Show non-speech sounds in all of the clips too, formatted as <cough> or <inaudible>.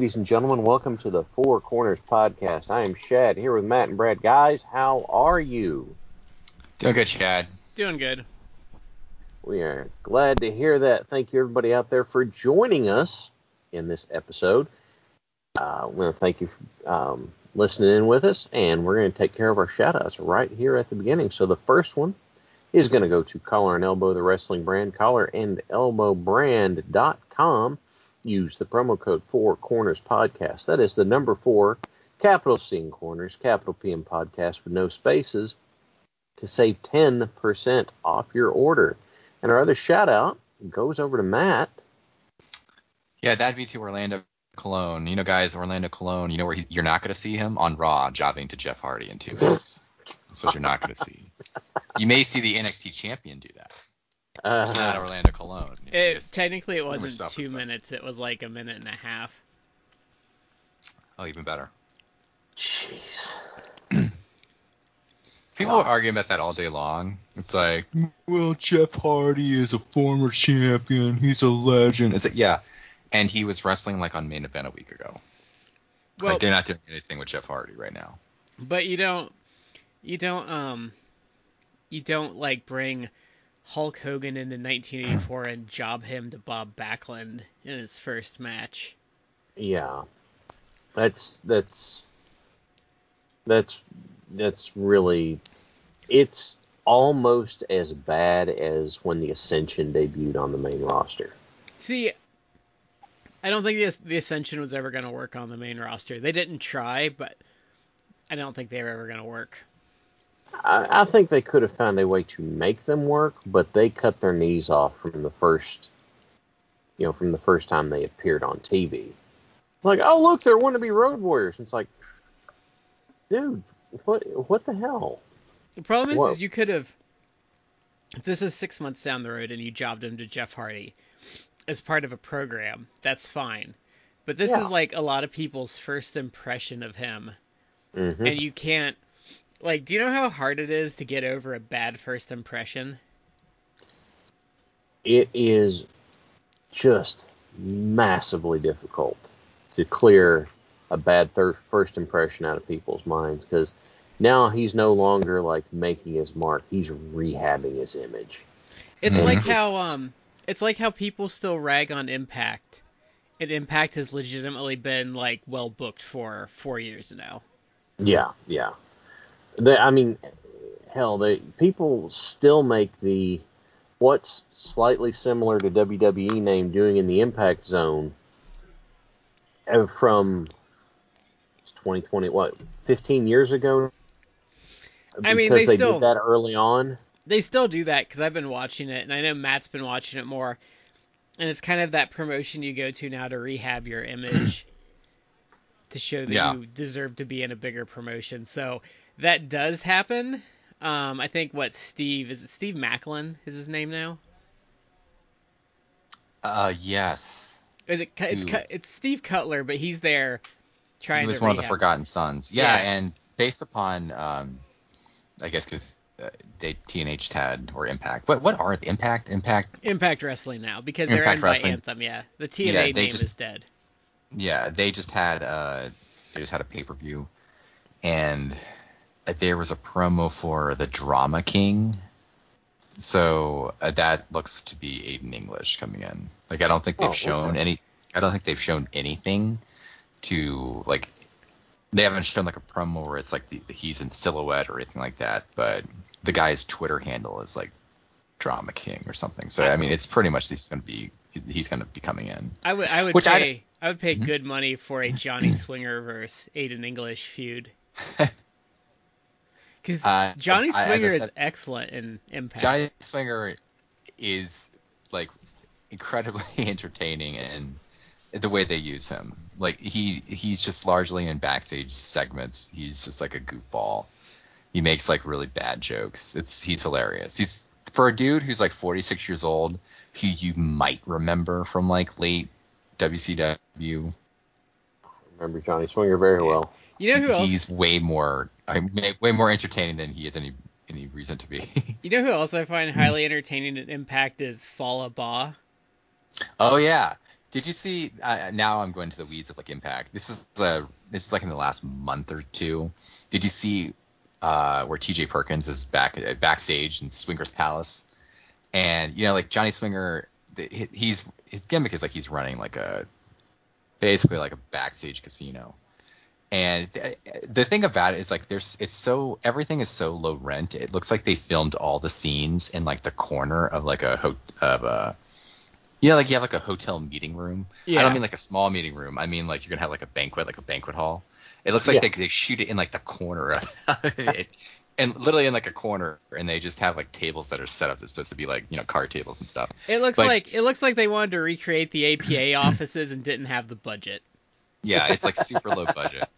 Ladies and gentlemen, welcome to the Four Corners Podcast. I am Shad here with Matt and Brad. Guys, how are you? Doing good, Shad. Doing good. We are glad to hear that. Thank you, everybody out there, for joining us in this episode. Uh, we want to thank you for um, listening in with us, and we're going to take care of our shout outs right here at the beginning. So, the first one is going to go to Collar and Elbow, the wrestling brand, collarandelbowbrand.com use the promo code Four Corners Podcast. That is the number four, capital C in Corners, capital P in Podcast with no spaces to save 10% off your order. And our other shout out goes over to Matt. Yeah, that'd be to Orlando Colon. You know, guys, Orlando Colon, you know where you're not going to see him? On Raw, jobbing to Jeff Hardy in two minutes. That's what you're not going to see. You may see the NXT champion do that. Uh, not Orlando Colon. It, It's- technically, it wasn't two stuff. minutes. It was like a minute and a half. Oh, even better. Jeez. <clears throat> People are arguing about that all day long. It's like, well, Jeff Hardy is a former champion. He's a legend. Is it? yeah. And he was wrestling like on main event a week ago. Well, like they're not doing anything with Jeff Hardy right now. but you don't, you don't, um, you don't like bring Hulk Hogan into 1984 and job him to Bob Backlund in his first match. Yeah. That's that's that's that's really it's almost as bad as when the Ascension debuted on the main roster. See, I don't think the, the Ascension was ever going to work on the main roster. They didn't try, but I don't think they were ever going to work. I, I think they could have found a way to make them work, but they cut their knees off from the first, you know, from the first time they appeared on TV. Like, oh look, they're wannabe Road Warriors. It's like, dude, what what the hell? The problem is, Whoa. is you could have, if this was six months down the road and you jobbed him to Jeff Hardy as part of a program, that's fine. But this Yeah. is like a lot of people's first impression of him, hmm and you can't. Like, do you know how hard it is to get over a bad first impression? It is just massively difficult to clear a bad thir- first impression out of people's minds because now he's no longer like making his mark; he's rehabbing his image. It's Mhm. like how um, it's like how people still rag on Impact, and Impact has legitimately been like well booked for four years now. Yeah, yeah. They, I mean, hell, they people still make the what's slightly similar to WWE name doing in the Impact Zone uh, from it's 2020, what, 15 years ago? I mean, they they still- did that early on. they still do that because I've been watching it, and I know Matt's been watching it more. And it's kind of that promotion you go to now to rehab your image, <clears throat> to show that Yeah. you deserve to be in a bigger promotion. So that does happen. Um, I think what Steve is it Steve Maclin is his name now? Uh, yes. Is it? It's? It's Steve Cutler, but he's there trying he was to one of the. Forgotten Sons. Yeah, Yeah. and based upon, um, I guess because uh, they TNA had or Impact. What what are the Impact? Impact. Impact Wrestling now because they're Impact owned Wrestling. by Anthem. Yeah, the TNA Yeah, they name just- is dead. Yeah, they just had uh they just had a pay per view, and there was a promo for the Drama King. So uh, that looks to be Aiden English coming in. Like I don't think they've Oh, shown okay. any. I don't think they've shown anything to like they haven't shown like a promo where it's like the, he's in silhouette or anything like that, but the guy's Twitter handle is like Drama King or something. So I mean, it's pretty much he's gonna be he's gonna be coming in. I would I would Which pay I, would pay Mhm. good money for a Johnny <clears throat> Swinger versus Aiden English feud. <laughs> Because Uh, Johnny I- as I Swinger is excellent in Impact. Johnny Swinger is like incredibly <laughs> entertaining and the way they use him. Like he he's just largely in backstage segments. He's just like a goofball. He makes like really bad jokes. It's he's hilarious. He's for a dude who's like 46 years old, who you might remember from like late WCW. I Remember Johnny Swinger very well. You know who else? He's way more I mean, way more entertaining than he has any any reason to be. <laughs> You know who else I find highly entertaining in Impact is Fallah Bahh. Oh yeah. Did you see? Uh, now I'm going to the weeds of like Impact. This is uh, this is like in the last month or two. Did you see uh, where T.J. Perkins is back uh, backstage in Swinger's Palace, and you know like Johnny Swinger, the, he- he's his gimmick is like he's running like a basically like a backstage casino. And th- uh, the thing about it is like there's it's so everything is so low rent. It looks like they filmed all the scenes in like the corner of like a ho- of a you know, like you have like a hotel meeting room. I don't mean like a small meeting room. I mean like you're gonna have like a banquet, like a banquet hall. It looks like Yeah. they, they shoot it in like the corner of <laughs> it, and literally in like a corner, and they just have like tables that are set up that's supposed to be like you know card tables and stuff. It looks But- like it looks like they wanted to recreate the APA <laughs> offices and didn't have the budget. Yeah, it's like super low budget.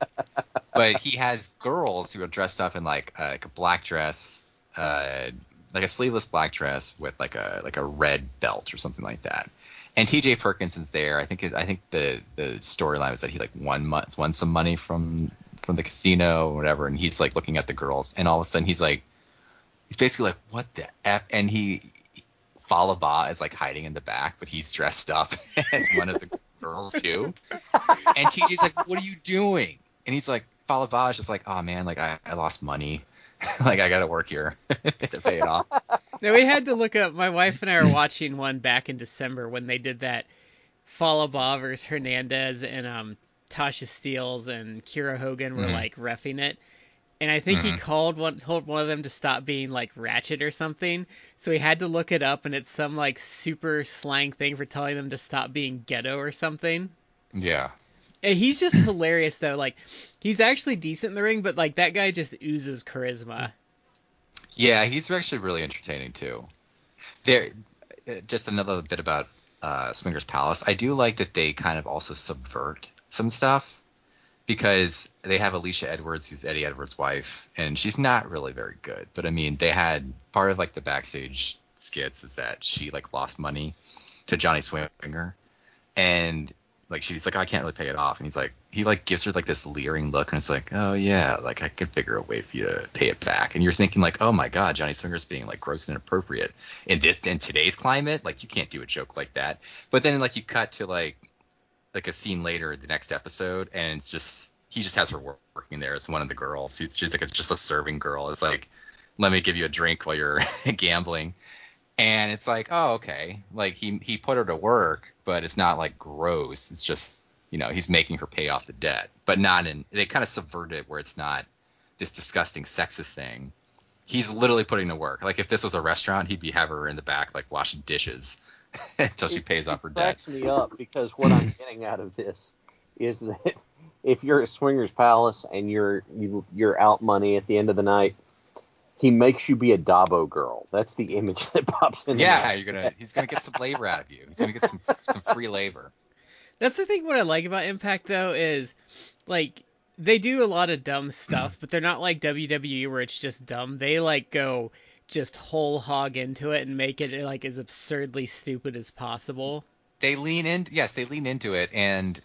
But he has girls who are dressed up in like like a black dress, uh, like a sleeveless black dress with like a like a red belt or something like that. And T.J. Perkins is there. I think it, I think the the storyline was that he like won mo- won some money from from the casino or whatever, and he's like looking at the girls, and all of a sudden he's like, he's basically like, what the f? And he Fallah Bahh is like hiding in the back, but he's dressed up <laughs> as one of the girls too. And TJ's like, "What are you doing?" And he's like, "Fallah Bahh is like, oh man, like I, I lost money, <laughs> like I got to work here <laughs> to pay it off." Now we had to look up. My wife and I were watching one back in December when they did that Fallah Bahh versus Hernandez and um Tasha Steelz and Kiera Hogan were Mhm. like refing it. And I think he Mhm. called one told one of them to stop being like ratchet or something. So he had to look it up and it's some like super slang thing for telling them to stop being ghetto or something. Yeah, And he's just <clears throat> hilarious though. Like he's actually decent in the ring, but like that guy just oozes charisma. yeah, he's actually really entertaining too. There, uh, just another bit about uh, Swingers Palace. I do like that they kind of also subvert some stuff because they have Alisha Edwards, who's Eddie Edwards' wife, and she's not really very good. But I mean, they had part of like the backstage skits is that she like lost money to Johnny Swinger, and like she's like, I can't really pay it off, and he's like, he like gives her like this leering look, and it's like, oh yeah, like I can figure a way for you to pay it back, and you're thinking like, oh my god, Johnny Swinger's being like gross and inappropriate in this in today's climate, like you can't do a joke like that. But then like you cut to like like a scene later the next episode and it's just he just has her working there as one of the girls. She's, she's like a, just a serving girl. It's like let me give you a drink while you're <laughs> gambling. And it's like oh okay. Like he he put her to work but it's not like gross. It's just you know he's making her pay off the debt but not in they kind of subvert it where it's not this disgusting sexist thing. He's literally putting to work. Like if this was a restaurant he'd be have her in the back like washing dishes <laughs> until she It- pays off it her debt cracks me up because what I'm <laughs> getting out of this is that <laughs> if you're at Swingers Palace and you're you, you're out money at the end of the night, he makes you be a Dabo girl. That's the image that pops in. Yeah, you're gonna. He's gonna get some labor out of you. He's gonna get some some free labor. That's the thing. What I like about Impact though is, like, they do a lot of dumb stuff, but they're not like WWE where it's just dumb. They like go just whole hog into it and make it like as absurdly stupid as possible. They lean in. Yes, they lean into it, and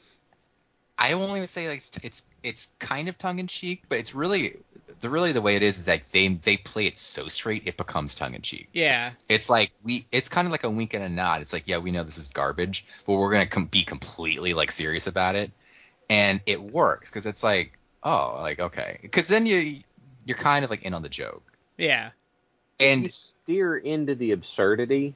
I won't even say like it's it's, it's kind of tongue in cheek, but it's really the really the way it is is like they they play it so straight it becomes tongue in cheek. Yeah, It's like we it's kind of like a wink and a nod. It's like yeah we know this is garbage, but we're gonna com- be completely like serious about it, and it works because it's like oh like okay because then you you're kind of like in on the joke yeah, and you steer into the absurdity,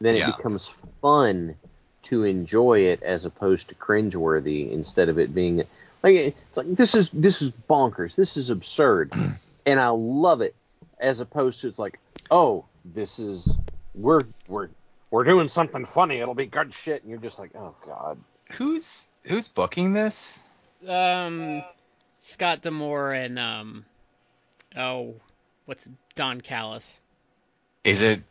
then Yeah. it becomes fun to enjoy it as opposed to cringeworthy instead of it being Like it's like this is this is bonkers. This is absurd, <clears throat> and I love it. As opposed to it's like, oh, this is we're we're we're doing something funny. It'll be good shit, and you're just like, oh god. Who's who's booking this? Um, Scott D'Amore and um, oh, what's Don Callis? Is it?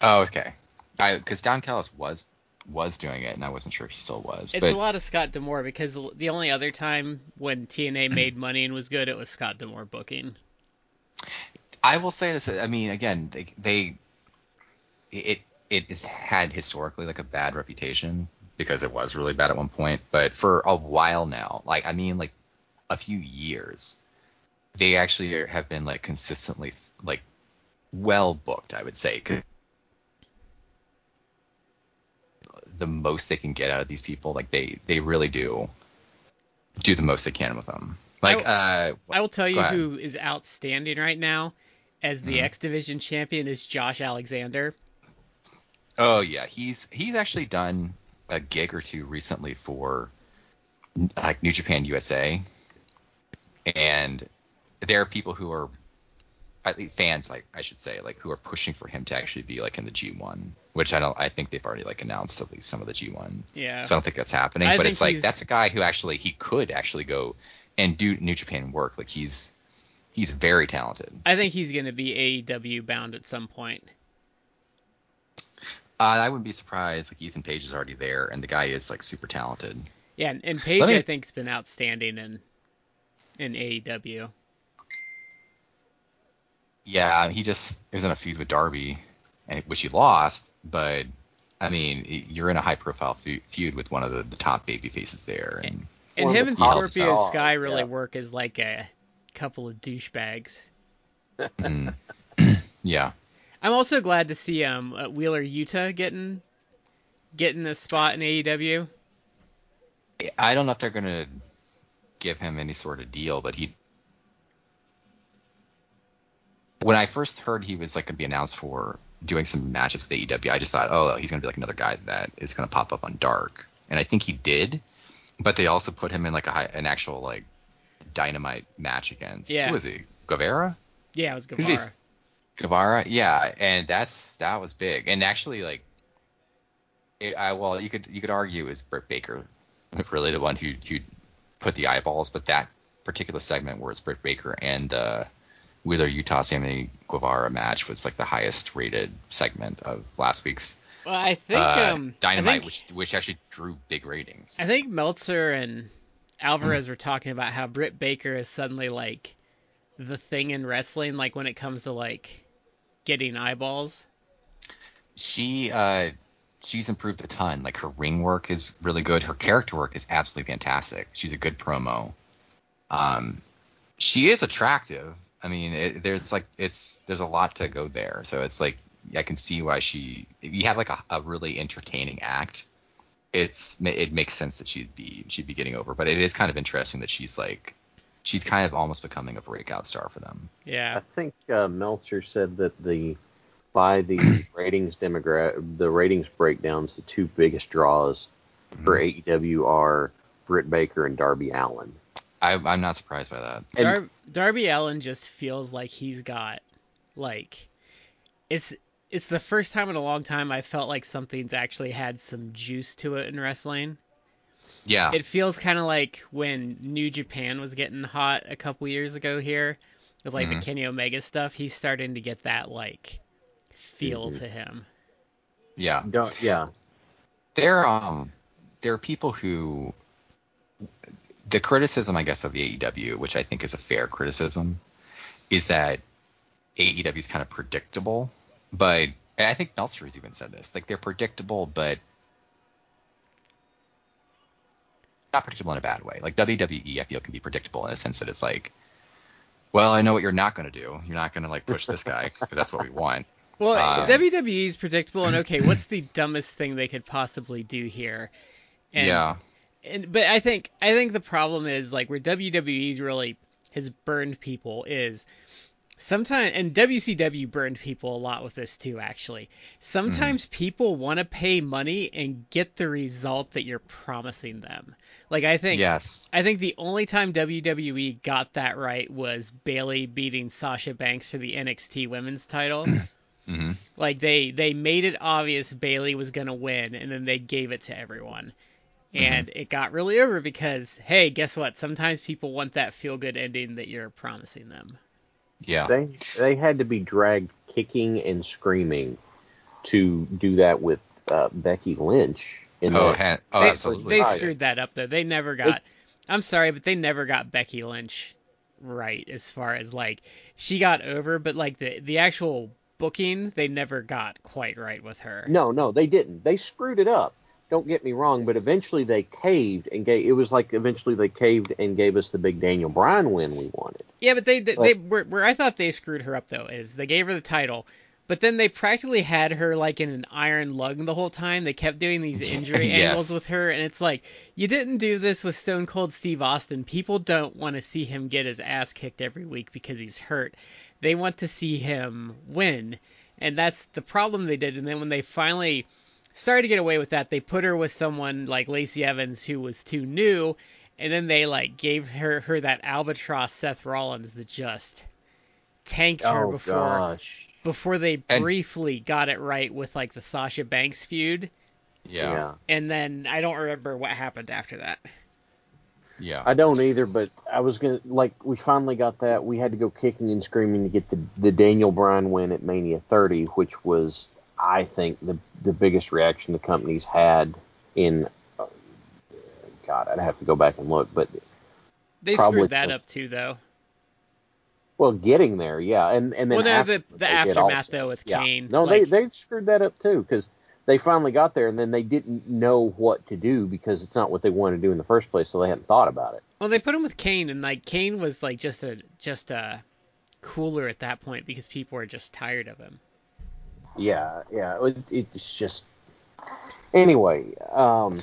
Oh, okay. I because Don Callis was was doing it, and I wasn't sure if he still was. It's but a lot of Scott D'Amore because the only other time when TNA <clears throat> made money and was good, it was Scott D'Amore booking. I will say this. I mean, again, they, they it it has had historically like a bad reputation because it was really bad at one point, but for a while now, like I mean, like a few years, they actually have been like consistently like well booked. I would say. the most they can get out of these people, like they they really do do the most they can with them. Like uh, I will tell you ahead. who is outstanding right now as the Mhm. X Division champion is Josh Alexander. Oh yeah, he's he's actually done a gig or two recently for like New Japan USA, and there are people who are at least fans, like I should say, like who are pushing for him to actually be like in the G1, which I don't. I think they've already like announced at least some of the G1. Yeah. So I don't think that's happening. I but it's like he's- that's a guy who actually he could actually go and do New Japan work. Like he's he's very talented. I think he's going to be AEW bound at some point. Uh, I wouldn't be surprised. Like Ethan Page is already there, and the guy is like super talented. Yeah, and, and Page Let me- I think's been outstanding in in AEW. Yeah, he just is in a feud with Darby, and which he lost. But I mean, you're in a high-profile feud with one of the, the top baby faces there, and And One him and Scorpio stars, Sky really yeah. work as like a couple of douchebags. mm, <clears throat> yeah, I'm also glad to see um uh, Wheeler Yuta getting getting a spot in AEW. I don't know if they're gonna give him any sort of deal, but he. When I first heard he was like gonna be announced for doing some matches with AEW, I just thought, oh, he's gonna be like another guy that is gonna pop up on Dark, and I think he did. But they also put him in like a high, an actual like dynamite match against Yeah. who was he? Guevara? Yeah, it was Guevara. Guevara, yeah, and that's that was big, and actually like, it, I well you could you could argue is Britt Baker <laughs> really the one who who put the eyeballs, but that particular segment where it's Britt Baker and uh, Wheeler Yuta Sammy Guevara match was like the highest rated segment of last week's Well, I think uh, um Dynamite, I think, which which actually drew big ratings. I think Meltzer and Alvarez were talking about how Britt Baker is suddenly like the thing in wrestling, like when it comes to like getting eyeballs. she uh she's improved a ton. Like her ring work is really good. Her character work is absolutely fantastic. She's a good promo. Um, she is attractive. I mean, it, there's like it's there's a lot to go there. So it's like I can see why she. If you have like a, a really entertaining act, it's it makes sense that she'd be she'd be getting over. But it is kind of interesting that she's like she's kind of almost becoming a breakout star for them. Yeah. I think uh, Meltzer said that the by the <clears throat> ratings demogra- the ratings breakdowns, the two biggest draws for AEW are Britt Baker and Darby Allin. I, I'm not surprised by that. Dar- Darby Allin just feels like he's got like it's it's the first time in a long time I felt like something's actually had some juice to it in wrestling. Yeah. It feels kind of like when New Japan was getting hot a couple years ago here with like Mhm. the Kenny Omega stuff. He's starting to get that like feel Mhm. to him. yeah. Don't, yeah, there um there are people who the criticism I guess of the AEW, which I think is a fair criticism, is that AEW is kind of predictable, but I think Meltzer has even said this. Like they're predictable, but not predictable in a bad way. Like WWE, I feel can be predictable in a sense that it's like, well, I know what you're not going to do. You're not going to like push this guy because that's what we want. <laughs> Well, Um, WWE is predictable and okay, what's the <laughs> dumbest thing they could possibly do here? And, yeah. And but I think I think the problem is like where WWE's really has burned people is Sometimes, and WCW burned people a lot with this too, actually. Sometimes people want to pay money and get the result that you're promising them. Like, I think. Yes. I think the only time WWE got that right was Bayley beating Sasha Banks for the NXT Women's title. <clears throat> hmm like they they made it obvious Bayley was gonna win, and then they gave it to everyone, and it got really over because hey, guess what? Sometimes people want that feel good ending that you're promising them. Yeah. They they had to be dragged kicking and screaming to do that with uh, Becky Lynch. In oh, ha- oh, they, absolutely. They screwed that up though. They never got. I'm sorry, but they never got Becky Lynch right as far as like she got over, but like the the actual booking they never got quite right with her. No, no, they didn't. They screwed it up. Don't get me wrong, but eventually they caved and gave. It was like eventually they caved and gave us the big Daniel Bryan win we wanted. Yeah, but they they, But- they were where I thought they screwed her up though is they gave her the title, but then they practically had her like in an iron lung the whole time. They kept doing these <laughs> injury Yes. angles with her, and it's like you didn't do this with Stone Cold Steve Austin. People don't want to see him get his ass kicked every week because he's hurt. They want to see him win, and that's the problem they did. And then when they finally started to get away with that, they put her with someone like Lacey Evans who was too new, and then they like gave her her that albatross Seth Rollins that just tanked her Oh before gosh. before they And- briefly got it right with like the Sasha Banks feud, yeah. yeah. and then I don't remember what happened after that. Yeah. I don't either, but I was gonna like we finally got that. We had to go kicking and screaming to get the the Daniel Bryan win at Mania 30, which was I think the the biggest reaction the company's had in. uh, God, I'd have to go back and look, but They screwed that so. up too, though. well, getting there, yeah, and and then Well, after the- the aftermath, though, with yeah. Kane, No, like- they they screwed that up too because they finally got there and then they didn't know what to do because it's not what they wanted to do in the first place, so they hadn't thought about it. Well, they put him with Kane, and like Kane was like just a just a cooler at that point because people were just tired of him. Yeah, yeah. It, it's just anyway. Um,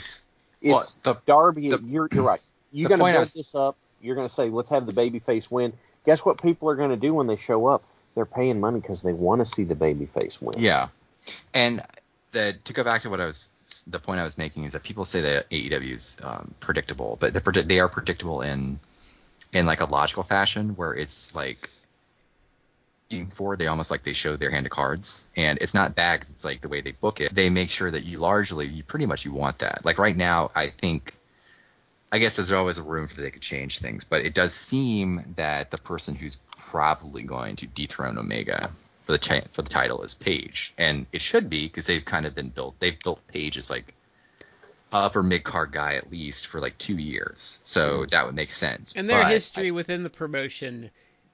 it's Well, the- Darby. the- you're you're right. You're I build was- this up. You're gonna say, let's have the babyface win. Guess what? People are gonna do when they show up. They're paying money because they want to see the babyface win. Yeah, and the to go back to what I was the point I was making is that people say that AEW is um, predictable, but they are predictable in in like a logical fashion where it's like looking for they almost like they show their hand of cards and it's not bad 'cause it's like the way they book it they make sure that you largely you pretty much you want that like right now i think i guess there's always a room for they could change things but it does seem that the person who's probably going to dethrone omega for the for the title is Page, and it should be because they've kind of been built. They've built Page as like upper mid card guy at least for like two years, so mm-hmm. that would make sense. And their But history within the promotion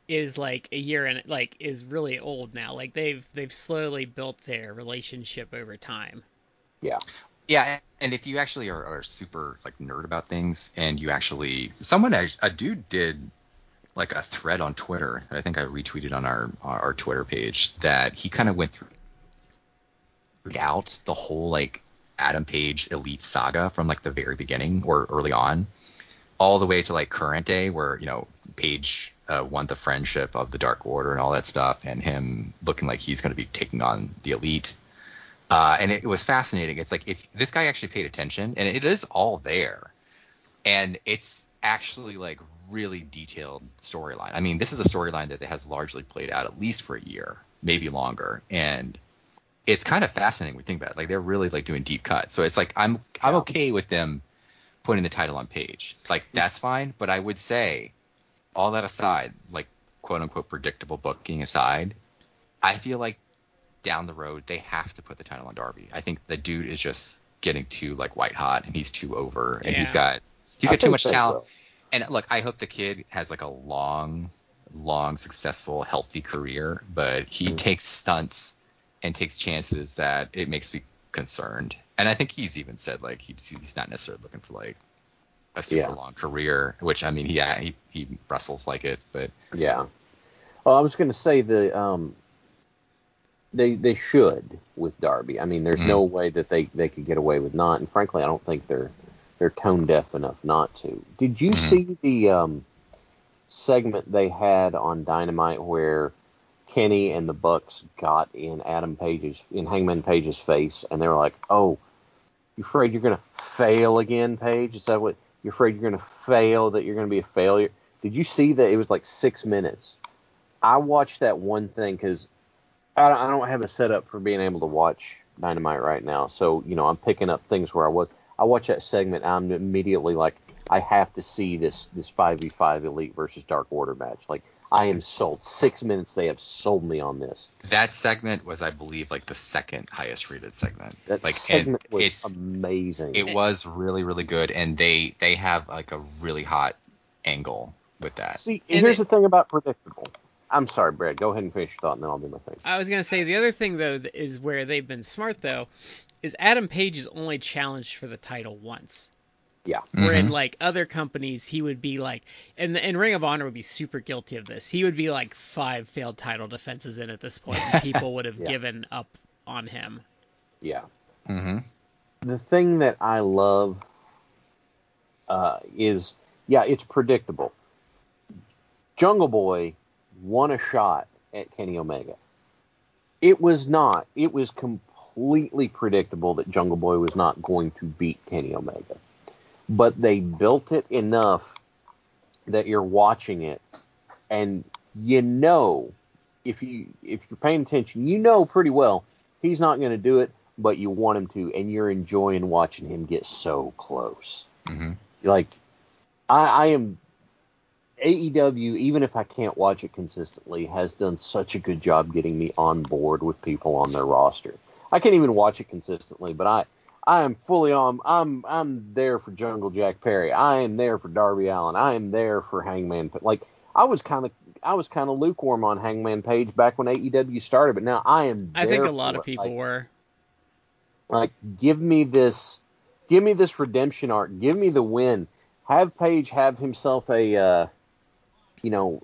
is like a year and like is really old now. Like they've they've slowly built their relationship over time. Yeah. Yeah, and if you actually are, are super like nerd about things, and you actually someone act- a dude did like a thread on Twitter that I think I retweeted on our our Twitter page that he kind of went through out the whole like Adam Page Elite saga from like the very beginning or early on, all the way to like current day where you know Page uh, won the friendship of the Dark Order and all that stuff, and him looking like he's going to be taking on the Elite. Uh, and it, it was fascinating. It's like if this guy actually paid attention, and it is all there, and it's actually like really detailed storyline. I mean, this is a storyline that has largely played out at least for a year, maybe longer, and it's kind of fascinating when you think about it. Like they're really like doing deep cuts. So it's like I'm I'm okay with them putting the title on page. Like that's fine, but I would say all that aside, like quote unquote predictable booking aside, I feel like down the road they have to put the title on Darby. I think the dude is just getting too like white hot and he's too over and he's got he's got too much they talent. will. And look, I hope the kid has like a long, long, successful, healthy career, but he Mhm. takes stunts and takes chances that it makes me concerned. And I think he's even said like he's, he's not necessarily looking for like a super Yeah. long career, which I mean he he he wrestles like it, but Yeah. Well, I was going to say the um, they they should with Darby. I mean, there's Mhm. no way that they they could get away with not. And frankly, I don't think they're they're tone deaf enough not to. Did you Mhm. see the um, segment they had on Dynamite where Kenny and the Bucks got in Adam Page's in Hangman Page's face, and they were like, "Oh, you afraid you're gonna fail again, Page? Is that what you're afraid you're gonna fail? That you're gonna be a failure?" Did you see that it was like six minutes? I watched that one thing because I, I don't have a setup for being able to watch Dynamite right now, so you know I'm picking up things where I was. I watch that segment, I'm immediately like, I have to see this this five v five Elite versus Dark Order match. Like I am sold. Six minutes, they have sold me on this. That segment was, I believe, like the second highest rated segment. That like, segment and was it's amazing. it was really really good, and they they have like a really hot angle with that. See, And here's it- the thing about predictable. I'm sorry, Brad. Go ahead and finish your thought, and then I'll do my thing. I was gonna say the other thing though is where they've been smart though, is Adam Page is only challenged for the title once. Yeah. Where in Mhm. like other companies he would be like, and and Ring of Honor would be super guilty of this. He would be like five failed title defenses in at this point, and <laughs> people would have Yeah. given up on him. Yeah. hmm the thing that I love uh, is, yeah, it's predictable. Jungle Boy won a shot at Kenny Omega. It was not. It was completely predictable that Jungle Boy was not going to beat Kenny Omega. But they built it enough that you're watching it and you know if you if you're paying attention, you know pretty well he's not going to do it, but you want him to, and you're enjoying watching him get so close. hmm Like, I, I am AEW, even if I can't watch it consistently, has done such a good job getting me on board with people on their roster. I can't even watch it consistently, but I I am fully on. I'm I'm there for Jungle Jack Perry. I am there for Darby Allin. I am there for Hangman. Like I was kind of I was kind of lukewarm on Hangman Page back when AEW started, but now I am. I think a lot of people Like, were. like, give me this, give me this redemption arc. Give me the win. Have Page have himself a, uh, you know,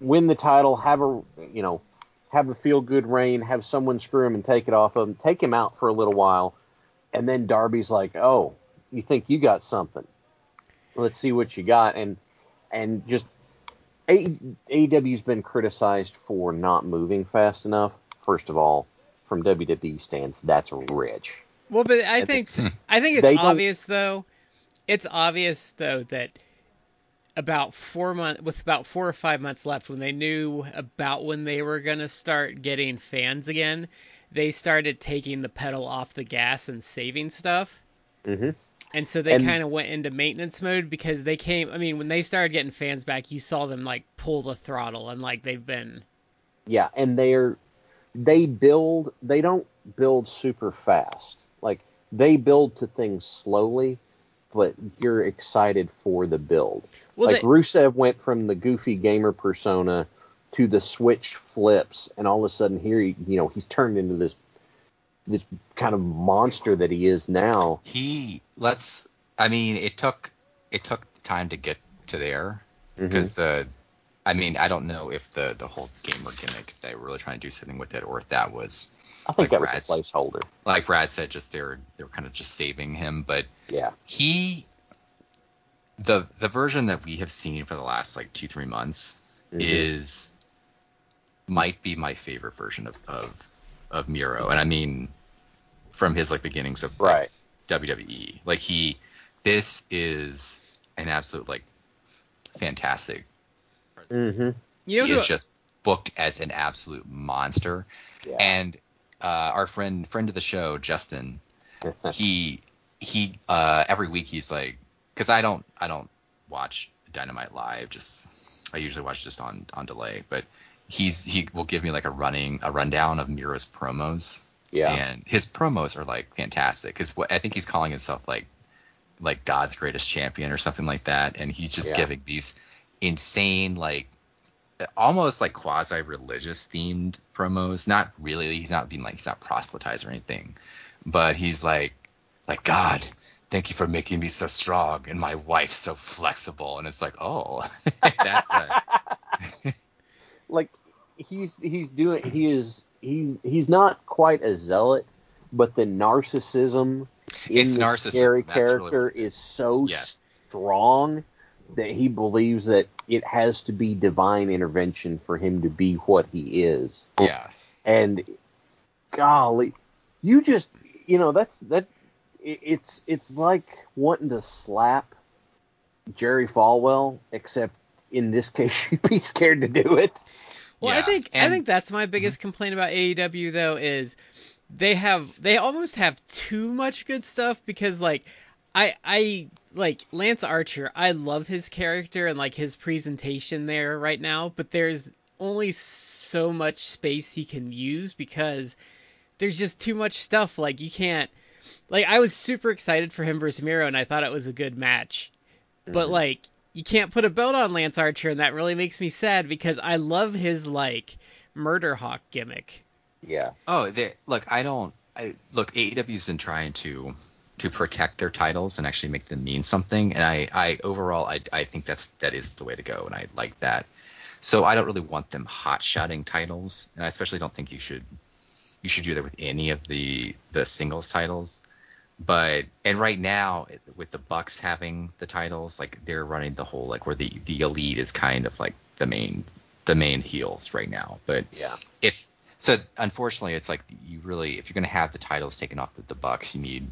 win the title. Have a, you know, have a feel good reign. Have someone screw him and take it off of him. Take him out for a little while, and then Darby's like, "Oh, you think you got something? Let's see what you got." And and just AEW's been criticized for not moving fast enough. First of all, from WWE stands, that's rich. Well, but I And think it's- I think it's obvious though. It's obvious though that about four months with about four or five months left, when they knew about when they were gonna start getting fans again, they started taking the pedal off the gas and saving stuff. Mm-hmm. And so they kind of went into maintenance mode because they came. I mean, when they started getting fans back, you saw them like pull the throttle and like they've been. Yeah, and they're they build they don't build super fast. Like they build to things slowly, but you're excited for the build. Well, like they, Rusev went from the goofy gamer persona to the switch flips, and all of a sudden here, he, you know, he's turned into this this kind of monster that he is now. He let's. I mean, it took it took time to get to there because the. I mean, I don't know if the the whole gamer gimmick they were really trying to do something with it, or if that was I think like that was a placeholder. like Brad said, just they're they're kind of just saving him. But Yeah. he, the the version that we have seen for the last like two three months Mhm. is might be my favorite version of of of Miro, and I mean from his like beginnings of like, Right. WWE. Like he, this is an absolute like fantastic. Mm-hmm. you know he who, is just booked as an absolute monster. Yeah. And uh, our friend friend of the show, Justin, <laughs> he he uh, every week he's like, because I don't I don't watch Dynamite live, just I usually watch just on on delay, but he's he will give me like a running a rundown of Miro's promos. yeah. And his promos are like fantastic because I think he's calling himself like like God's greatest champion or something like that, and he's just Yeah. giving these insane like almost like quasi religious themed promos. Not really. He's not being like he's not proselytized or anything, but he's like like God. Thank you for making me so strong and my wife so flexible. And it's like, oh, <laughs> that's a, <laughs> like he's he's doing he is he's he's not quite a zealot, but the narcissism in It's the narcissism, scary that's character it is so Yes. strong that he believes that it has to be divine intervention for him to be what he is. Yes. And golly, you just you know that's that it, it's it's like wanting to slap Jerry Falwell, except in this case <laughs> you'd be scared to do it. Well, I Yeah, think I think that's my mm-hmm. biggest complaint about AEW though is they have they almost have too much good stuff because like I I like Lance Archer, I love his character and like his presentation there right now, but there's only so much space he can use because there's just too much stuff. Like you can't like I was super excited for him versus Miro and I thought it was a good match. But mm-hmm. like you can't put a belt on Lance Archer and that really makes me sad because I love his like murder hawk gimmick. Yeah. Oh, they look. I don't. I, look, AEW's been trying to to protect their titles and actually make them mean something. And I, I overall, I, I think that's that is the way to go, and I like that. So I don't really want them hot shotting titles, and I especially don't think you should you should do that with any of the the singles titles. But and right now with the Bucks having the titles, like they're running the whole like where the the elite is kind of like the main the main heels right now. But Yeah. if so unfortunately it's like you really if you're going to have the titles taken off with the bucks you need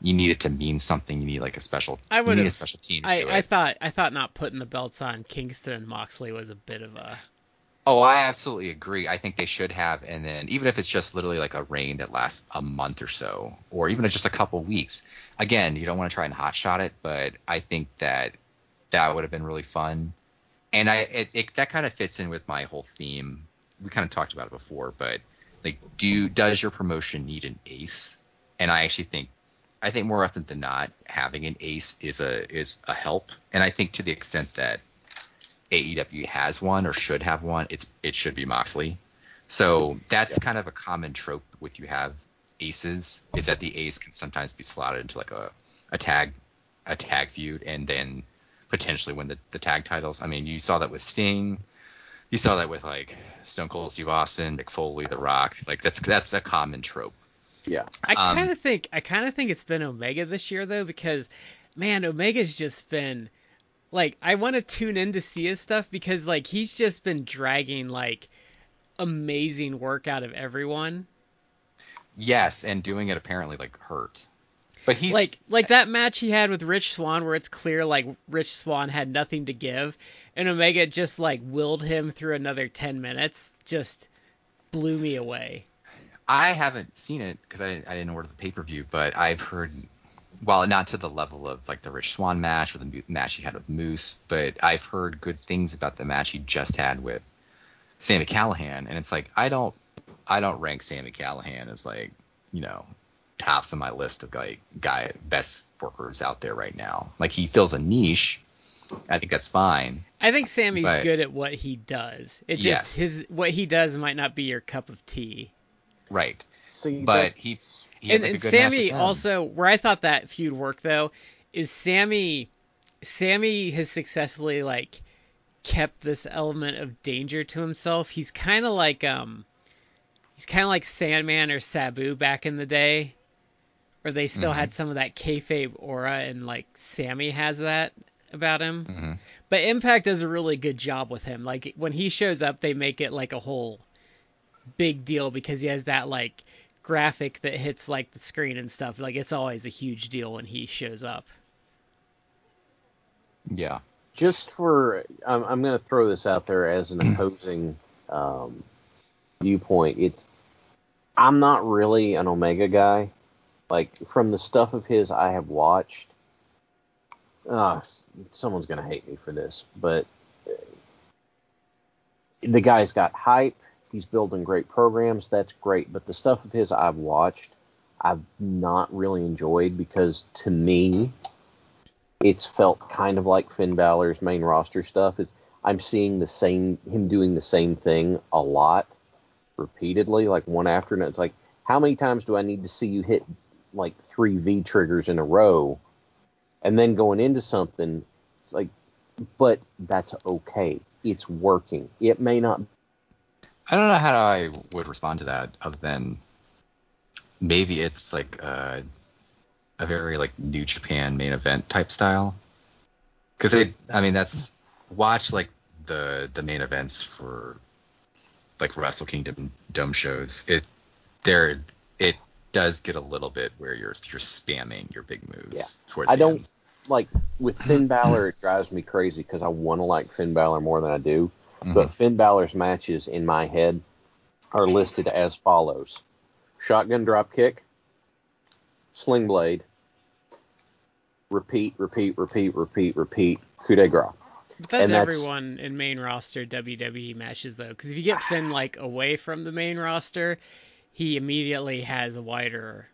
you need it to mean something you need like a special I you need would've- a special team to I, do I thought I thought not putting the belts on Kingston and Moxley was a bit of a oh i absolutely agree. I think they should have and then even if it's just literally like a reign that lasts a month or so or even just a couple weeks again you don't want to try and hot shot it but i think that that would have been really fun. And i it, it that kind of fits in with my whole theme. We kind of talked about it before but like do does your promotion need an ace? And i actually think i think more often than not having an ace is a is a help. And i think to the extent that aew has one or should have one it's it should be moxley so that's kind of a common trope with you have aces is that the ace can sometimes be slotted into like a, a tag a tag feud and then potentially win the, the tag titles i mean you saw that with sting you saw that with like Stone Cold Steve Austin, Mick Foley, The Rock. Like that's that's a common trope. Yeah. I Um, kind of think I kind of think it's been Omega this year though because man, Omega's just been like I want to tune in to see his stuff because like he's just been dragging like amazing work out of everyone. Yes, and doing it apparently like hurt. But he's like like that match he had with Rich Swann where it's clear like Rich Swann had nothing to give and Omega just like willed him through another 10 minutes just blew me away. I haven't seen it because I I didn't order the pay per view, but I've heard, while not to the level of like the Rich Swann match or the match he had with Moose, but I've heard good things about the match he just had with Sami Callihan, and it's like I don't I don't rank Sami Callihan as like you know tops on my list of like guy best workers out there right now. Like he fills a niche. I think that's fine. I think Sammy's But- good at what he does. It just Yes. his what he does might not be your cup of tea. Right. See, But he he and had like, a and Sammy also where I thought that feud worked though is Sammy Sammy has successfully like kept this element of danger to himself. He's kind of like um he's kind of like Sandman or Sabu back in the day where they still Mhm. had some of that kayfabe aura and like Sammy has that about him. Mhm. But Impact does a really good job with him. Like when he shows up, they make it like a whole big deal because he has that like graphic that hits like the screen and stuff. Like it's always a huge deal when he shows up. Yeah. just for I'm, I'm going to throw this out there as an <clears throat> opposing um, viewpoint. It's I'm not really an Omega guy. Like from the stuff of his I have watched. Uh, someone's going to hate me for this, but uh, the guy's got hype. He's building great programs. That's great. But the stuff of his I've watched, I've not really enjoyed because to me, it's felt kind of like Finn Balor's main roster stuff. Is I'm seeing the same him doing the same thing a lot, repeatedly, like one after another. It's like how many times do I need to see you hit like three V triggers in a row, and then going into something? It's like, but that's okay. It's working. It may not. I don't know how I would respond to that other than maybe it's like uh, a very like New Japan main event type style. because they, I mean, that's watch like the the main events for like Wrestle Kingdom dome shows. It there it does get a little bit where you're you're spamming your big moves. Yeah. Towards I don't end. like with Finn Balor. It drives me crazy because I want to like Finn Balor more than I do. Mhm. But Finn Balor's matches in my head are listed as follows: shotgun drop kick, sling blade, repeat, repeat, repeat, repeat, repeat, coup de grace. But that's, And that's- everyone in main roster WWE matches though, because if you get Finn like away from the main roster, he immediately has a wider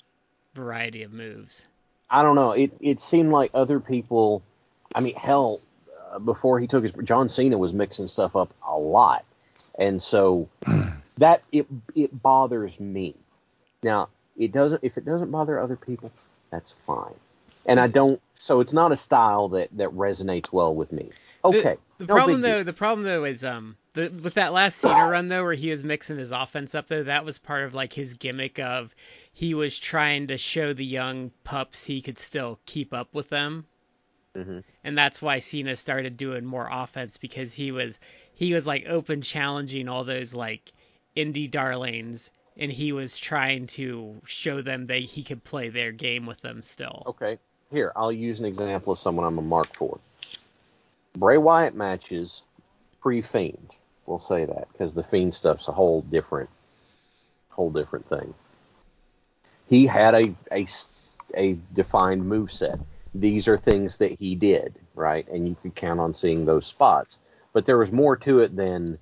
variety of moves. I don't know. It it seemed like other people. I mean, hell, before he took his John Cena was mixing stuff up a lot, and so <clears throat> that it it bothers me. Now it doesn't. If it doesn't bother other people, that's fine. And I don't. So it's not a style that that resonates well with me. Okay. The no problem though, deal. the problem though is um the, with that last Cena <coughs> run though, where he was mixing his offense up though, that was part of like his gimmick of he was trying to show the young pups he could still keep up with them. Mhm. And that's why Cena started doing more offense because he was he was like open challenging all those like indie darlings and he was trying to show them that he could play their game with them still. Okay. Here, I'll use an example of someone I'm a mark for. Bray Wyatt matches pre Fiend. We'll say that because the Fiend stuff's a whole different, whole different thing. He had a a, a defined move set. These are things that he did, right? And you could count on seeing those spots. But there was more to it than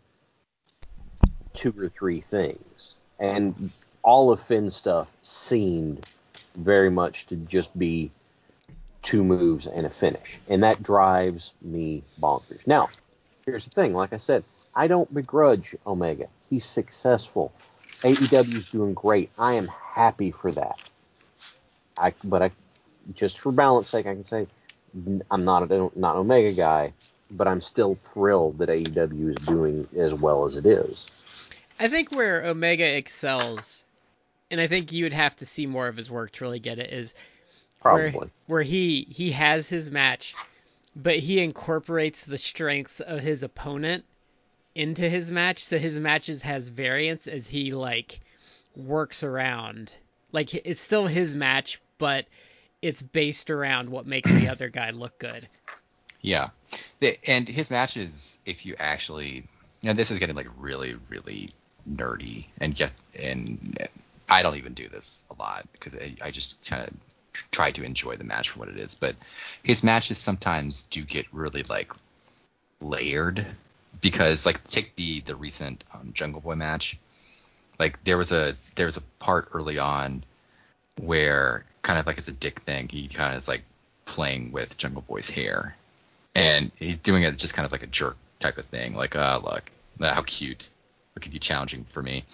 two or three things. And all of Finn's stuff seemed very much to just be two moves and a finish. And that drives me bonkers. Now, here's the thing like I said, I don't begrudge Omega. He's successful. AEW's doing great. I am happy for that. I but I just for balance sake I can say I'm not a not an Omega guy, but I'm still thrilled that AEW is doing as well as it is. I think where Omega excels, and I think you would have to see more of his work to really get it, is where, where he he has his match, but he incorporates the strengths of his opponent into his match, so his matches has variance as he like works around. Like it's still his match, but it's based around what makes the other guy look good. <laughs> Yeah, and his matches, if you actually, and this is getting like really, really nerdy, and get and I don't even do this a lot because I, I just kind of try to enjoy the match for what it is. But his matches sometimes do get really like layered because like take the the recent um, Jungle Boy match. Like there was a there was a part early on where kind of like it's a dick thing, he kind of is like playing with Jungle Boy's hair, and he's doing it just kind of like a jerk type of thing, like uh look how cute, look at you challenging for me.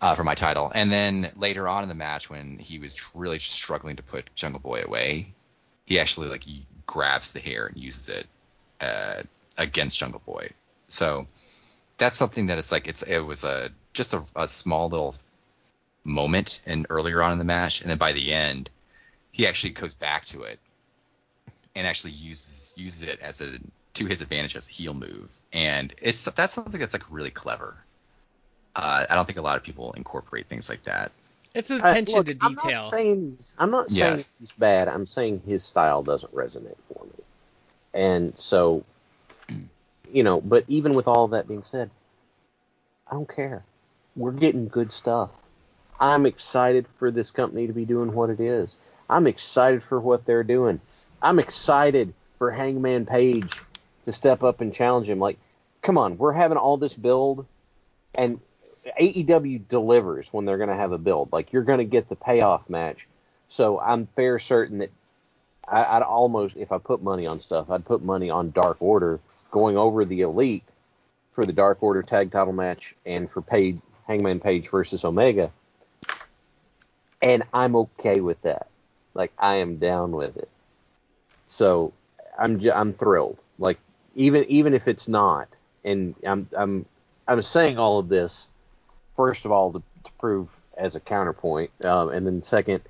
Uh, for my title, and then later on in the match, when he was really struggling to put Jungle Boy away, he actually like he grabs the hair and uses it uh, against Jungle Boy. So that's something that it's like it's it was a just a, a small little moment and earlier on in the match, and then by the end, he actually goes back to it and actually uses uses it as a to his advantage as a heel move, and it's that's something that's like really clever. Uh, I don't think a lot of people incorporate things like that. It's I- attention look, to I'm detail. not saying he's, I'm not saying Yes. he's bad. I'm saying his style doesn't resonate for me. And so, you know, but even with all that being said, I don't care. We're getting good stuff. I'm excited for this company to be doing what it is. I'm excited for what they're doing. I'm excited for Hangman Page to step up and challenge him. Like, come on, we're having all this build, and AEW delivers when they're going to have a build. Like, you're going to get the payoff match. So I'm fair certain that I, I'd almost, if I put money on stuff, I'd put money on Dark Order going over the Elite for the Dark Order tag title match and for Page, Hangman Page versus Omega. And I'm okay with that. Like, I am down with it. So I'm j- I'm thrilled. Like even even if it's not, and I'm I'm I'm saying all of this first of all to, to prove as a counterpoint, um, and then second,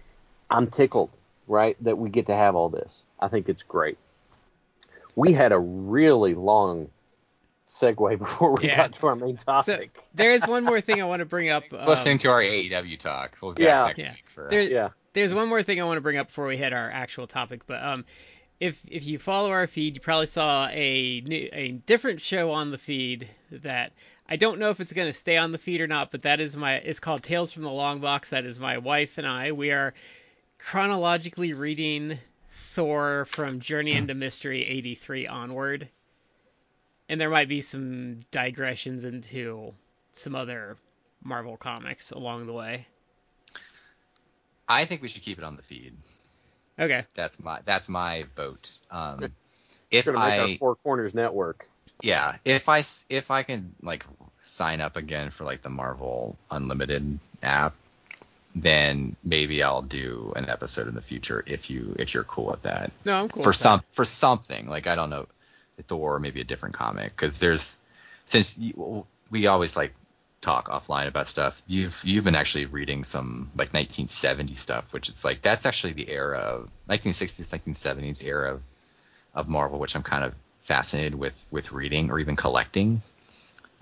I'm tickled, right, that we get to have all this. I think it's great. we had a really long segue <laughs> before we Yeah. got to our main So topic. there is one more thing I want to bring up. <laughs> um, Listening to our AEW talk. We'll be Yeah. back next Yeah. week for There- yeah. There's one more thing I want to bring up before we hit our actual topic, but um, if if you follow our feed, you probably saw a new, a different show on the feed that I don't know if it's going to stay on the feed or not, but that is my it's called Tales from the Long Box. That is my wife and I. We are chronologically reading Thor from Journey into Mystery 83 onward. And there might be some digressions into some other Marvel comics along the way. I think we should keep it on the feed. Okay. That's my that's my vote. Um, if make I our Four Corners network. yeah, if I s- if I can like sign up again for like the Marvel Unlimited app, then maybe I'll do an episode in the future if you if you're cool with that. No, I'm cool. for with some that. for something like I don't know Thor or maybe a different comic because there's since you, we always like talk offline about stuff. You've you've been actually reading some like 1970 stuff which it's like that's actually the era of 1960s 1970s era of, of Marvel which I'm kind of fascinated with with reading or even collecting.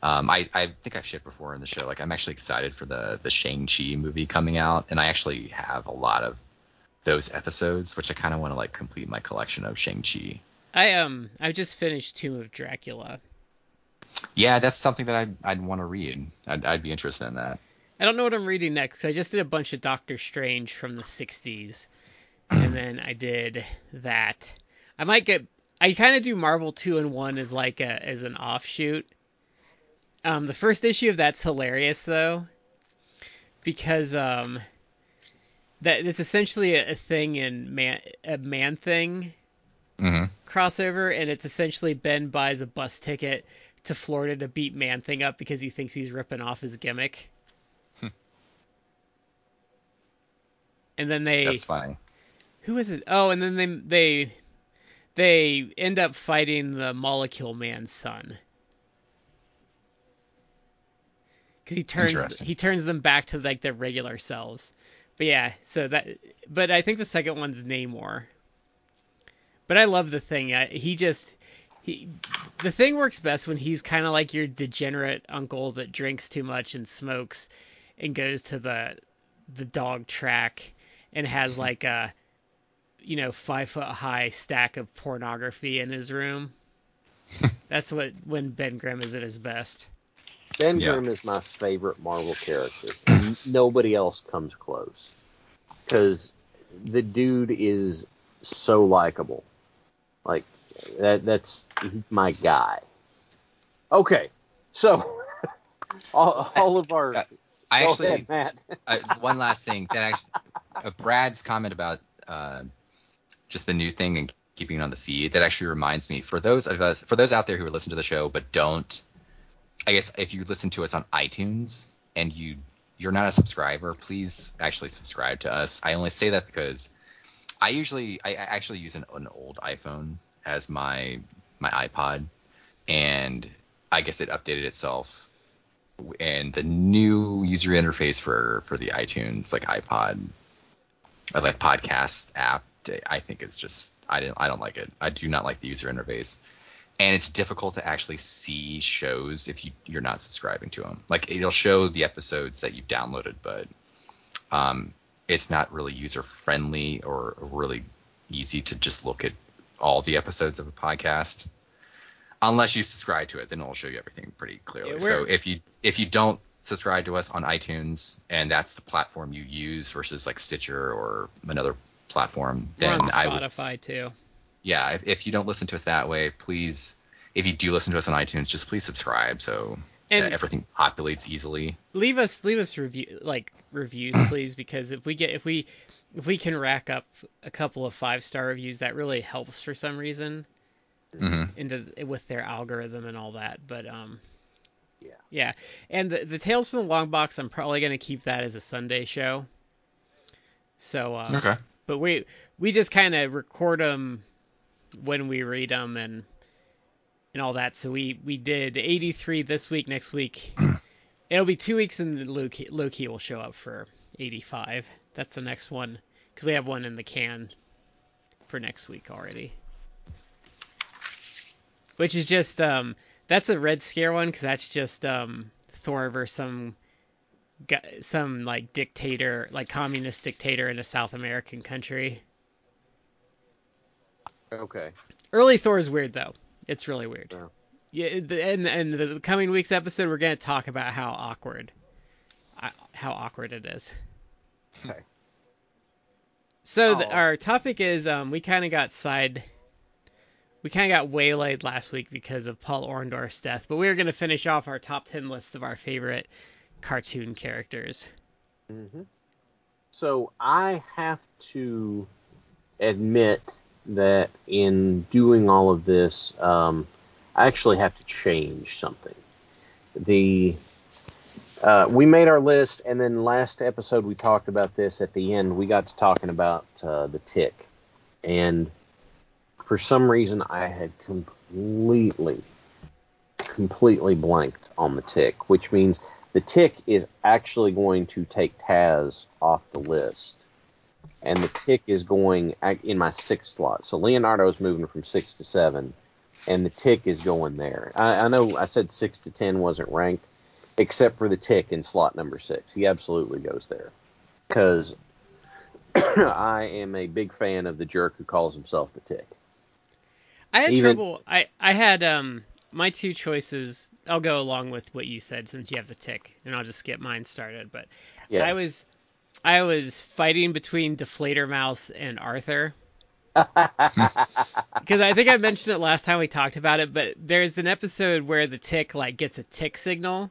Um, I, I think I've shared before in the show like I'm actually excited for the the Shang-Chi movie coming out and I actually have a lot of those episodes which I kind of want to like complete my collection of Shang-Chi. I um I just finished Tomb of Dracula. Yeah, that's something that I'd, I'd want to read. I'd, I'd be interested in that. I don't know what I'm reading next. I just did a bunch of Doctor Strange from the 60s, <clears throat> and then I did that. I might get. I kind of do Marvel Two-in-One as like a as an offshoot. Um, the first issue of that's hilarious though, because um, that it's essentially a, a thing in man a man thing Mm-hmm. crossover, and it's essentially Ben buys a bus ticket to Florida to beat Man Thing up because he thinks he's ripping off his gimmick. Hmm. and then they That's funny. who is it? Oh, and then they they they end up fighting the Molecule Man's son. Because he turns he turns them back to like their regular selves. But yeah, so that but I think the second one's Namor. But I love the thing. I, he just he the thing works best when he's kind of like your degenerate uncle that drinks too much and smokes and goes to the the dog track and has <laughs> like a you know five foot high stack of pornography in his room. <laughs> That's what when Ben Grimm is at his best. Ben Yeah. Grimm is my favorite Marvel character. Nobody else comes close. Because the dude is so likable. Like that that's my guy. Okay. So <laughs> all, all of our Uh, I actually ahead, Matt. <laughs> uh, one last thing that actually uh, Brad's comment about uh, just the new thing and keeping it on the feed that actually reminds me for those of us for those out there who listen to the show but don't I guess if you listen to us on iTunes and you you're not a subscriber please actually subscribe to us I only say that because I usually I actually use an, an old iPhone as my my iPod and I guess it updated itself and the new user interface for for the iTunes like iPod like podcast app I think it's just I didn't I don't like it. I do not like the user interface. And it's difficult to actually see shows if you you're not subscribing to them. Like it'll show the episodes that you've downloaded, but um, it's not really user friendly or really easy to just look at all the episodes of a podcast. Unless you subscribe to it then it'll show you everything pretty clearly. Yeah, so if you if you don't subscribe to us on itunes and that's the platform you use versus like stitcher or another platform We're then on i would Spotify too. yeah if, if you don't listen to us that way please if you do listen to us on itunes just please subscribe. So And- that everything populates easily. Leave us leave us review like reviews <clears throat> please because if we get if we if we can rack up a couple of five star reviews that really helps for some reason hmm into with their algorithm and all that but um Yeah. yeah. And the, the tales from the long box i'm probably going to keep that as a sunday show. So uh, okay. but we we just kind of record them when we read them and and all that. So we we did 83 this week. Next week <clears throat> it'll be two weeks, and Loki Loki will show up for 85. That's the next one because we have one in the can for next week already. which is just um that's a Red Scare one because that's just um Thor versus some gu- some like dictator, like communist dictator in a South American country. Okay. Early Thor is weird though. It's really weird. Yeah. Yeah, the, and and the coming week's episode, we're gonna talk about how awkward, how awkward it is. Okay. So the, Oh. our topic is um we kind of got side, we kind of got waylaid last week because of Paul Orndorff's death, but we are gonna finish off our top ten list of our favorite cartoon characters. hmm So I have to admit that in doing all of this, um, I actually have to change something. The uh, we made our list, and then last episode we talked about this. At the end, we got to talking about uh, the tick, and for some reason, I had completely, completely blanked on the tick, which means the tick is actually going to take Taz off the list. And the tick is going in my sixth slot. So Leonardo is moving from six to seven, and the tick is going there. I, I know I said six to ten wasn't ranked, except for the tick in slot number six. He absolutely goes there. Because <clears throat> I am a big fan of the jerk who calls himself the tick. I had Even- trouble. I I had um my two choices. I'll go along with what you said since you have the tick, and I'll just get mine started. But Yeah. I was I was fighting between Die Fledermaus and Arthur. <laughs> Because I think I mentioned it last time we talked about it, but there's an episode where the tick like gets a tick signal,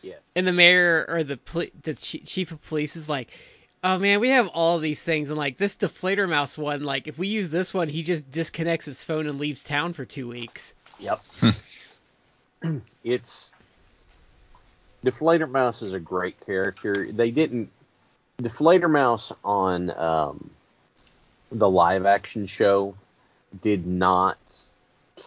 yes. and the mayor or the poli- the chi- chief of police is like, "Oh man, we have all these things, and like this Die Fledermaus one, like if we use this one, he just disconnects his phone and leaves town for two weeks." Yep. <laughs> it's Die Fledermaus is a great character. They didn't Die Fledermaus on um, the live action show did not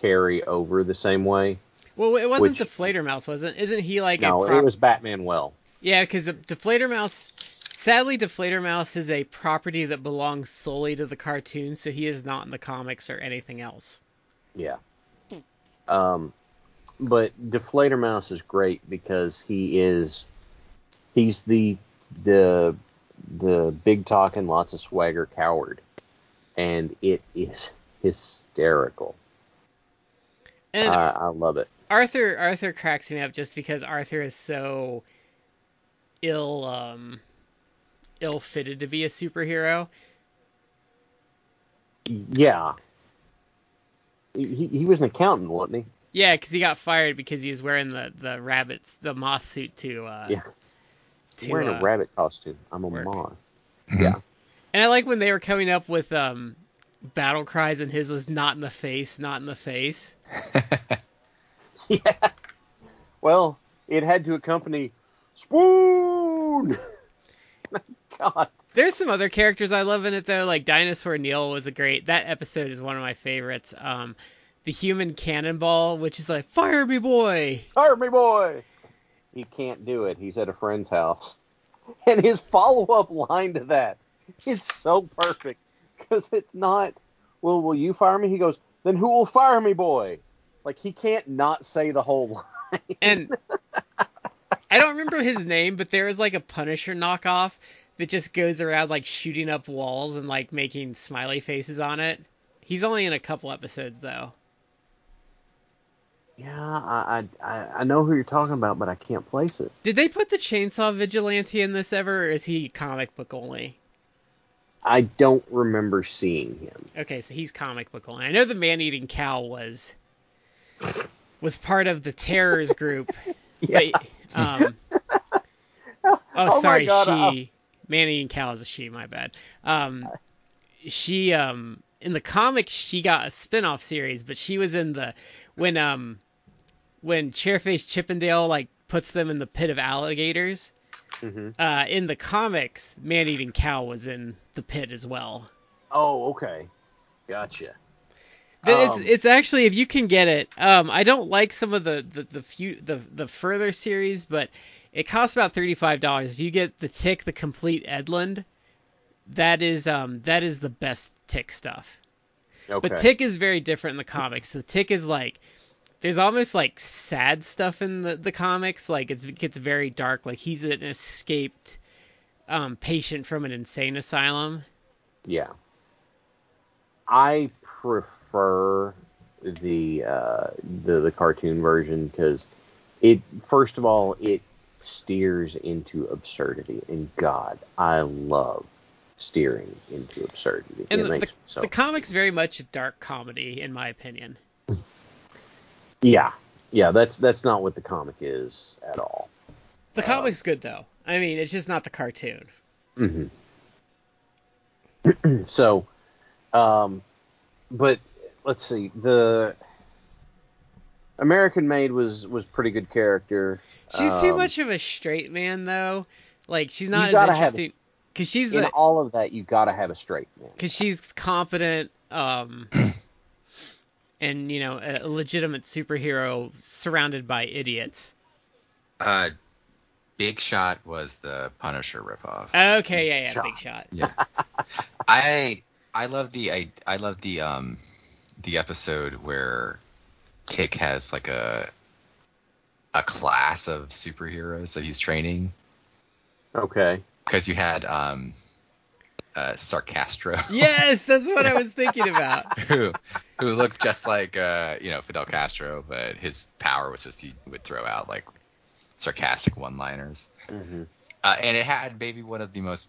carry over the same way. Well, it wasn't Which- Die Fledermaus, wasn't? Isn't he like no, a prop- it was Batman Well. Yeah, because Die Fledermaus. Sadly, Die Fledermaus is a property that belongs solely to the cartoon, so he is not in the comics or anything else. Yeah. Um, but Die Fledermaus is great because he is he's the the the big talking, lots of swagger coward, and it is hysterical. And I, I love it. Arthur Arthur cracks me up just because Arthur is so ill um ill fitted to be a superhero. Yeah. He, he was an accountant, wasn't he? Yeah, because he got fired because he was wearing the the rabbits the moth suit to uh? Yeah. To, Wearing uh, a rabbit costume. I'm a work. moth. Mhm. Yeah. And I like when they were coming up with um battle cries and his was not in the face, not in the face. <laughs> <laughs> Yeah. Well, it had to accompany spoon. <laughs> God. There's some other characters I love in it though, like Dinosaur Neil was a great. That episode is one of my favorites. Um, the human cannonball, which is like fire me boy. Fire me, boy. He can't do it. He's at a friend's house. <laughs> And his follow up line to that is so perfect because it's not, well, will you fire me? He goes, then who will fire me, boy? Like, he can't not say the whole line. And <laughs> I don't remember his name, but there is like a Punisher knockoff that just goes around like shooting up walls and like making smiley faces on it. He's only in a couple episodes though. Yeah, I, I, I- know who you're talking about, but I can't place it. Did they put the Chainsaw Vigilante in this ever, or is he comic book only? I don't remember seeing him. Okay, so he's comic book only. I know the man-eating cow was was part of the terrors group. <laughs> Yeah. But, um, <laughs> Oh oh, sorry, God, she. Man-eating cow is a she. My bad. Um, she um in the comic she got a spin-off series, but she was in the when um when Chairface Chippendale like puts them in the pit of alligators. hmm Uh, in the comics, man-eating cow was in the pit as well. Oh, okay. Gotcha. But it's Um, it's actually if you can get it. Um, I don't like some of the the the few the the further series, but it costs about thirty five dollars. If you get the Tick, the complete Edlund, that is um that is the best Tick stuff. Okay. But Tick is very different in the comics. The Tick is like there's almost like sad stuff in the, the comics. Like it's, it gets very dark. Like he's an escaped um, patient from an insane asylum. Yeah. I prefer the uh, the the cartoon version because it first of all it steers into absurdity, and God, I love steering into absurdity. And the, the, so the comic's very much a dark comedy, in my opinion. Yeah yeah that's that's not what the comic is at all. The Uh, comic's good though. I mean, it's just not the cartoon. hmm <clears throat> so, um, but let's see. The American Maid was was pretty good character. She's too Um, much of a straight man though. Like she's not as interesting because she's In the all of that, you gotta have a straight man. because she's confident. um <clears throat> and you know a legitimate superhero surrounded by idiots. Uh, Big Shot was the Punisher ripoff. Okay, yeah, yeah, Shot. big shot. Yeah. <laughs> I I love the I I love the um the episode where Tick has like a a class of superheroes that he's training Okay. because you had um uh Sarcastro. Yes, that's what I was thinking <laughs> about. who who looked just like uh you know Fidel Castro but his power was just he would throw out like sarcastic one-liners. Hmm uh, and it had maybe one of the most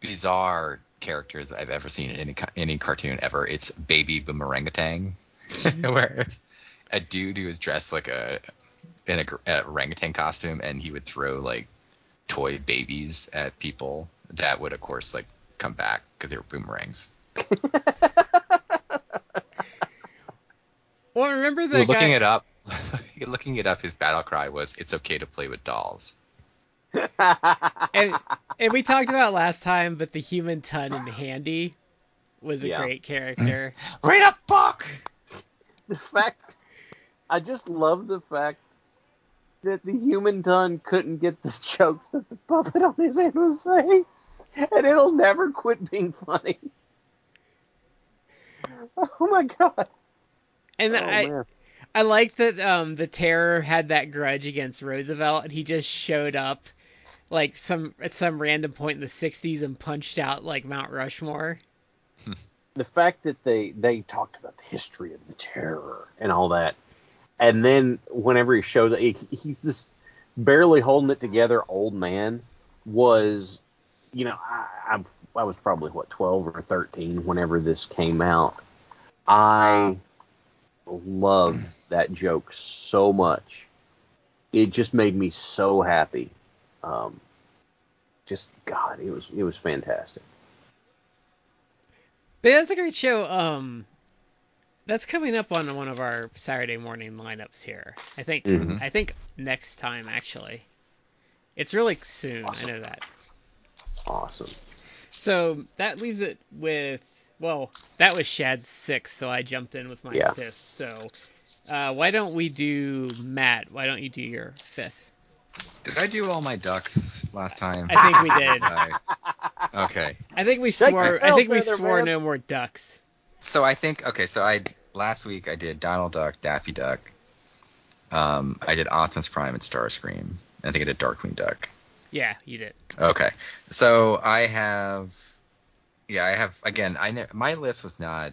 bizarre characters I've ever seen in any, any cartoon ever. It's Baby Boomerangatang, <laughs> where it's a dude who is dressed like a in a, a orangutan costume, and he would throw like toy babies at people. That would, of course, like come back because they were boomerangs. <laughs> Well, remember the Well, guy? looking it up, <laughs> looking it up, his battle cry was "It's okay to play with dolls." <laughs> and, and we talked about last time, but the human ton in Handy was a Yeah. great character. Read a book. the fact, I just love the fact that the human ton couldn't get the jokes that the puppet on his hand was saying, and it'll never quit being funny. Oh my god! And oh I, man. I like that um the terror had that grudge against Roosevelt and he just showed up like some at some random point in the 60s and punched out like Mount Rushmore. <laughs> the fact that they they talked about the history of the terror and all that, and then whenever he shows up, he, he's this barely holding it together old man. Was, you know, I, I I was probably what twelve or thirteen whenever this came out. I loved that joke so much. It just made me so happy. Um, just God, it was it was fantastic. But that's a great show. Um that's coming up on one of our Saturday morning lineups here. I think Mhm. I think next time actually. It's really soon, Awesome. I know that. Awesome. So that leaves it with well, that was Shad's sixth, so I jumped in with my Yeah. fifth. So uh, why don't we do Matt? Why don't you do your fifth? Did I do all my ducks last time? I think we did. <laughs> I- okay. I think we swore. I think we swore no more ducks. So I think okay. So I last week I did Donald Duck, Daffy Duck. Um, I did Optimus Prime and Starscream. I think I did Darkwing Duck. Yeah, you did. Okay. So I have, yeah, I have again. I know my list was not.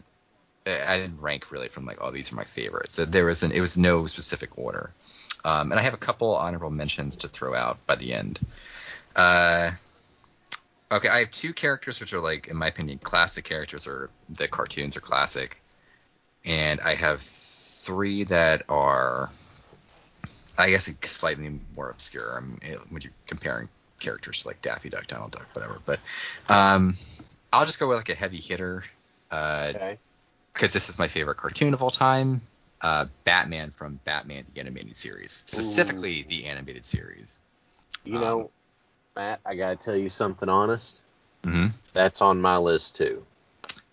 I didn't rank really from like, oh, these are my favorites. There was an, it was no specific order. Um, and I have a couple honorable mentions to throw out by the end. Uh, okay, I have two characters which are like, in my opinion, classic characters, or the cartoons are classic, and I have three that are, I guess, it's slightly more obscure. I'm, when you're comparing characters like Daffy Duck, Donald Duck, whatever. But um, I'll just go with like a heavy hitter because Okay. this is my favorite cartoon of all time. Uh, Batman from Batman the animated series, specifically the animated series. You know, Um, Matt, I gotta tell you something honest. Mm-hmm. That's on my list too.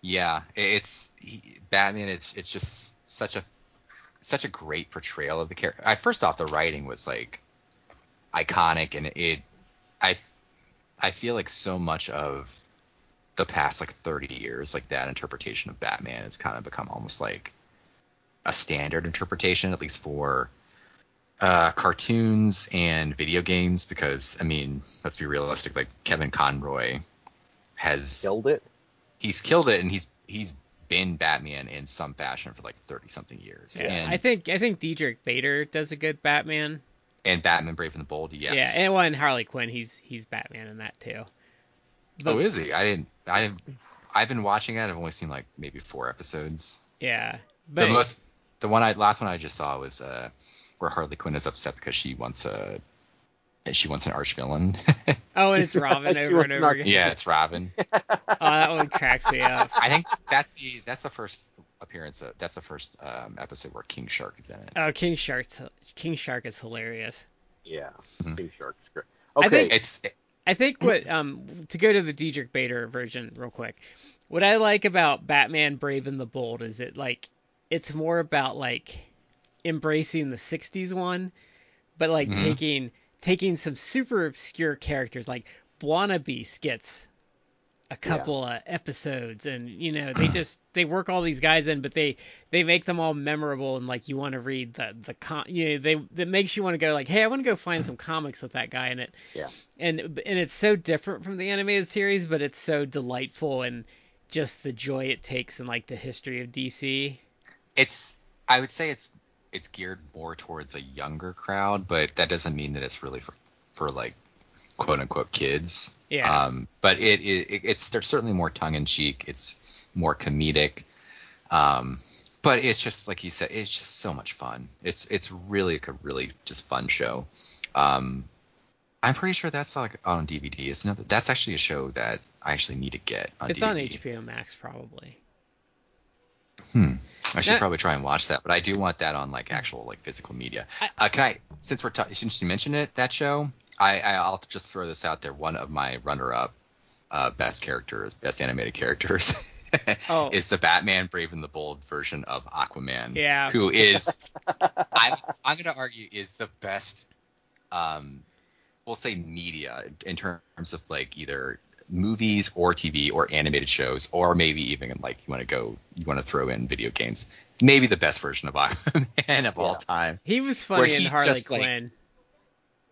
Yeah, it's he, Batman. It's it's just such a such a great portrayal of the character. I first off, the writing was like iconic, and it I I feel like so much of the past like 30 years, like that interpretation of Batman has kind of become almost like a standard interpretation, at least for uh, cartoons and video games. Because I mean, let's be realistic. Like Kevin Conroy has Killed it. he's killed it, and he's he's been Batman in some fashion for like 30 something years. Yeah, and, I think I think Diedrich Bader does a good Batman. and Batman Brave and the Bold, yes. Yeah, and well, and Harley Quinn, he's he's Batman in that too. oh, is he? I didn't. I didn't. I've been watching it. I've only seen like maybe four episodes. Yeah, but the most, the one I last one I just saw was uh where Harley Quinn is upset because she wants a she wants an arch villain. <laughs> oh, and it's <laughs> Robin over and over again. yeah, it's Robin. <laughs> Oh, that one cracks me up. I think that's the that's the first appearance. Of, that's the first um, episode where King Shark is in it. Oh, King Shark's King Shark is hilarious. Yeah. Mhm. King Shark is great. I Okay. think- It's I think what um to go to the Diedrich Bader version real quick. What I like about Batman Brave and the Bold is it like it's more about like embracing the 60s one but like Mhm. taking taking some super obscure characters like Beast gets a couple of episodes and you know they <clears throat> just they work all these guys in but they they make them all memorable and like you want to read the the con you know they that makes you want to go like hey I want to go find some comics with that guy in it. Yeah. and and it's so different from the animated series but it's so delightful and just the joy it takes in like the history of DC it's I would say it's it's geared more towards a younger crowd, but that doesn't mean that it's really for for like quote unquote kids. Yeah. Um, but it, it it's there's certainly more tongue in cheek. It's more comedic. Um, but it's just like you said, it's just so much fun. It's it's really like a really just fun show. Um, I'm pretty sure that's like on DVD. It's not. That's actually a show that I actually need to get on it's DVD. on HBO Max probably Hmm. I should That- probably try and watch that, but I do want that on like actual like physical media. I- uh, can I, since we're ta- since you mentioned it, that show, I, I I'll just throw this out there. One of my runner-up uh, best characters, best animated characters, Oh. <laughs> is the Batman Brave and the Bold version of Aquaman. Yeah. Who is, I, <laughs> I'm going to argue, is the best. Um, we'll say media in terms of like either movies or TV or animated shows or maybe even like you want to go you want to throw in video games maybe the best version of Aquaman <laughs> of all time. He was funny in Harley just, like- Quinn.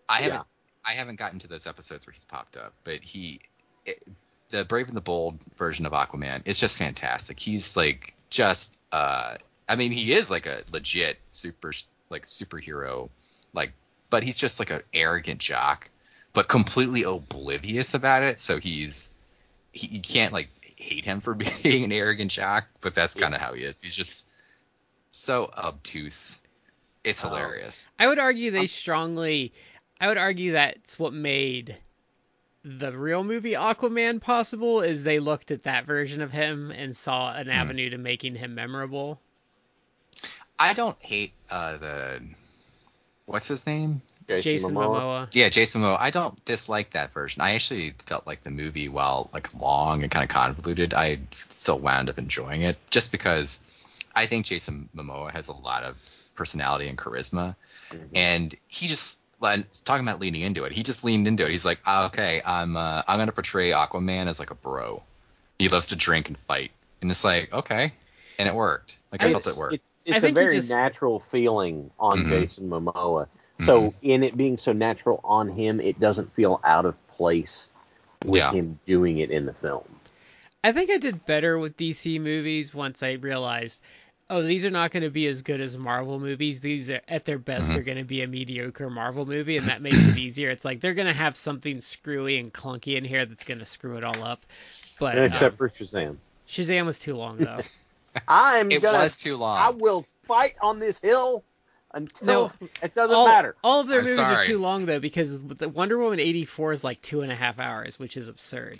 I Yeah. haven't I haven't gotten to those episodes where he's popped up but he it, the Brave and the Bold version of Aquaman is just fantastic. He's like just uh I mean he is like a legit super like superhero like but he's just like an arrogant jock but completely oblivious about it so he's he, you can't like hate him for <laughs> being an arrogant jock but that's kind of how he is he's just so obtuse it's Oh. hilarious I would argue they strongly I would argue that's what made the real movie Aquaman possible is they looked at that version of him and saw an avenue to making him memorable. I don't hate uh the what's his name? Jason Momoa. Yeah, Jason Momoa. I don't dislike that version. I actually felt like the movie, while like long and kind of convoluted, I still wound up enjoying it just because I think Jason Momoa has a lot of personality and charisma, Mhm. and he just like, talking about leaning into it. He just leaned into it. He's like, "Ah, okay, I'm uh, I'm gonna portray Aquaman as like a bro. He loves to drink and fight, and it's like okay, and it worked. Like I, I felt It's- it worked. it- it's a very just- natural feeling on Mhm. Jason Momoa. So in it being so natural on him, it doesn't feel out of place with Yeah. him doing it in the film. I think I did better with DC movies once I realized, oh, these are not going to be as good as Marvel movies. These are at their best Mhm. are going to be a mediocre Marvel movie, and that makes it easier. It's like they're going to have something screwy and clunky in here that's going to screw it all up. But Except um, for Shazam. Shazam was too long though. <laughs> I'm It gonna. was too long. I will fight on this hill until No, it doesn't all, matter. all of their I'm movies are too long though because the Wonder Woman 84 is like two and a half hours, which is absurd.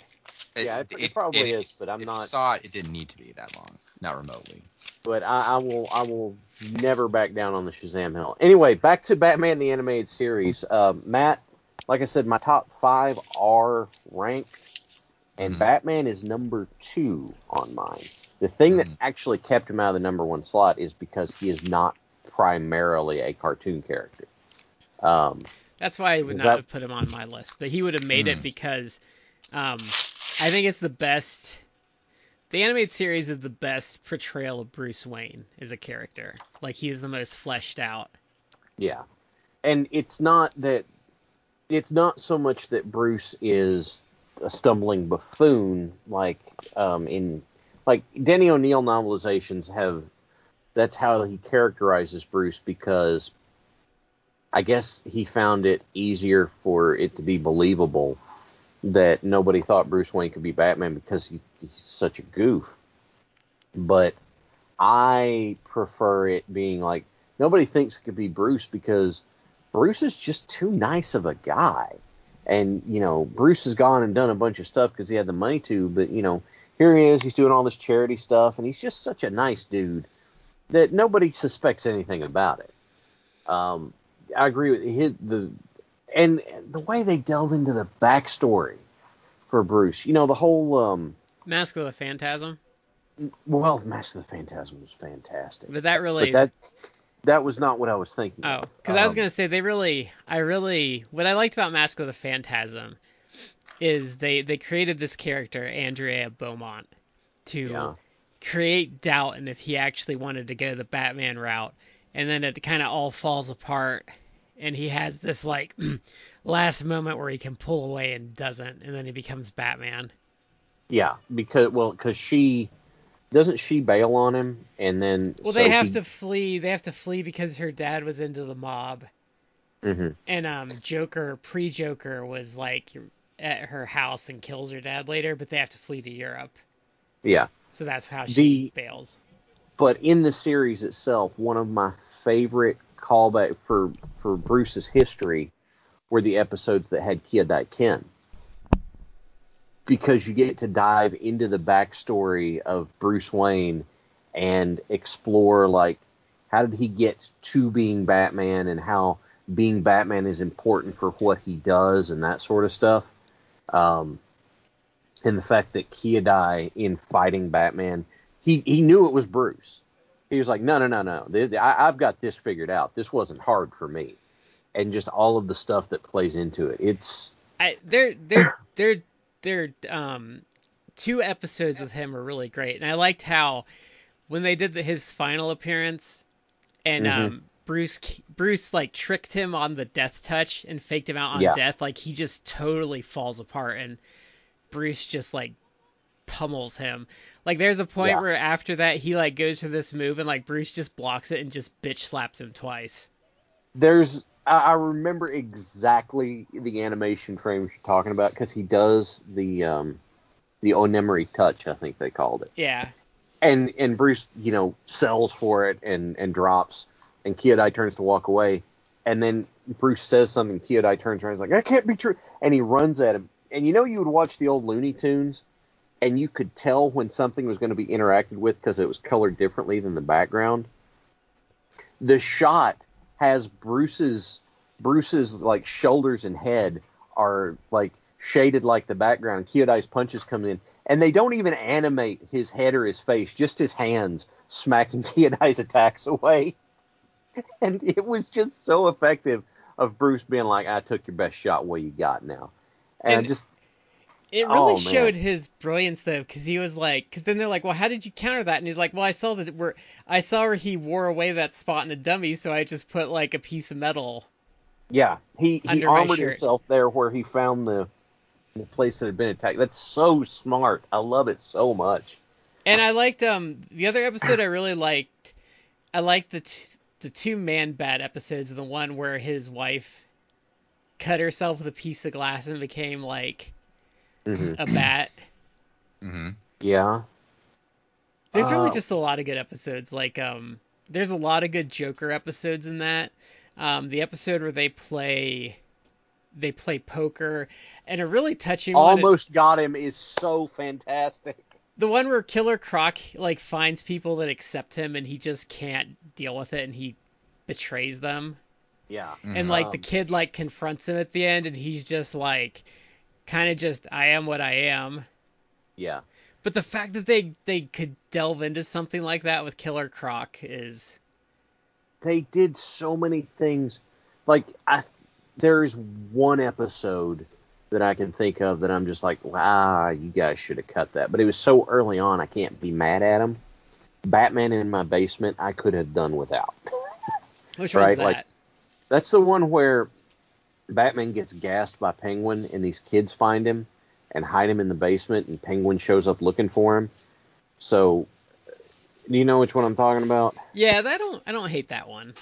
Yeah, it- it probably is, but I'm if not- You saw it; it didn't need to be that long, not remotely. But I, I will. I will never back down on the Shazam hill. Anyway, back to Batman the animated series. Uh, Matt, like I said, my top five are ranked, and Mhm. Batman is number two on mine. The thing that Mhm. actually kept him out of the number one slot is because he is not primarily a cartoon character. Um, That's why I would not that- have put him on my list. But he would have made it Hmm. because um, I think it's the best. The animated series is the best portrayal of Bruce Wayne as a character. Like he is the most fleshed out. Yeah. And it's not that it's not so much that Bruce is a stumbling buffoon like um in like Denny O'Neil novelizations have that's how he characterizes Bruce because I guess he found it easier for it to be believable that nobody thought Bruce Wayne could be Batman because he, he's such a goof. But I prefer it being like nobody thinks it could be Bruce because Bruce is just too nice of a guy. And, you know, Bruce has gone and done a bunch of stuff because he had the money to, but, you know, here he is, he's doing all this charity stuff, and he's just such a nice dude that nobody suspects anything about it. Um, I agree with his, the and the way they delve into the backstory for Bruce. You know, the whole um, Mask of the Phantasm. well, Mask of the Phantasm was fantastic, But that really. but that that was not what I was thinking. Oh, because I was Um, gonna say they really, I really, what I liked about Mask of the Phantasm is they they created this character Andrea Beaumont to Yeah. Create doubt in if he actually wanted to go the Batman route, and then it kind of all falls apart, and he has this like <clears throat> last moment where he can pull away and doesn't, and then he becomes Batman. Yeah, because well, because she doesn't she bail on him, and then Well, so they have he- to flee. They have to flee because her dad was into the mob. Mhm. and um Joker pre-Joker was like at her house and kills her dad later, but they have to flee to Europe. Yeah, So that's how she The- bails. but in the series itself, one of my favorite callback for for Bruce's history were the episodes that had Kyodai Ken. Because you get to dive into the backstory of Bruce Wayne and explore like how did he get to being Batman and how being Batman is important for what he does and that sort of stuff. Um, and the fact that Kyodai in fighting Batman, he he knew it was Bruce. He was like, no, no, no, no. I, I've got this figured out. This wasn't hard for me, and just all of the stuff that plays into it. It's I they're they're <laughs> they're they're um two episodes with him are really great, and I liked how when they did the, his final appearance and Mhm. um Bruce Bruce like tricked him on the death touch and faked him out on Yeah. death, like he just totally falls apart and Bruce just like pummels him. Like there's a point Yeah. where after that he like goes for this move and like Bruce just blocks it and just bitch slaps him twice. there's I, remember exactly the animation frame you're talking about because he does the um the Onemiri touch, I think they called it. Yeah. and and Bruce, you know, sells for it and and drops, and Kyodai turns to walk away, and then Bruce says something. Kyodai turns around, he's like, "That can't be true," and he runs at him. And you know, you would watch the old Looney Tunes, and you could tell when something was going to be interacted with because it was colored differently than the background. The shot has Bruce's Bruce's like shoulders and head are like shaded like the background. Kyodai's punches come in, and they don't even animate his head or his face, just his hands smacking <laughs> Kyodai's attacks away. And it was just so effective of Bruce being like, "I took your best shot. What you got now?" And, And- just It really Oh, showed his brilliance though, because he was like, because then they're like, well, how did you counter that? And he's like, well, I saw that where I saw where he wore away that spot in a dummy, so I just put like a piece of metal. yeah, he he armored himself there where he found the the place that had been attacked. That's so smart. I love it so much. And I liked um the other episode I really liked. I liked the t- the two Man-Bat episodes. The one where his wife cut herself with a piece of glass and became like hmm a bat. hmm Yeah, There's really Uh, just a lot of good episodes. Like um, there's a lot of good Joker episodes in that. Um, the episode where they play, they play poker, and a really touching one. almost got him is so fantastic. The one where Killer Croc like finds people that accept him, and he just can't deal with it, and he betrays them. Yeah, And like the Um, kid like confronts him at the end, and he's just like, kind of just I am what I am. yeah. But the fact that they they could delve into something like that with Killer Croc is they did so many things. Like I, there's one episode that I can think of that I'm just like, wow, you guys should have cut that. But it was so early on, I can't be mad at him. Batman in my basement, I could have done without. Which <laughs> Right, one's that? like- That's the one where Batman gets gassed by Penguin, and these kids find him and hide him in the basement, and Penguin shows up looking for him. So, do you know which one I'm talking about? yeah, I don't I don't hate that one.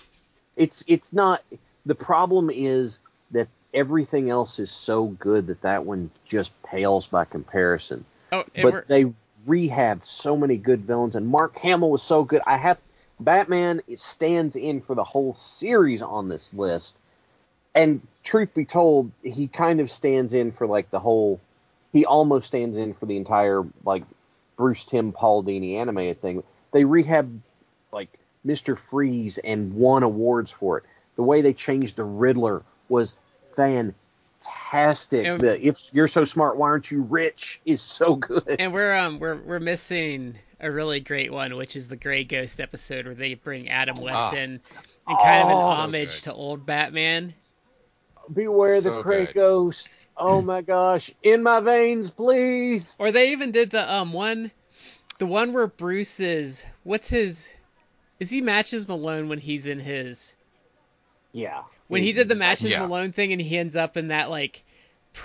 It's it's not. The problem is that everything else is so good that that one just pales by comparison. Oh, but they rehabbed so many good villains, and Mark Hamill was so good. I have Batman stands in for the whole series on this list, and truth be told, he kind of stands in for like the whole. He almost stands in for the entire like Bruce Timm Paul Dini animated thing. They rehab like Mister Freeze and won awards for it. The way they changed the Riddler was fantastic. And- the if you're so smart, why aren't you rich? is so good. and we're um we're we're missing a really great one, which is the Gray Ghost episode where they bring Adam West Ah. in and kind of an Oh. So homage to old Batman. Beware So the Gray good. Ghost. Oh my <laughs> gosh. In my veins, please. Or they even did the um one, the one where Bruce is what's his, is he matches Malone when he's in his Yeah. When he did the matches Yeah. Malone thing and he ends up in that like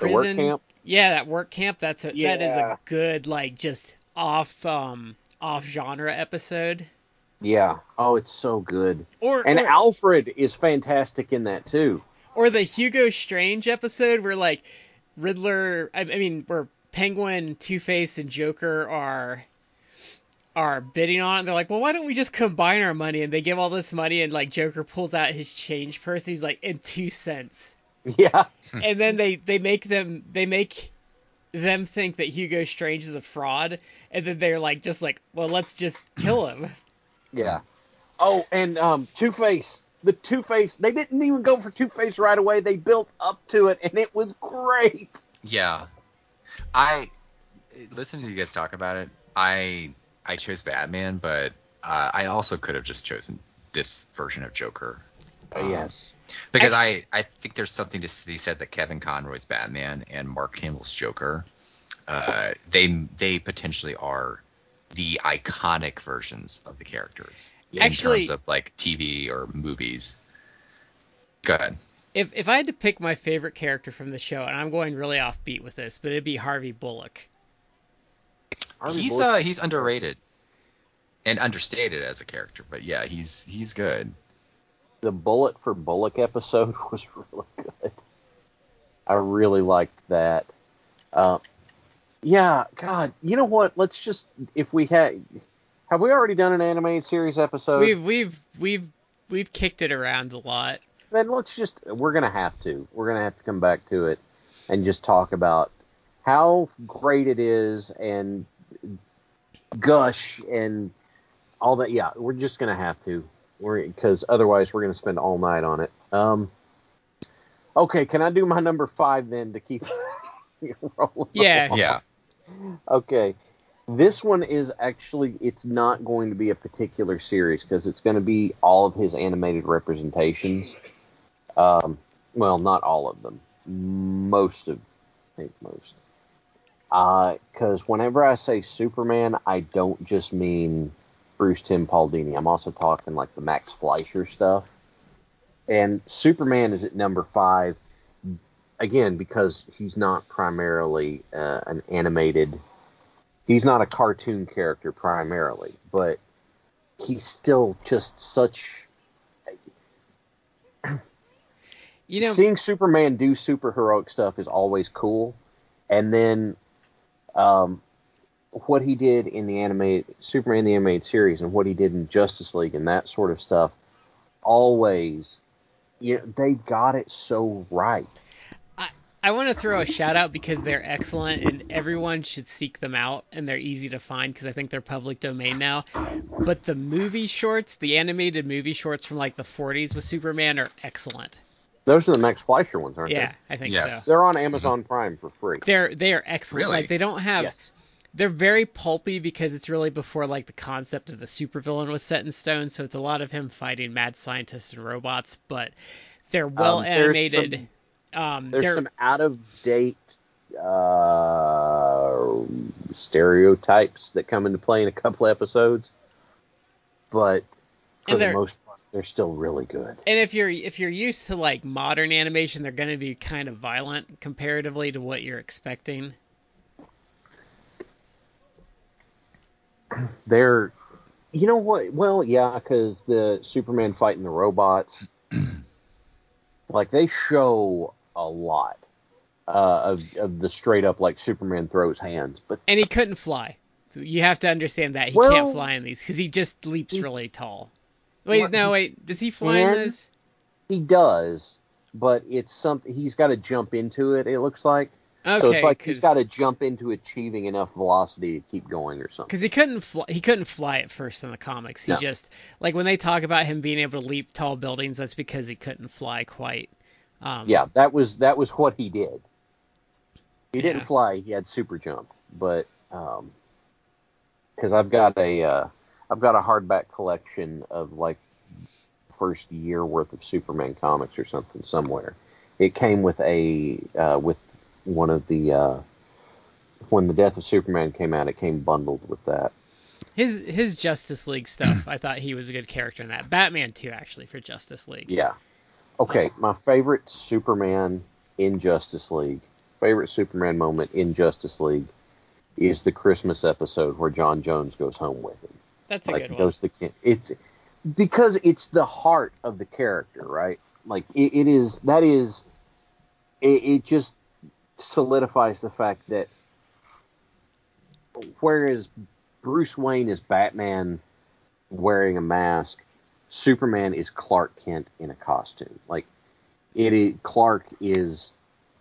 The work prison camp? Yeah, that work camp. That's a that is a good like just off um off genre episode. Yeah. Oh, it's so good. Or And or, Alfred is fantastic in that too. or the Hugo Strange episode where like Riddler, I, I mean, where Penguin, Two Face, and Joker are are bidding on it. They're like, well, why don't we just combine our money? And they give all this money, and like Joker pulls out his change purse, and he's like, in two cents. Yeah. and then they they make them they make them think that Hugo Strange is a fraud, and then they're like, just like, well, let's just kill him. <clears throat> Yeah. Oh, and um, Two Face. The Two Face. They didn't even go for Two Face right away. They built up to it, and it was great. Yeah. I listening to you guys talk about it. I I chose Batman, but uh, I also could have just chosen this version of Joker. Um, yes. Because I, I think there's something to be said that Kevin Conroy's Batman and Mark Hamill's Joker, uh, they they potentially are the iconic versions of the characters in terms of like TV or movies. Go ahead. If if I had to pick my favorite character from the show, and I'm going really offbeat with this, but it'd be Harvey Bullock. Harvey he's Bullock- uh he's underrated and understated as a character, but yeah, he's he's good. the Bullet for Bullock episode <laughs> was really good. I really liked that. Uh, yeah, God, you know what? Let's just if we had have we already done an animated series episode? We've we've we've we've kicked it around a lot. then let's just we're gonna have to we're gonna have to come back to it and just talk about how great it is and gush and all that. Yeah, we're just gonna have to. We're because otherwise we're gonna spend all night on it. Um. Okay, can I do my number five then to keep <laughs> rolling? Yeah. along? Yeah. Okay. This one is actually it's not going to be a particular series because it's going to be all of his animated representations. Um, well, not all of them. Most of, I think most. Because whenever I say Superman, I don't just mean Bruce Timm Paul Dini. I'm also talking like the Max Fleischer stuff. And Superman is at number five again because he's not primarily uh, an animated he's not a cartoon character primarily but he's still just such You know, seeing superman do superheroic stuff is always cool and then um what he did in the animated superman the animated series and what he did in justice league and that sort of stuff always you know they got it so right I want to throw a shout out because they're excellent and everyone should seek them out and they're easy to find because I think they're public domain now. But the movie shorts, the animated movie shorts from like the 40s with Superman are excellent. Those are the max fleischer ones aren't Yeah, they Yeah, I think Yes. so. they're on amazon prime for free They're they are excellent. Really? Like they don't have yes they're very pulpy because it's really before like the concept of the supervillain was set in stone, so it's a lot of him fighting mad scientists and robots, but they're well Um, animated. some- um, There's some out of date uh, stereotypes that come into play in a couple episodes, but for And the most part, they're still really good. And if you're if you're used to like modern animation, they're going to be kind of violent comparatively to what you're expecting. <clears throat> They're, you know what? Well, yeah, because the Superman fighting the robots, <clears throat> like they show a lot uh, of of the straight up like Superman throws hands, but And he couldn't fly. You have to understand that he Well, can't fly in these because he just leaps he- really tall. Wait, What, no, wait. Does he fly in those? he does. But it's something he's got to jump into it. It looks like. Okay, so it's like he's got to jump into achieving enough velocity to keep going or something. because he couldn't fly. He couldn't fly at first in the comics. He No. just like when they talk about him being able to leap tall buildings, that's because he couldn't fly quite. Um, Yeah, that was that was what he did. He didn't fly. He had super jump, but um, because I've got a uh, I've got a hardback collection of like first year worth of Superman comics or something somewhere. It came with a uh, with one of the uh, when the Death of Superman came out. It came bundled with that. His his Justice League stuff, I thought he was a good character in that. Batman too, actually, for Justice League. Yeah. Okay, my favorite Superman in Justice League, favorite Superman moment in Justice League is the Christmas episode where J'onn J'onzz goes home with him. That's a like good one. goes to the it's because it's the heart of the character, right? Like it, it is that is it, it just solidifies the fact that whereas Bruce Wayne is Batman wearing a mask, Superman is Clark Kent in a costume. Like it is, Clark is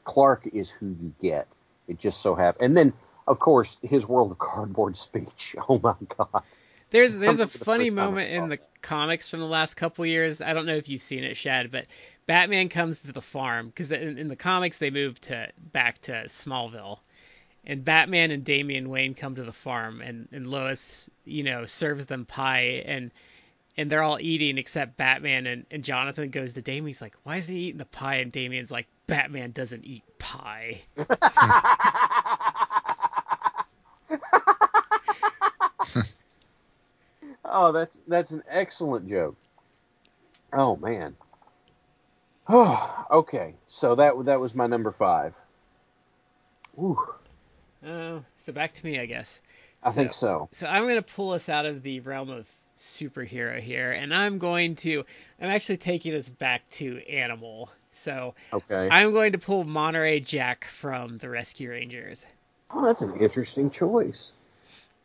Clark is who you get. It just so happens, and then of course his World of Cardboard <laughs> speech. Oh my god! There's there's a remember the funny first time I moment saw in the comics from the last couple years. I don't know if you've seen it, Shad, but Batman comes to the farm because in, in the comics they moved to back to Smallville, and Batman and Damian Wayne come to the farm, and and Lois, you know, serves them pie, and and they're all eating except Batman, and and Jonathan goes to Damian, he's like, why is he eating the pie? And Damian's like, Batman doesn't eat pie. <laughs> <laughs> oh, that's that's an excellent joke. Oh man. Oh, okay. So that that was my number five. Ooh, uh, Oh, so back to me, I guess. I think so. So I'm going to pull us out of the realm of superhero here, and I'm going to. I'm actually taking us back to animal. So Okay. I'm going to pull Monterey Jack from the Rescue Rangers. oh, that's an interesting choice.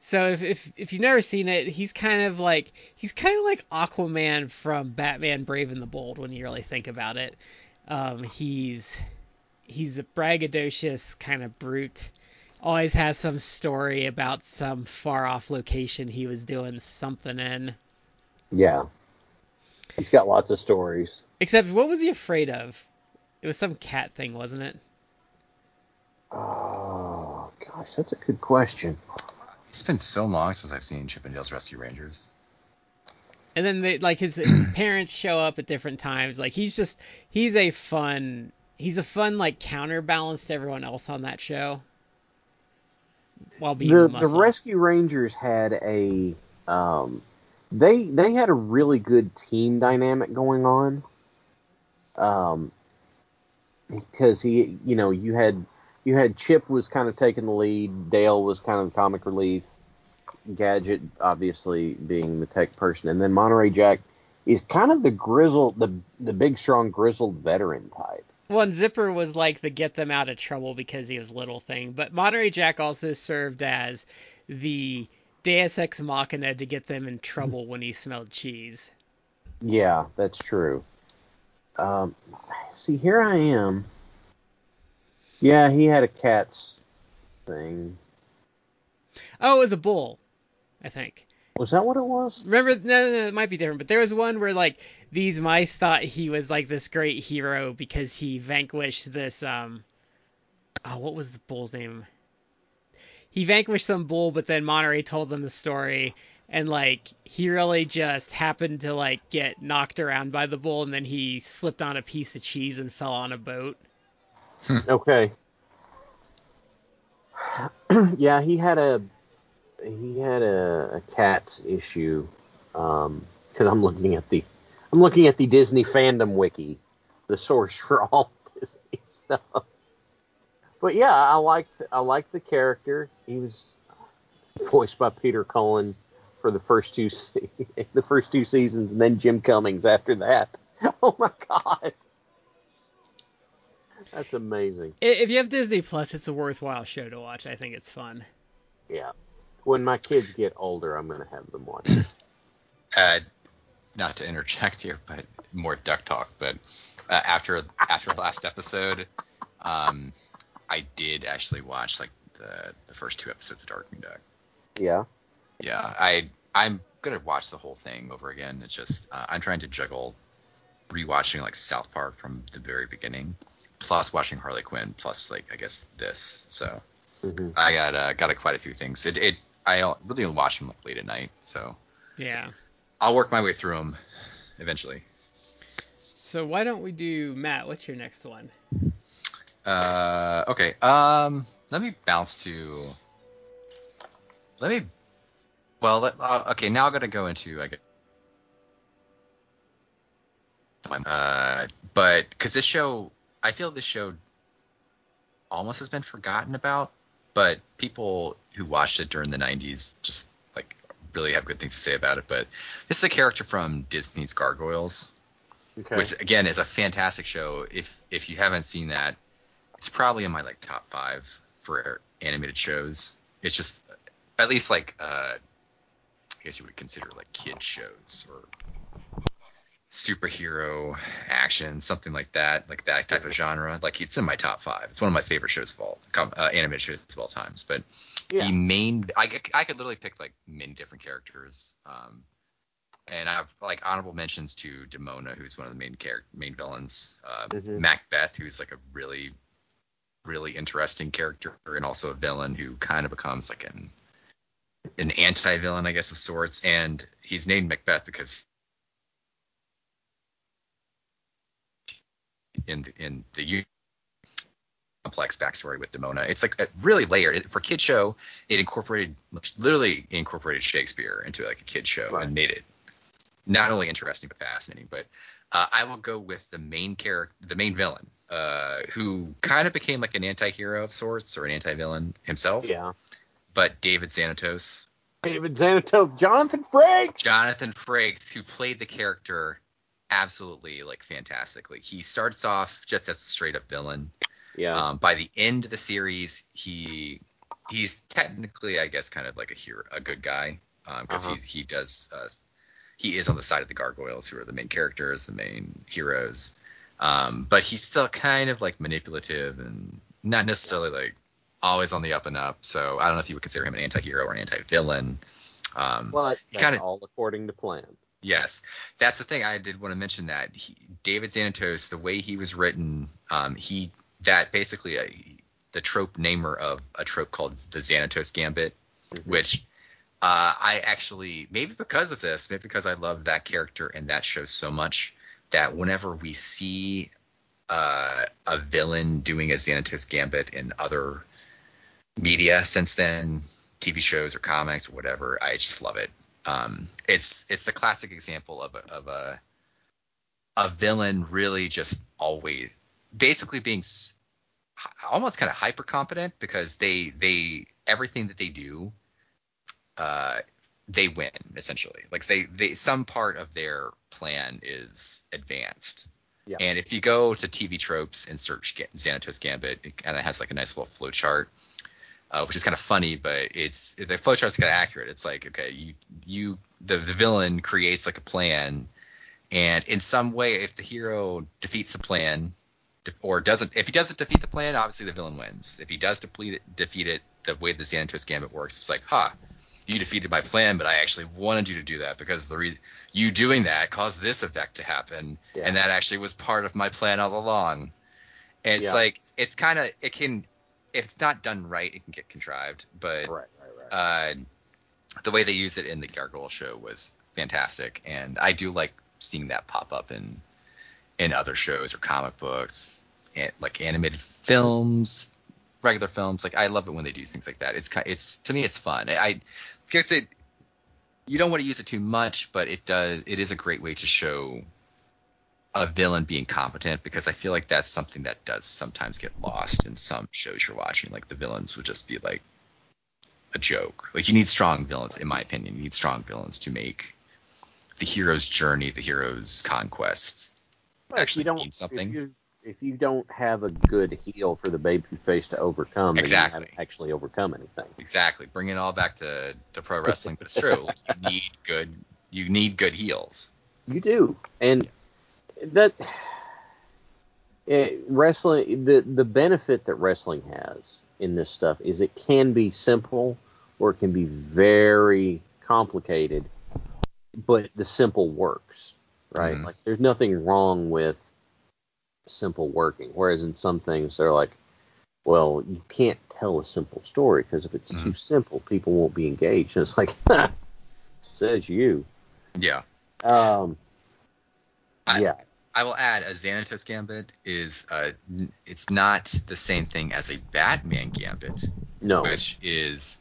So if, if if you've never seen it, he's kind of like he's kind of like Aquaman from Batman Brave and the Bold when you really think about it. Um, he's he's a braggadocious kind of brute. Always has some story about some far off location he was doing something in. Yeah. He's got lots of stories. Except what was he afraid of? It was some cat thing, wasn't it? Oh gosh, that's a good question. It's been so long since I've seen Chip 'n Dale's Rescue Rangers. And then they like his, his <clears throat> parents show up at different times. Like he's just he's a fun he's a fun like counterbalance to everyone else on that show. While being the a the. Rescue Rangers had a um they they had a really good team dynamic going on. Um because he you know, you had you had Chip was kind of taking the lead, Dale was kind of the comic relief, Gadget obviously being the tech person, and then Monterey Jack is kind of the grizzled the the big strong grizzled veteran type. One Zipper was like the get them out of trouble because he was little thing, but Monterey Jack also served as the Deus Ex Machina to get them in trouble when he smelled cheese. Yeah, that's true. Um, see, here I am. Yeah, he had a cat's thing. Oh, it was a bull, I think. Was that what it was? Remember? No, no, no, it might be different. But there was one where like these mice thought he was like this great hero because he vanquished this um. Oh, what was the bull's name? He vanquished some bull, but then Monterey told them the story, and like he really just happened to like get knocked around by the bull, and then he slipped on a piece of cheese and fell on a boat. Okay. <clears throat> yeah, he had a he had a, a cats issue Um because I'm looking at the I'm looking at the Disney fandom wiki, the source <laughs> for all Disney stuff. But yeah, I liked I liked the character. He was voiced by Peter Cullen for the first two se- <laughs> the first two seasons, and then Jim Cummings after that. <laughs> Oh my god, that's amazing. If you have Disney Plus, it's a worthwhile show to watch. I think it's fun. Yeah. When my kids get older, I'm gonna have them watch it. <laughs> Uh, not to interject here, but more duck talk. But uh, after after last episode, um, I did actually watch like the the first two episodes of Darkwing Duck. Yeah. Yeah, I I'm gonna watch the whole thing over again. It's just uh, I'm trying to juggle rewatching like South Park from the very beginning, plus watching Harley Quinn, plus like I guess this. So hmm I got uh, got a, quite a few things. It, it I really only watch them like late at night, so Yeah. I'll work my way through them eventually. So why don't we do Matt? What's your next one? Uh, okay. Um, let me bounce to. Let me. Well, let, uh, okay. Now I'm gonna go into I guess. Uh, but because this show, I feel this show almost has been forgotten about, but people who watched it during the '90s just like really have good things to say about it. But this is a character from Disney's Gargoyles, Okay. which again is a fantastic show. If if you haven't seen that, it's probably in my like top five for animated shows. It's just at least like uh, I guess you would consider like kid shows or superhero action, something like that, like that type of genre. Like it's in my top five. It's one of my favorite shows of all uh, animated shows of all times. But Yeah. the main, I, could- I could literally pick like many different characters. Um, and I have like honorable mentions to Demona, who's one of the main character, main villains. Uh, Mhm. Macbeth, who's like a really, really interesting character, and also a villain who kind of becomes like an an anti-villain, I guess, of sorts. And he's named Macbeth because in the, in the complex backstory with Demona, it's like a really layered. For a kid show, it incorporated literally incorporated Shakespeare into like a kid show Right. and made it not only interesting but fascinating. But uh, I will go with the main character, the main villain, uh, who kind of became like an anti-hero of sorts or an anti-villain himself. yeah. But David Xanatos, David Xanatos, Jonathan Frakes. Jonathan Frakes, who played the character absolutely like fantastically. He starts off just as a straight up villain. Yeah. Um, by the end of the series, he he's technically, I guess, kind of like a hero, a good guy, because Uh-huh. he's he does uh, he is on the side of the gargoyles, who are the main characters, the main heroes. Um, but he's still kind of like manipulative and not necessarily like always on the up and up. So I don't know if you would consider him an anti-hero or an anti-villain. Um, but that's kinda- all according to plan. Yes, that's the thing. I did want to mention that he, David Xanatos, the way he was written, um, he that basically uh the trope namer of a trope called the Xanatos Gambit, Mhm. which uh, I actually maybe because of this, maybe because I love that character and that show so much that whenever we see uh, a villain doing a Xanatos Gambit in other media since then, TV shows or comics or whatever, I just love it. Um, it's it's the classic example of a, of a a villain really just always basically being almost kind of hyper competent because they they everything that they do uh they win essentially. Like they they some part of their plan is advanced. Yeah. and if you go to tv tropes and search xanatos gambit it kind of has like a nice little flow chart uh, which is kind of funny, but it's the flowchart's kind of accurate. It's like okay, you you the the villain creates like a plan, and in some way, if the hero defeats the plan, or doesn't, if he doesn't defeat the plan, obviously the villain wins. If he does deplete it, defeat it, the way the Xanatos Gambit works, it's like, ha, you defeated my plan, but I actually wanted you to do that because the reason you doing that caused this effect to happen, Yeah. and that actually was part of my plan all along. And it's Yeah. like it's kind of it can if it's not done right, it can get contrived. But Right, right, right. uh, the way they used it in the Gargoyle show was fantastic, and I do like seeing that pop up in in other shows or comic books, an- like animated films, regular films. Like I love it when they do things like that. It's it's to me it's fun. I, I guess it you don't want to use it too much, but it does. It is a great way to show a villain being competent because I feel like that's something that does sometimes get lost in some shows you're watching. Like the villains would just be like a joke. Like you need strong villains, in my opinion. You need strong villains to make the hero's journey, the hero's conquest, if actually you don't, mean something. If you, if you don't have a good heel for the baby face to overcome, then Exactly. you haven't actually overcome anything. Exactly. Bring it all back to, to pro <laughs> wrestling, but it's true. You need good. You need good heels. You do, and that it, wrestling the the benefit that wrestling has in this stuff is it can be simple or it can be very complicated, but the simple works, right? Mhm. Like there's nothing wrong with simple working, whereas in some things they're like, well, you can't tell a simple story because if it's too simple, people won't be engaged. And it's like, <laughs> says you. Yeah. Um, I- yeah. I will add a Xanatos Gambit is uh, it's not the same thing as a Batman Gambit, No. which is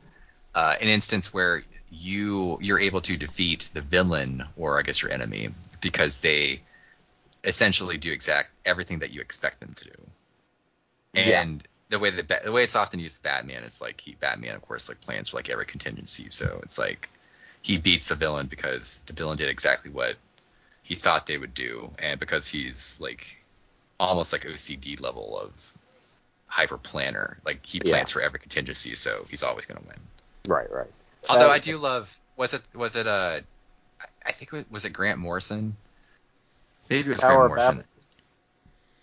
uh, an instance where you you're able to defeat the villain or I guess your enemy because they essentially do exact everything that you expect them to do. Yeah. And the way that the way it's often used Batman is like he Batman of course like plans for like every contingency, so it's like he beats the villain because the villain did exactly what he thought they would do, and because he's like almost like OCD level of hyper planner, like he Yeah. plans for every contingency, so he's always gonna win. Right, right. Although Uh, I do love was it was it uh I think it was, was it Grant Morrison? Maybe it was Tower Grant Morrison. Babel?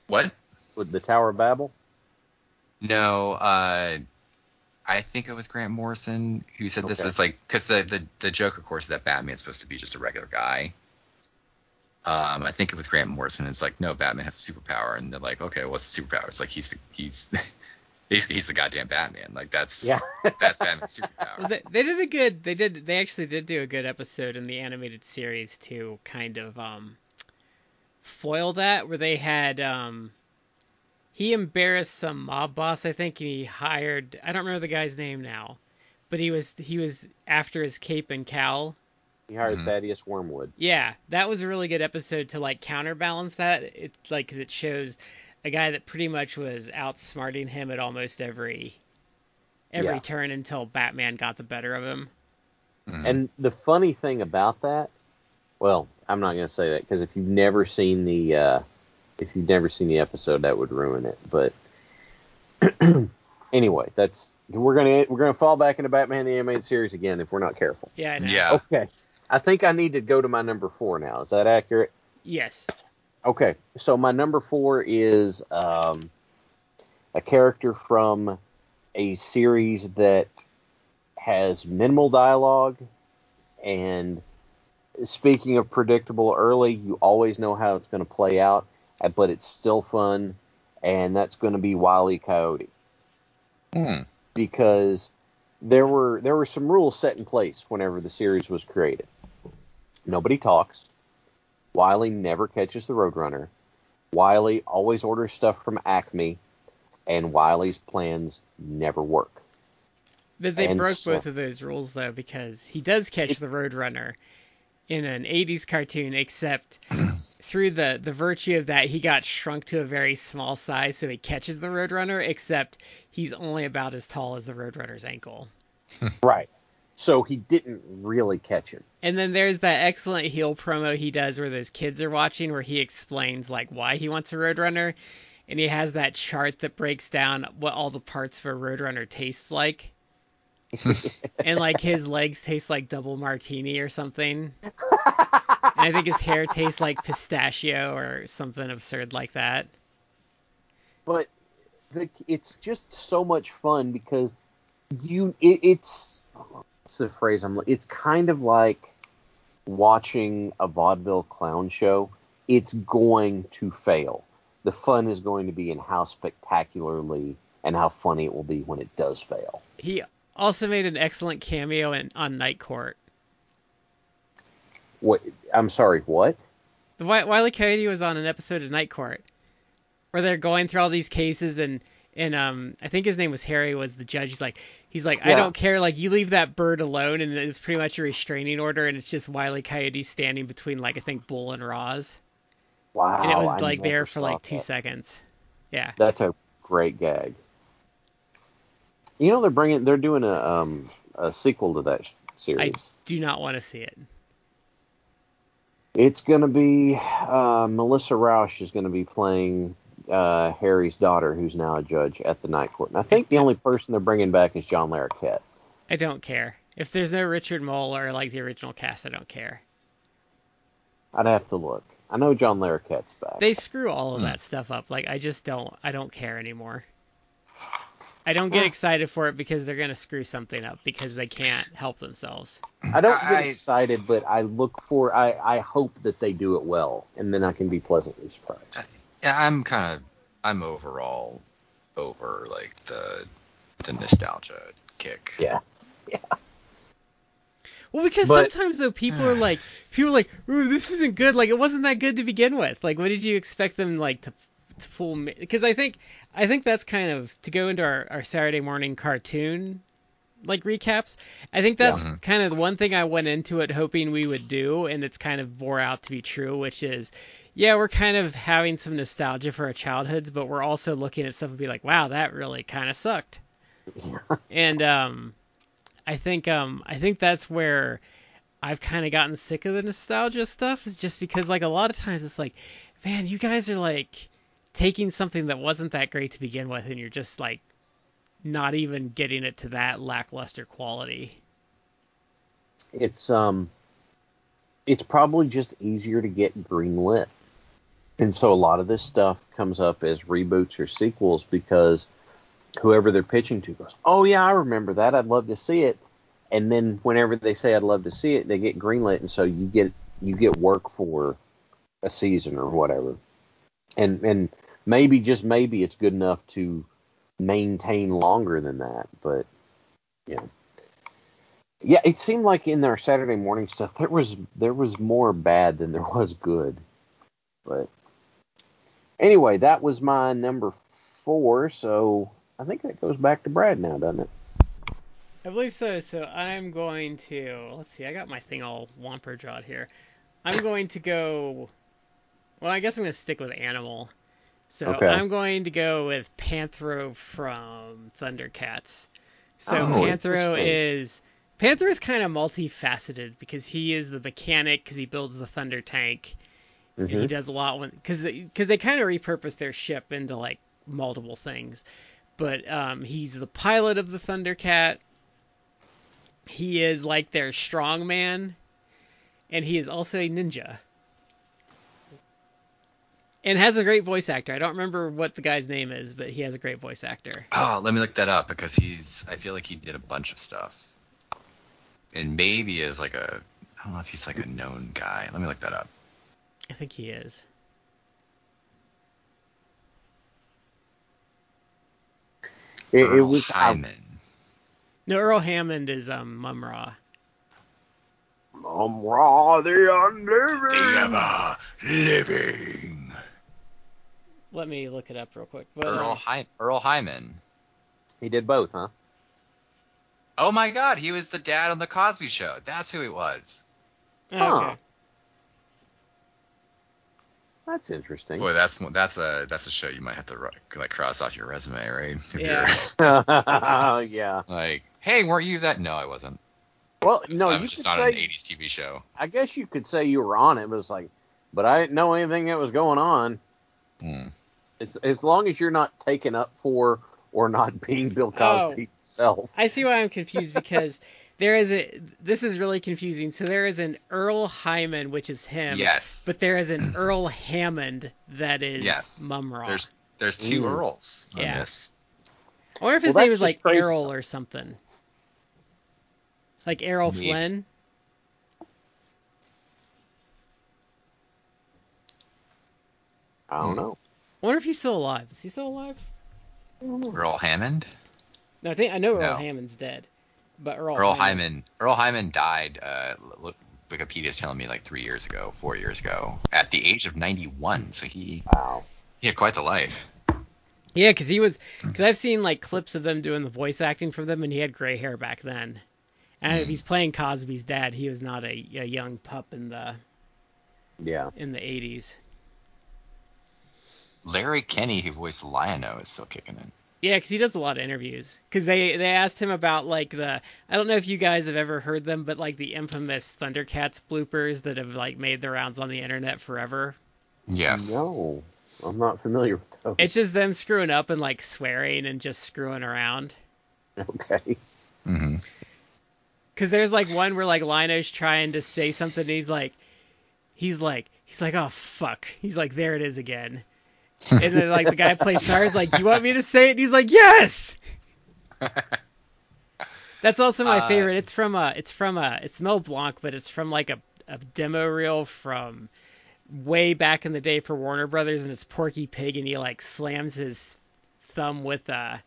What? With the Tower of Babel? No, uh, I think it was Grant Morrison who said this. is like because the, the the joke, of course, is that Batman's supposed to be just a regular guy. Um, I think it was Grant Morrison. It's like no, Batman has a superpower, and they're like, okay, what's the superpower? It's like he's the he's <laughs> he's, he's the goddamn Batman. Like that's Yeah. <laughs> that's Batman's superpower. Well, they, they did a good. They did. They actually did do a good episode in the animated series to kind of um foil that, where they had um he embarrassed some mob boss, I think, and he hired. I don't remember the guy's name now, but he was he was after his cape and cowl. He hired Mhm. Thaddeus Wormwood. Yeah, that was a really good episode to like counterbalance that. It's like because it shows a guy that pretty much was outsmarting him at almost every every Yeah. turn until Batman got the better of him. Mhm. And the funny thing about that, well, I'm not going to say that because if you've never seen the uh, if you've never seen the episode, that would ruin it. But <clears throat> anyway, that's we're gonna we're gonna fall back into Batman the animated series again if we're not careful. Yeah, I know. yeah, Okay, I think I need to go to my number four now. Is that accurate? Yes. Okay, so my number four is um, a character from a series that has minimal dialogue, and speaking of predictable early, you always know how it's going to play out, uh, but it's still fun, and that's going to be Wile E. Coyote Hmm. because there were there were some rules set in place whenever the series was created. Nobody talks. Wiley never catches the Roadrunner. Wiley always orders stuff from Acme, and Wiley's plans never work. But they And broke so- both of those rules though because he does catch the Roadrunner in an 80s cartoon except <clears throat> through the the virtue of that he got shrunk to a very small size so he catches the Roadrunner except he's only about as tall as the Roadrunner's ankle. <laughs> Right. So he didn't really catch him. And then there's that excellent heel promo he does where those kids are watching where he explains like why he wants a Roadrunner and he has that chart that breaks down what all the parts of a Roadrunner tastes like. <laughs> and like his legs taste like double martini or something. <laughs> and I think his hair tastes like pistachio or something absurd like that. but the, it's just so much fun because you it, it's what's the phrase I'm it's kind of like watching a vaudeville clown show it's going to fail the fun is going to be in how spectacularly and how funny it will be when it does fail He also made an excellent cameo in, on Night Court. what i'm sorry what The Wi- Wile E. Coyote was on an episode of Night Court. where they're going through all these cases and and um I think his name was Harry was the judge. He's like he's like I don't care like you leave that bird alone and it's pretty much a restraining order and it's just Wile E. Coyote standing between like I think Bull and Roz Wow. and it was I like there for like two that. seconds. Yeah. That's a great gag. You know they're bringing they're doing a um a sequel to that sh- series. Do not want to see it. It's gonna be uh, Melissa Rauch is gonna be playing uh, Harry's daughter, who's now a judge at the night court. And I think the only person they're bringing back is John Larroquette. I don't care. If there's no Richard Moll or like the original cast, I don't care. I'd have to look. I know John Larroquette's back. They screw all of Hmm. that stuff up. Like I just don't I don't care anymore. I don't get excited for it because they're gonna screw something up because they can't help themselves. I don't get I- excited, but I look for. I I hope that they do it well, and then I can be pleasantly surprised. Yeah, I'm kind of I'm overall over like the the nostalgia kick. Yeah. Yeah. Well, because But- sometimes though people are <sighs> like people are like, Ooh, this isn't good. Like it wasn't that good to begin with. Like what did you expect them like to to pull? Because I think I think that's kind of to go into our, our Saturday morning cartoon like recaps. I think that's Yeah. kind of the one thing I went into it hoping we would do, and it's kind of bore out to be true, which is. Yeah, we're kind of having some nostalgia for our childhoods, but we're also looking at stuff and be like, wow, that really kind of sucked. <laughs> and um, I think um, I think that's where I've kind of gotten sick of the nostalgia stuff is just because like a lot of times it's like, man, you guys are like taking something that wasn't that great to begin with and you're just like not even getting it to that lackluster quality. It's um, it's probably just easier to get greenlit, and so a lot of this stuff comes up as reboots or sequels because whoever they're pitching to goes, "Oh yeah, I remember that. I'd love to see it." And then whenever they say I'd love to see it, they get greenlit, and so you get you get work for a season or whatever. And and maybe just maybe it's good enough to maintain longer than that, but yeah. Yeah, it seemed like in their Saturday morning stuff there was there was more bad than there was good. But anyway, that was my number four, so I think that goes back to Brad now, doesn't it? I believe so. So I'm going to let's see. I got my thing all womper jawed here. I'm going to go. Well, I guess I'm going to stick with animal. So Okay. I'm going to go with Panthro from Thundercats. So Oh, Panthro is Panthro is kind of multifaceted because he is the mechanic because he builds the Thunder tank and he Mhm. does a lot when because because they kind of repurpose their ship into like multiple things. But um, he's the pilot of the Thundercat. He is like their strongman, and he is also a ninja. And has a great voice actor. I don't remember what the guy's name is, but he has a great voice actor. Oh, let me look that up because he's. I feel like he did a bunch of stuff, and maybe is like a. I don't know if he's like a known guy. Let me look that up. I think he is. It, it Earl was I, Hyman. No, Earl Hammond is um Mumm-Ra. I'm raw the unliving. The ever living. Let me look it up real quick. But, Earl, uh, Hy- Earle Hyman. He did both, huh? Oh my God, he was the dad on the Cosby Show. That's who he was. oh, Huh. That's interesting. Boy, that's that's a that's a show you might have to ru- like cross off your resume, right? If Yeah. you're <laughs> yeah. like, hey, weren't you that? No, I wasn't. Well, I was, no, I you was could just on say. an '80s TV show. I guess you could say you were on it, but it's like, but I didn't know anything that was going on. Hmm. It's as long as you're not taken up for or not <laughs> being Bill Oh. Cosby himself. I see why I'm confused because <laughs> there is a this is really confusing. So there is an Earle Hyman, which is him. Yes. But there is an <clears throat> Earl Hammond that is Yes. Mumm-Ra. There's there's two Mm. Earls on Yeah. this. I wonder if his Well, name that's is like just crazy. Errol or something. Like Errol Maybe. Flynn. I don't know. I wonder if he's still alive. Is he still alive? Earl Hammond. No, I think I know Earl No. Hammond's dead. But Earl, Earle Hyman. Hyman. Earle Hyman died. Uh, look, Wikipedia's telling me like three years ago, four years ago, at the age of 91. So he Wow. He had quite the life. Yeah, because he was. Because I've seen like clips of them doing the voice acting for them, and he had gray hair back then. And if he's playing Cosby's dad, he was not a, a young pup in the Yeah. in the 80s. Larry Kenney, who voiced Lion-O, is still kicking in. Yeah, because he does a lot of interviews. Because they they asked him about like the I don't know if you guys have ever heard them, but like the infamous Thundercats bloopers that have like made the rounds on the internet forever. Yes. No, I'm not familiar with those. It's just them screwing up and like swearing and just screwing around. okay. Mm-hmm. Because there's like one where like Lion-O's trying to say something, and he's like, he's like, he's like, oh fuck, he's like, there it is again. And then like the guy who plays Sar's like, you want me to say it? And he's like, yes. <laughs> That's also my Uh, favorite. It's from a, it's from a, it's Mel Blanc, but it's from like a, a demo reel from way back in the day for Warner Brothers, and it's Porky Pig, and he like slams his thumb with a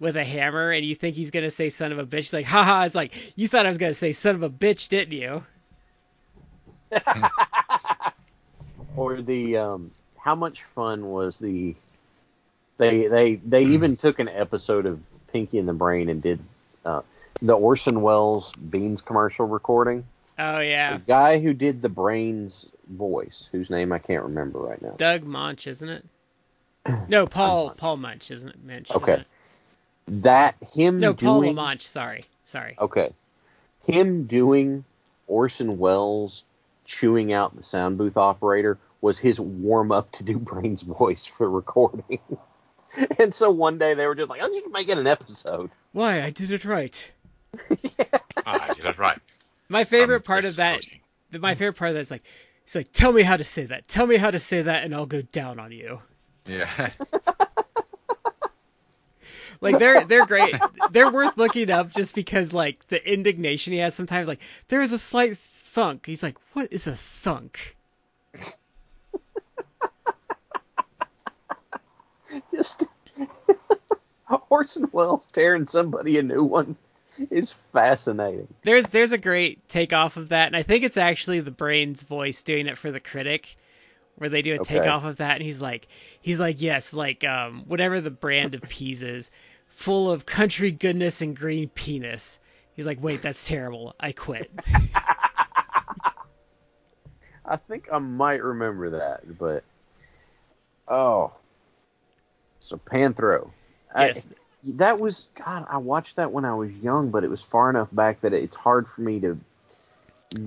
with a hammer, and you think he's gonna say "son of a bitch." He's like, haha. It's like you thought I was gonna say "son of a bitch," didn't you? <laughs> Or the um, how much fun was the? They they they even took an episode of Pinky and the Brain and did uh, the Orson Welles Beans commercial recording. Oh yeah, The guy who did the Brains voice, whose name I can't remember right now. Doug Munch, isn't it? No, Paul Paul Munch, isn't it? Munch. Okay. it? That him No, Paul Munch. Sorry, sorry. Okay. Him doing Orson Welles chewing out the sound booth operator was his warm up to do Brain's voice for recording. <laughs> and so one day they were just like, oh, you can make it an episode. Why? I did it right. <laughs> Ah, that's right. My favorite From part of that, coaching. my favorite part of that is like, he's like, tell me how to say that. Tell me how to say that, and I'll go down on you. Yeah. <laughs> Like they're they're great. they're worth looking up just because like the indignation he has sometimes. Like there is a slight thunk. He's like, what is a thunk? <laughs> Just <laughs> Orson Welles tearing somebody a new one is fascinating. There's there's a great takeoff of that, and I think it's actually the brain's voice doing it for the critic, where they do a Okay. takeoff of that, and he's like he's like yes, like um whatever the brand of peas is, full of country goodness and green penis. He's like, wait, that's terrible. I quit. <laughs> I think I might remember that, but oh, so Panthro. I- Yes. that was God. I watched that when I was young, but it was far enough back that it's hard for me to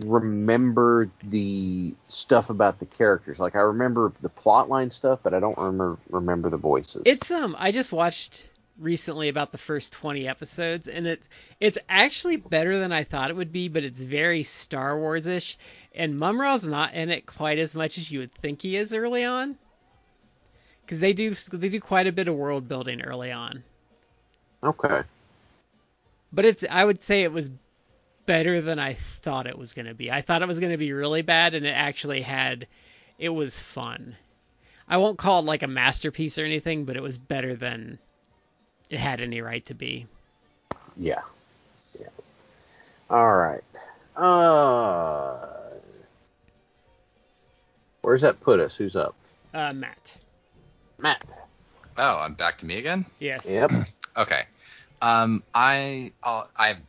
remember the stuff about the characters. Like I remember the plotline stuff, but I don't remember remember the voices. It's um I just watched recently about the first 20 episodes and it's it's actually better than I thought it would be, but it's very Star Wars-ish and Mumm-Ra's not in it quite as much as you would think he is early on. Cuz they do they do quite a bit of world building early on. okay. But it's I would say it was better than I thought it was going to be. I thought it was going to be really bad and it actually had it was fun. I won't call it like a masterpiece or anything, but it was better than it had any right to be. Yeah. Yeah. All right. Uh, where's that put us? Who's up? Uh, Matt. Matt. Oh, I'm back to me again. Yes. Yep. <clears throat> Okay. Um, I I'll, I have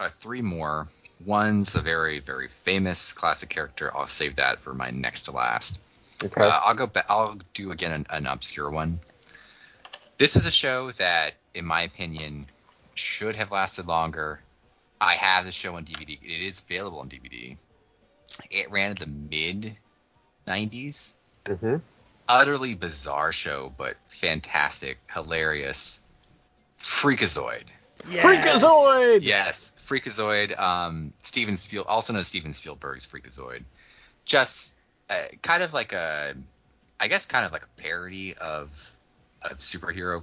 uh, three more. One's a very very famous classic character. I'll save that for my next to last. Okay. Uh, I'll go. Ba- I'll do again an, an obscure one. This is a show that, in my opinion, should have lasted longer. I have the show on DVD. It is available on DVD. It ran in the mid 90s. mm-hmm. Utterly bizarre show, but fantastic, hilarious. Freakazoid. Yes. Freakazoid. Yes, Freakazoid. Um, Steven Spiel, also known as Steven Spielberg's Freakazoid. Just uh, kind of like a, I guess, kind of like a parody of of superhero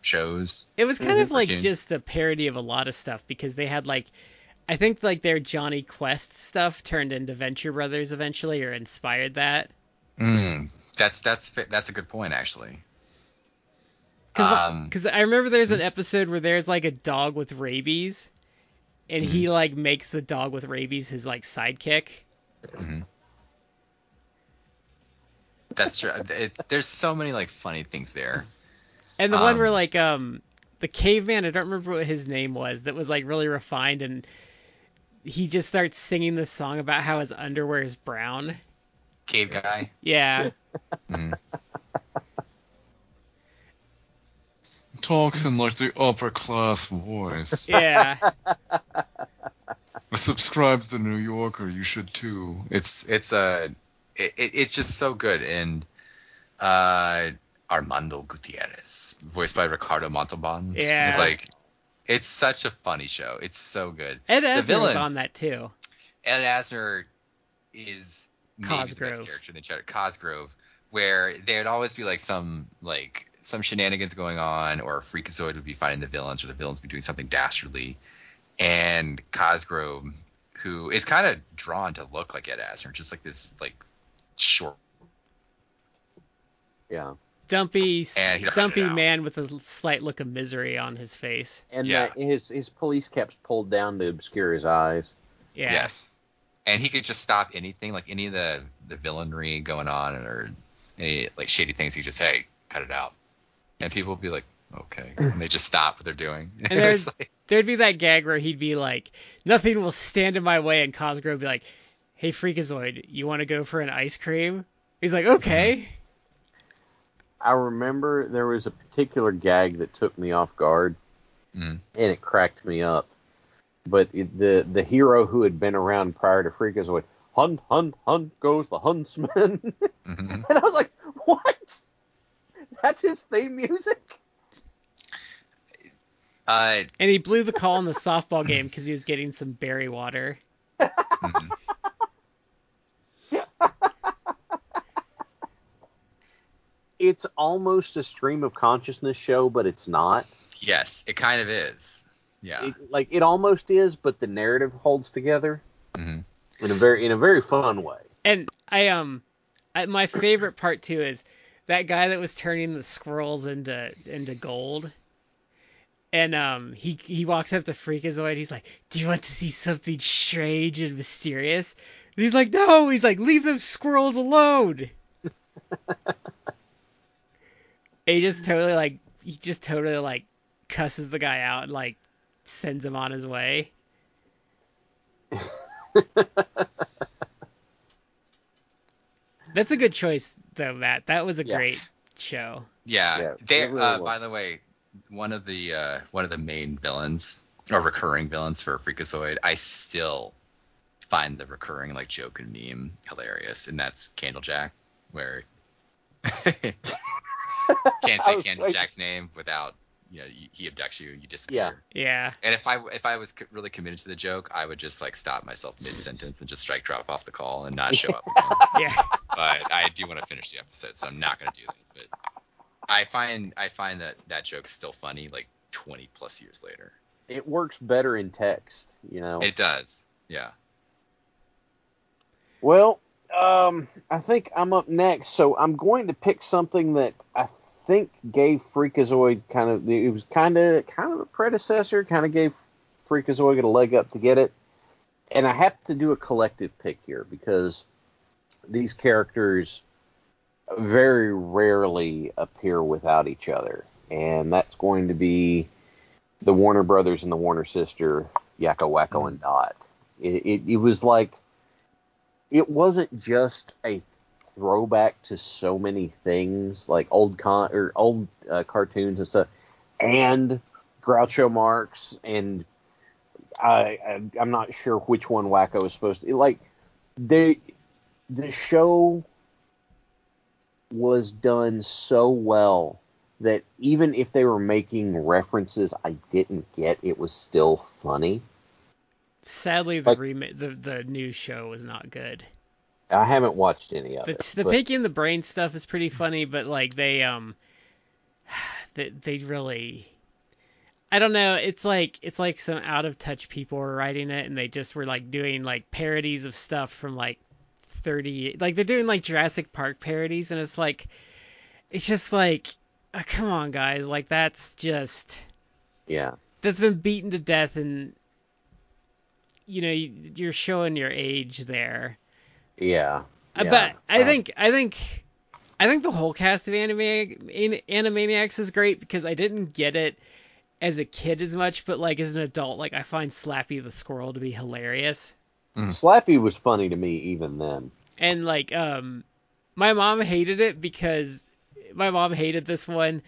shows. It was kind of Mhm. like just a parody of a lot of stuff because they had like I think like their Jonny Quest stuff turned into Venture Brothers eventually or inspired that. Mm, that's that's that's a good point actually. Cause, Um, I remember there's an episode where there's like a dog with rabies, and he Mm-hmm. like makes the dog with rabies his like sidekick. Mhm. That's true. It, there's so many like funny things there. And the one where Um, like um the caveman, I don't remember what his name was, that was like really refined and he just starts singing this song about how his underwear is brown. Cave guy. Yeah. Mm. <laughs> Talks in like the upper class voice. Yeah. <laughs> Subscribe to the New Yorker. You should too. It's it's uh, it, it- it's just so good and uh Armando Gutierrez, voiced by Ricardo Montalban. Yeah. It's like it's such a funny show. It's so good. Ed The Asner was villains- on that too. Ed Asner is maybe the Cosgrove. best character in the show. Cosgrove, where there'd always be like some like some shenanigans going on, or Freakazoid would be fighting the villains, or the villains would be doing something dastardly, and Cosgrove, who is kind of drawn to look like Ed Asner, just like this like short. Yeah. Dumpy, And he cut it dumpy man with a slight look of misery on his face. And Yeah. that his his police caps pulled down to obscure his eyes. Yeah. Yes. And he could just stop anything, like any of the the villainry going on, or any like shady things. He just hey, cut it out, and people would be like, okay, <clears throat> and they just stop what they're doing. <laughs> And there's like, there'd be that gag where he'd be like, "Nothing will stand in my way," and Cosgrove would be like, "Hey, Freakazoid, you want to go for an ice cream?" He's like, "Okay." <laughs> I remember there was a particular gag that took me off guard, Mm. and it cracked me up. But it, the the hero who had been around prior to Freakazoid, hunt, hunt, hunt goes the huntsman, <laughs> and mhm. I was like, what? That's his theme music. Uh, And he blew the call in the softball game because he was getting some berry water. mhm. <laughs> It's almost a stream of consciousness show, but it's not. Yes, it kind of is. Yeah. It, like it almost is, but the narrative holds together Mhm. in a very in a very fun way. And I um, I, my favorite part too is that guy that was turning the squirrels into into gold. And um, he he walks up to Freakazoid. He's like, "Do you want to see something strange and mysterious?" And he's like, "No." He's like, "Leave those squirrels alone." <laughs> He just totally like he just totally like cusses the guy out and like sends him on his way. That's a good choice though, Matt. That was a Yeah. great show. Yeah. Yeah, they, really uh, by the way, one of the uh, one of the main villains or recurring villains for Freakazoid, I still find the recurring like joke and meme hilarious, and that's Candlejack, where <laughs> can't say was Candlejack's name without you know he, he abducts you, you disappear. Yeah. Yeah. And if I if I was co- really committed to the joke, I would just like stop myself mid sentence and just strike drop off the call and not show up again. <laughs> Yeah. but I do want to finish the episode, so I'm not gonna do that. But I find I find that that joke's still funny, like 20 plus years later. It works better in text, you know. It does, yeah. Well, um, I think I'm up next, so I'm going to pick something that I think gave Freakazoid kind of it was kind of kind of a predecessor, kind of gave Freakazoid a leg up to get it. And I have to do a collective pick here because these characters very rarely appear without each other, and that's going to be the Warner Brothers and the Warner sister, Yakko, Wakko, and Dot. It, it, it was like it wasn't just a throwback to so many things like old con or old uh, cartoons and stuff, and Groucho Marx and I, I I'm not sure which one Wakko is supposed to like. They the show was done so well that even if they were making references I didn't get, it was still funny. Sadly, the Like- remake, the the new show was not good. I haven't watched any of The it. the but- Pinky and the Brain stuff is pretty funny, but like they um, <sighs> they they really. I don't know. It's like it's like some out of touch people were writing it, and they just were like doing like parodies of stuff from like 30. Like they're doing like Jurassic Park parodies, and it's like, it's just like, uh, come on, guys. Like that's just yeah. that's been beaten to death, and you know you- you're showing your age there. Yeah. Uh, yeah. But I Uh, think I think I think the whole cast of Anime Animaniacs is great because I didn't get it as a kid as much, but like as an adult, like I find Slappy the squirrel to be hilarious. Slappy was funny to me even then. And like um my mom hated it because my mom hated this one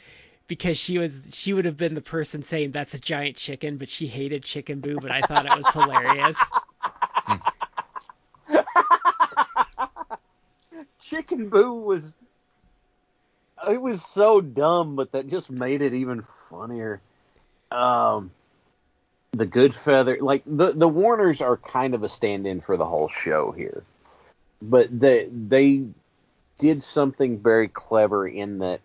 because she was she would have been the person saying that's a giant chicken, but she hated Chicken Boo, but I thought it was hilarious. <laughs> Chicken Boo was it was so dumb, but that just made it even funnier. Um the good feather like the the Warners are kind of a stand-in for the whole show here. But they they did something very clever in that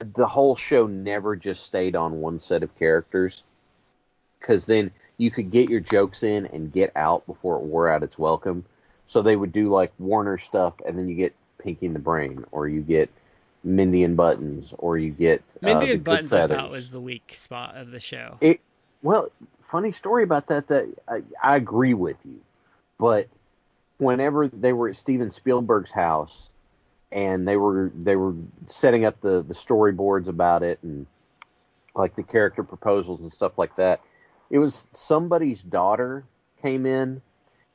the whole show never just stayed on one set of characters because then you could get your jokes in and get out before it wore out its welcome. So they would do like Warner stuff, and then you get Pinky and the Brain, or you get Mindy and Buttons, or you get uh, Mindy the and Buttons I thought was the weak spot of the show. It well, funny story about that. That I, I agree with you, but whenever they were at Steven Spielberg's house and they were they were setting up the the storyboards about it and like the character proposals and stuff like that, it was somebody's daughter came in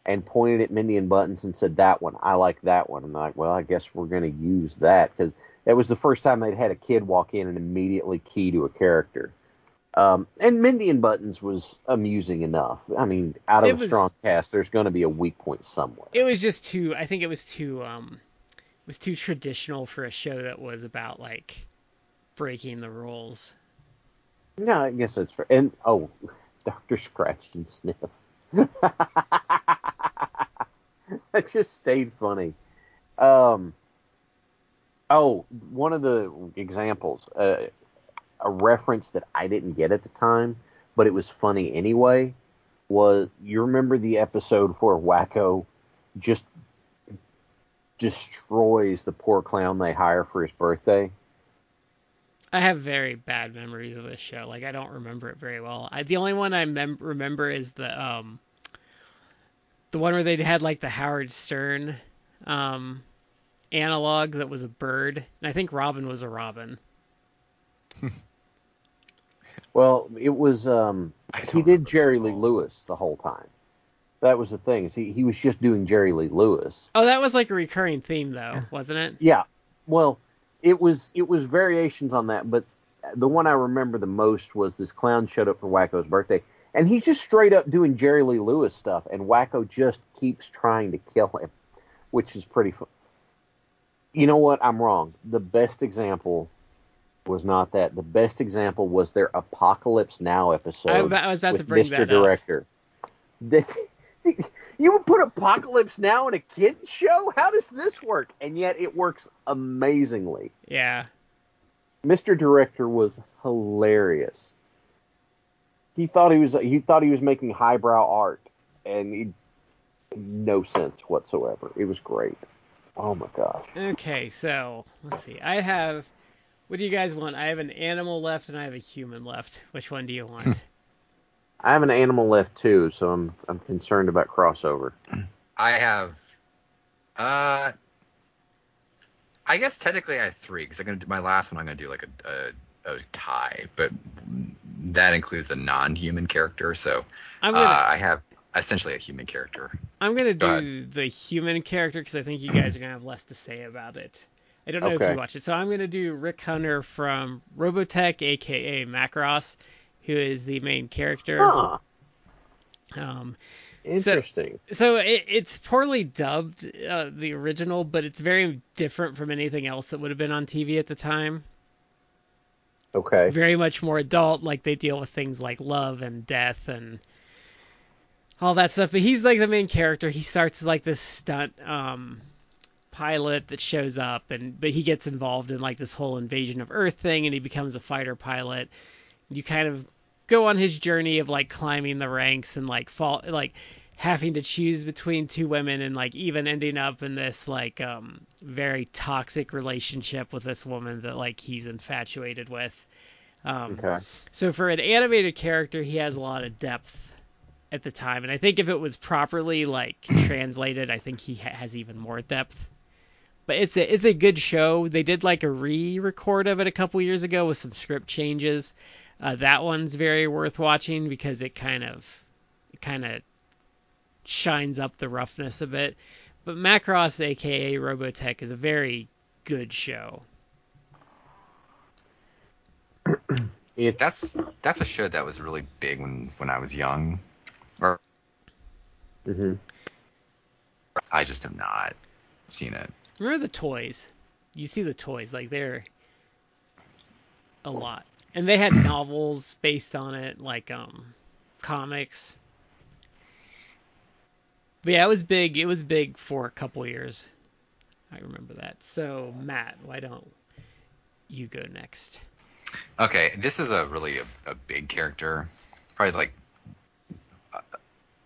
and pointed at Mindy and Buttons and said that one I like that one. And I'm like, well, I guess we're gonna use that because that was the first time they'd had a kid walk in and immediately key to a character. Um, and Mindy and Buttons was amusing enough. I mean, out of It a was- strong cast, there's going to be a weak point somewhere. It was just too I think it was too um it was too traditional for a show that was about like breaking the rules. no, I guess that's fair. And oh, <laughs> Doctor Scratchansniff. <laughs> that just stayed funny. Um. Oh, one of the examples, uh, a reference that I didn't get at the time, but it was funny anyway, was you remember the episode where Wakko just destroys the poor clown they hire for his birthday? I have very bad memories of this show. Like I don't remember it very well. I, the only one I mem- remember is the um the one where they had like the Howard Stern um analog that was a bird, and I think Robin was a robin. <laughs> Well, it was um he did Jerry Lee. Lewis the whole time. That was the thing. He he was just doing Jerry Lee Lewis. Oh, that was like a recurring theme though, wasn't it? Yeah. Well, it was it was variations on that, but the one I remember the most was this clown showed up for Wakko's birthday, and he's just straight up doing Jerry Lee Lewis stuff, and Wakko just keeps trying to kill him, which is pretty fun. You know what? I'm wrong. The best example was not that. The best example was their Apocalypse Now episode. I, I was about with to bring Mr. that up. Director. This, <laughs> you would put Apocalypse Now in a kids show? How does this work? And yet it works amazingly. Yeah. Mr. Director was hilarious. He thought he was he thought he was making highbrow art, and he no sense whatsoever. It was great. Oh my gosh. Okay, so let's see. I have. What do you guys want? I have an animal left and I have a human left. Which one do you want? <laughs> I have an animal left too, so I'm I'm concerned about crossover. I have, uh, I guess technically I have three because I'm gonna do my last one. I'm gonna do like a, a, a tie, but that includes a non-human character. So I'm uh, gonna I have essentially a human character. I'm gonna go do the human character because I think you guys are gonna have less to say about it. I don't know if you watch it, so I'm gonna do Rick Hunter from Robotech, aka Macross, who is the main character. Huh. Um, Interesting. so it, it's poorly dubbed, uh, the original, but it's very different from anything else that would have been on TV at the time. Okay. very much more adult. Like they deal with things like love and death and all that stuff. But he's like the main character. He starts like this stunt um, pilot that shows up, and but he gets involved in like this whole invasion of Earth thing, and he becomes a fighter pilot. You kind of go on his journey of like climbing the ranks and like fall like having to choose between two women and like even ending up in this like um very toxic relationship with this woman that like he's infatuated with um Okay. so for an animated character he has a lot of depth at the time and i think if it was properly like <clears throat> translated i think he ha- has even more depth but it's a it's a good show. They did like a re-record of it a couple years ago with some script changes. Uh, that one's very worth watching because it kind of it kind of shines up the roughness a bit. But Macross, aka Robotech, is a very good show. <clears throat> It's That's that's a show that was really big when when I was young. Or mhm. I just have not seen it. Remember the toys? You see the toys like they're a lot, and they had <clears throat> novels based on it, like um comics. But yeah, it was big. It was big for a couple years. I remember that. So Matt, why don't you go next? Okay, this is a really a, a big character, probably like a,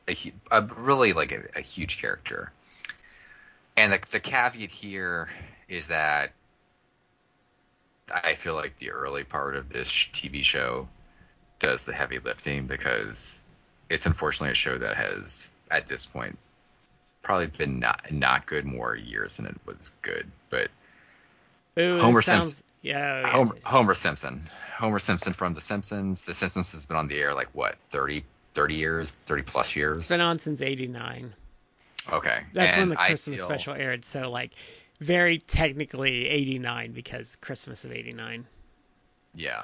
a, a really like a, a huge character. And the, the caveat here is that I feel like the early part of this TV show does the heavy lifting because it's unfortunately a show that has at this point probably been not not good more years than it was good. But Ooh, Homer sounds, Simpson. Yeah. Oh, yeah. Homer, Homer Simpson. Homer Simpson from The Simpsons. The Simpsons has been on the air like what 30, 30 years, 30 plus years. It's been on since '89. Okay. That's and when the Christmas feel- special aired. So like very technically 89 because Christmas of 89. Yeah.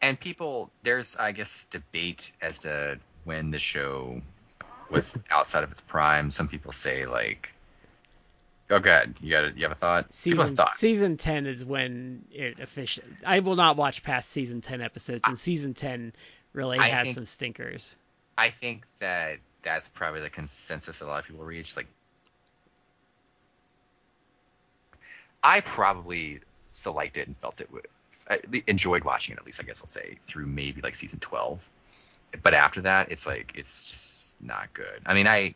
And people, there's, I guess, debate as to when the show was outside of its prime. Some people say, like, oh, God, you got You have a thought? people have Season season 10 is when it officially. I will not watch past season 10 episodes, and season 10 really I has think- some stinkers. I think that that's probably the consensus that a lot of people reach. Like, I probably still liked it and felt it would. I enjoyed watching it at least, I guess I'll say, through maybe like season 12. But after that, it's like it's just not good. I mean, I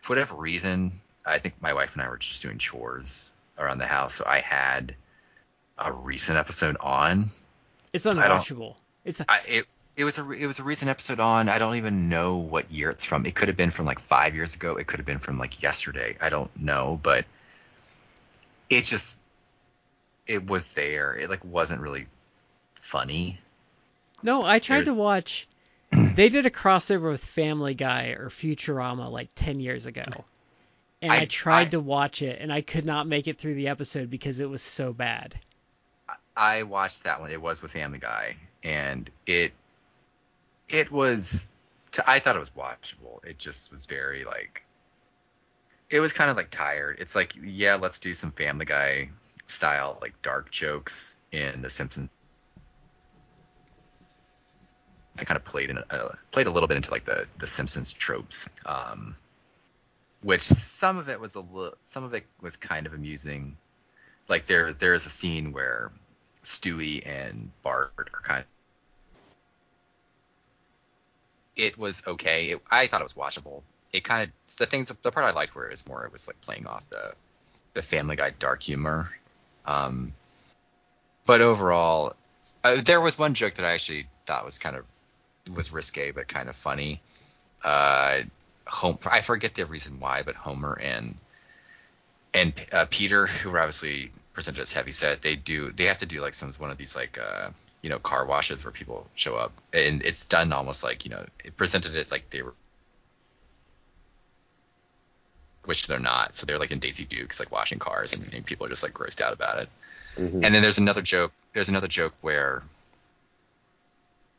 for whatever reason, I think my wife and I were just doing chores around the house, so I had a recent episode on, It's unwatchable. It's I, it it was a it was a recent episode on. I don't even know what year it's from. It could have been from like five years ago. It could have been from like yesterday. I don't know, but it just it was there. It like wasn't really funny. no. I tried to watch. They did a crossover with Family Guy or Futurama like 10 years ago. And I, I- tried I- to watch it, and I could not make it through the episode because it was so bad. I watched that one. It was with Family Guy, and it it was. To, I thought it was watchable. It just was very like. It was kind of like tired. It's like yeah, let's do some Family Guy style like dark jokes in The Simpsons. I kind of played in uh, played a little bit into like the the Simpsons tropes, um, which some of it was a little, some of it was kind of amusing. Like there there is a scene where Stewie and Bart are kind of. It was okay. It, I thought it was watchable. It kind of the things the part I liked where it was more it was like playing off the the Family Guy dark humor. Um, but overall, uh, there was one joke that I actually thought was kind of was risque but kind of funny. Uh, home I forget the reason why, but Homer and and uh, Peter, who were obviously presented as heavy set, they do they have to do like some one of these like uh you know car washes where people show up, and it's done almost like you know it presented it like they were which they're not. So they're like in Daisy Dukes, like washing cars, and, and people are just like grossed out about it. Mhm. And then there's another joke. There's another joke where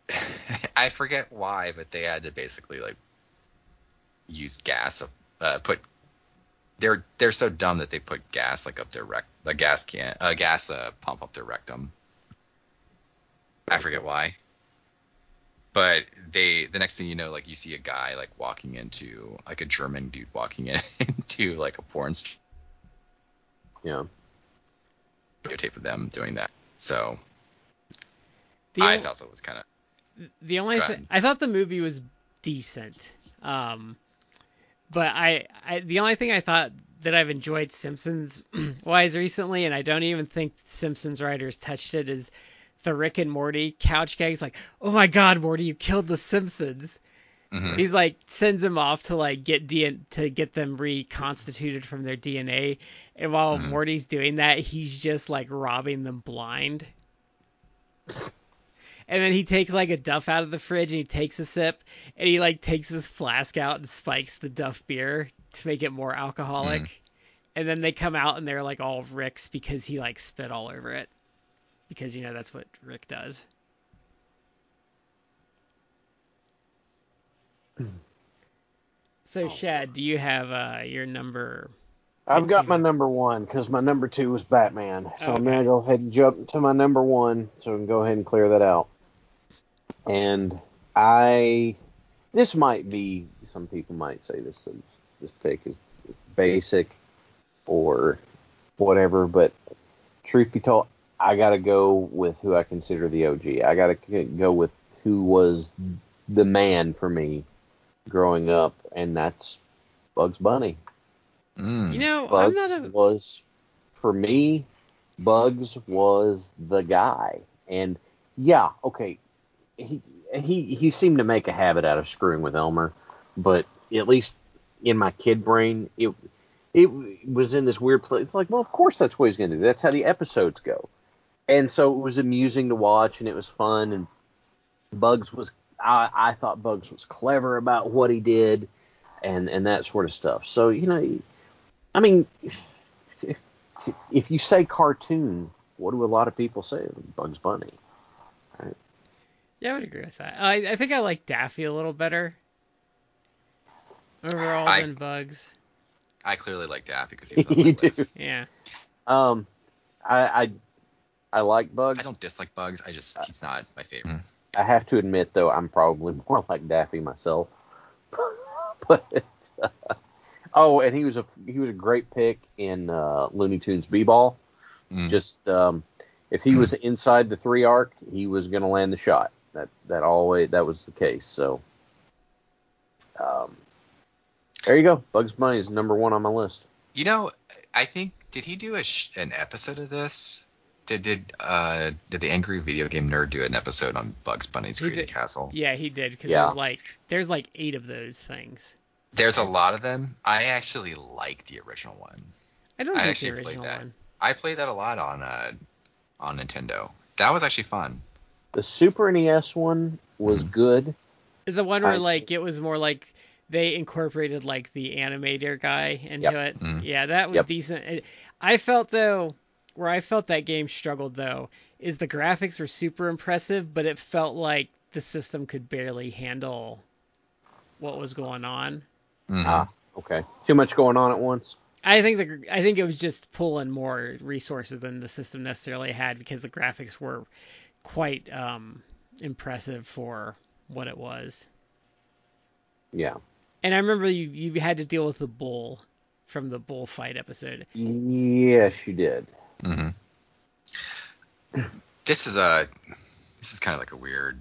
<laughs> I forget why, but they had to basically like use gas, uh, put. They're they're so dumb that they put gas like up their rec, a gas can, a gas uh, pump up their rectum. I forget why. But they, the next thing you know, like you see a guy like walking into like a German dude walking in, <laughs> into like a porn studio yeah. tape of them doing that. So The I o- thought that was kind of the only thing. I thought the movie was decent. Um, but I, I the only thing I thought that I've enjoyed Simpsons <clears throat> wise recently, and I don't even think Simpsons writers touched it, is the Rick and Morty couch gag. gags. Like, oh my God, Morty, you killed the Simpsons. Mhm. He's like sends him off to like get DN- to get them reconstituted from their DNA, and while Mhm. Morty's doing that, he's just like robbing them blind. And then he takes like a duff out of the fridge and he takes a sip and he like takes his flask out and spikes the duff beer to make it more alcoholic. And then they come out and they're like all Rick's because he like spit all over it. Because you know that's what Rick does. <clears throat> So Shad, do you have uh, your number? I've got my number one because my number two was Batman. So I'm gonna go ahead and jump to my number one, so we can go ahead and clear that out. And I, this might be some people might say this this pick is basic or whatever, but truth be told, I gotta go with who I consider the OG. I gotta go with who was the man for me growing up, and that's Bugs Bunny. Mm. You know, I'm Bugs not a was for me. Bugs was the guy, and yeah, okay, he he he seemed to make a habit out of screwing with Elmer, but at least in my kid brain, it it was in this weird place. It's like, well, of course that's what he's going to do. That's how the episodes go, and so it was amusing to watch, and it was fun. And Bugs was, I I thought Bugs was clever about what he did, and and that sort of stuff. So you know, I mean, if, if you say cartoon, what do a lot of people say? Bugs Bunny. Yeah, I would agree with that. I I think I like Daffy a little better overall I- than Bugs. I clearly like Daffy because he was on You my <laughs> do. list. Yeah. Um, I I, I like Bugs. I don't dislike Bugs. I just he's not my favorite. I have to admit though, I'm probably <laughs> more like Daffy myself. <laughs> but uh, oh, and he was a he was a great pick in uh, Looney Tunes B-ball. Mm. Just um, if he was inside the three arc, he was going to land the shot. That that always that was the case. So um, there you go. Bugs Bunny is number one on my list. You know, I think did he do a sh- an episode of this? Did did uh did the angry video game nerd do an episode on Bugs Bunny's He Created did. Castle? Yeah, he did because Yeah. there's like there's like eight of those things. There's a lot of them. I actually like the original one. I don't I think actually the played original that. one. I played that a lot on uh on Nintendo. That was actually fun. The Super NES one was Mhm. good. The one where I- like it was more like they incorporated like the animator guy into Yep. it. Mhm. Yeah, that was Yep. decent. It- I felt though where I felt that game struggled though is the graphics were super impressive, but it felt like the system could barely handle what was going on. Mhm. Ah, okay. Too much going on at once. I think the I think it was just pulling more resources than the system necessarily had because the graphics were quite um, impressive for what it was. Yeah. And I remember you you had to deal with the bull from the bullfight episode. Yes, you did. hmm This is a this is kind of like a weird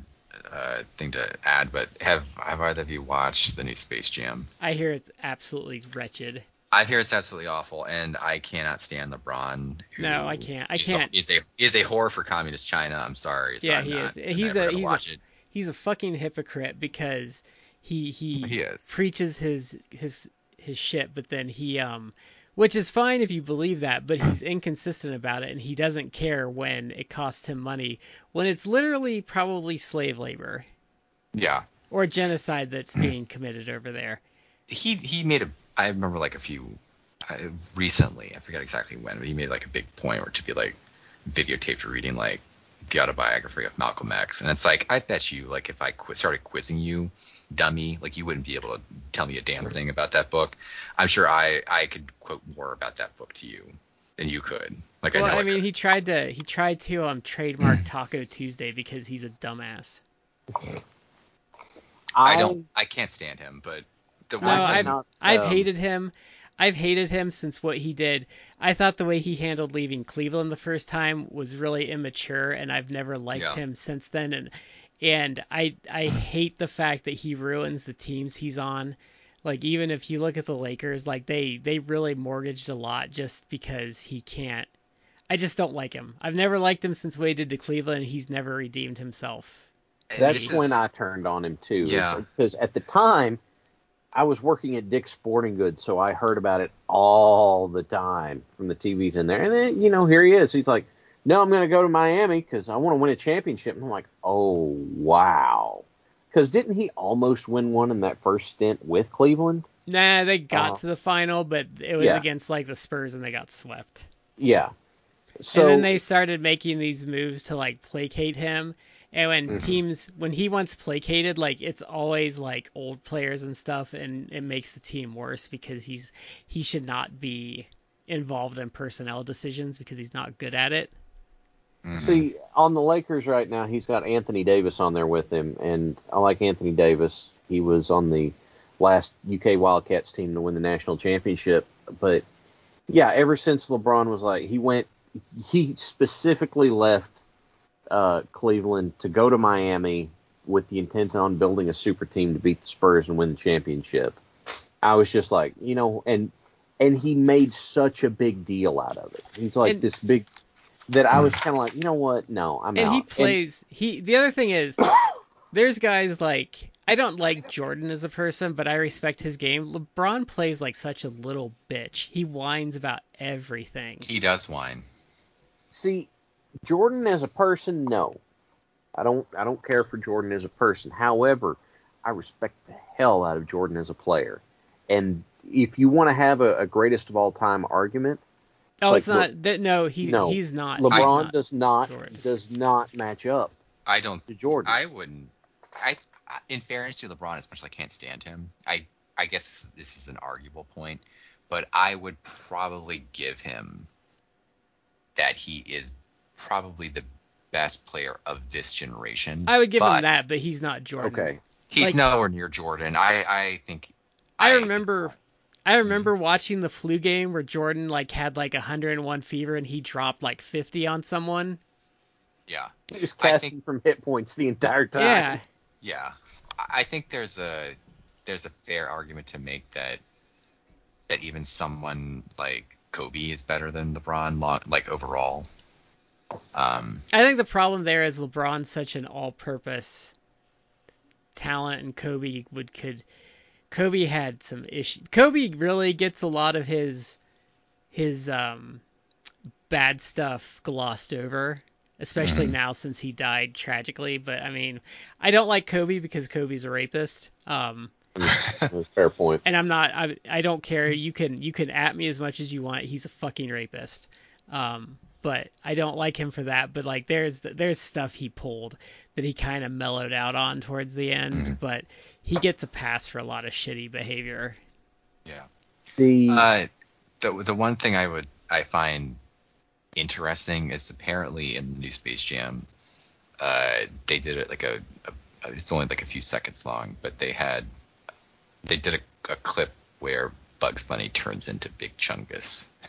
uh, thing to add, but have have either of you watched the new Space Jam? I hear it's absolutely wretched. I hear it's absolutely awful, and I cannot stand LeBron. No, I can't. I is can't. A, is a is a whore for communist China. I'm sorry. So Yeah, I'm he not, is. I'm He's a- he's a- it. He's a fucking hypocrite because he he He is. preaches his his his shit, but then he um which is fine if you believe that, but he's <laughs> inconsistent about it and he doesn't care when it costs him money when it's literally probably slave labor Yeah. or genocide that's being committed over there. He he made a I remember like a few uh, recently I forget exactly when but he made like a big point where to be like videotaped reading like the autobiography of Malcolm X and it's like I bet you like if I qu- started quizzing you dummy like you wouldn't be able to tell me a damn thing about that book I'm sure I I could quote more about that book to you than you could like Well, I know I mean, could. he tried to he tried to um trademark Taco Tuesday because he's a dumbass. I don't I can't stand him but the No, one I've not, I've um, hated him. I've hated him since what he did. I thought the way he handled leaving Cleveland the first time was really immature, and I've never liked Yeah. him since then. And and I I hate the fact that he ruins the teams he's on. Like even if you look at the Lakers, like they they really mortgaged a lot just because he can't. I just don't like him. I've never liked him since what he did to Cleveland. and He's never redeemed himself. That's when I turned on him too. Yeah. Because at the time, I was working at Dick's Sporting Goods, so I heard about it all the time from the TVs in there. And then, you know, here he is. He's like, "No, I'm going to go to Miami because I want to win a championship." And I'm like, "Oh wow!" Because didn't he almost win one in that first stint with Cleveland? Nah, they got Uh, to the final, but it was yeah. against like the Spurs and they got swept. Yeah. So and then they started making these moves to like placate him. And when Mhm. teams, when he wants placated, like it's always like old players and stuff, and it makes the team worse because he's he should not be involved in personnel decisions because he's not good at it. Mhm. See, on the Lakers right now, he's got Anthony Davis on there with him, and I like Anthony Davis. He was on the last UK Wildcats team to win the national championship. But yeah, ever since LeBron was like, he went, he specifically left uh, Cleveland to go to Miami with the intent on building a super team to beat the Spurs and win the championship. I was just like, you know, and and he made such a big deal out of it. He's like And- this big that I was <sighs> kind of like, you know what? No, I'm and out. he plays he the other thing is <coughs> there's guys like I don't like Jordan as a person, but I respect his game. LeBron plays like such a little bitch. He whines about everything. He does whine. see Jordan as a person, no. I don't I don't care for Jordan as a person. However, I respect the hell out of Jordan as a player. And if you want to have a, a greatest of all time argument, Oh, like it's not that no, he No. he's not. he's LeBron not. does not Jordan. does not match up I don't. to Jordan. I wouldn't. I, I- in fairness to LeBron, as much as I can't stand him, I I guess this is an arguable point, but I would probably give him that he is probably the best player of this generation. I would give but him that, but he's not Jordan. okay. He's like- nowhere near Jordan. I I think. I remember I mm-hmm. remember watching the flu game where Jordan like had like 101 fever and he dropped like 50 on someone. Yeah. He was casting think- from hit points the entire time. Yeah. Yeah, I I think there's a there's a fair argument to make that that even someone like Kobe is better than LeBron, like overall. Um, I think the problem there is LeBron's such an all-purpose talent, and Kobe would could. Kobe had some issues. Kobe really gets a lot of his his um bad stuff glossed over, especially Mhm. now since he died tragically. But I mean, I don't like Kobe because Kobe's a rapist. Um, <laughs> fair point. and I'm not. I I don't care. You can you can at me as much as you want. He's a fucking rapist. Um, but I don't like him for that. But like, there's there's stuff he pulled that he kind of mellowed out on towards the end. Mhm. But he gets a pass for a lot of shitty behavior. yeah. The Uh, the the one thing I would I find interesting is apparently in the new Space Jam, uh, they did it like a, a it's only like a few seconds long, but they had they did a, a clip where Bugs Bunny turns into Big Chungus. <laughs>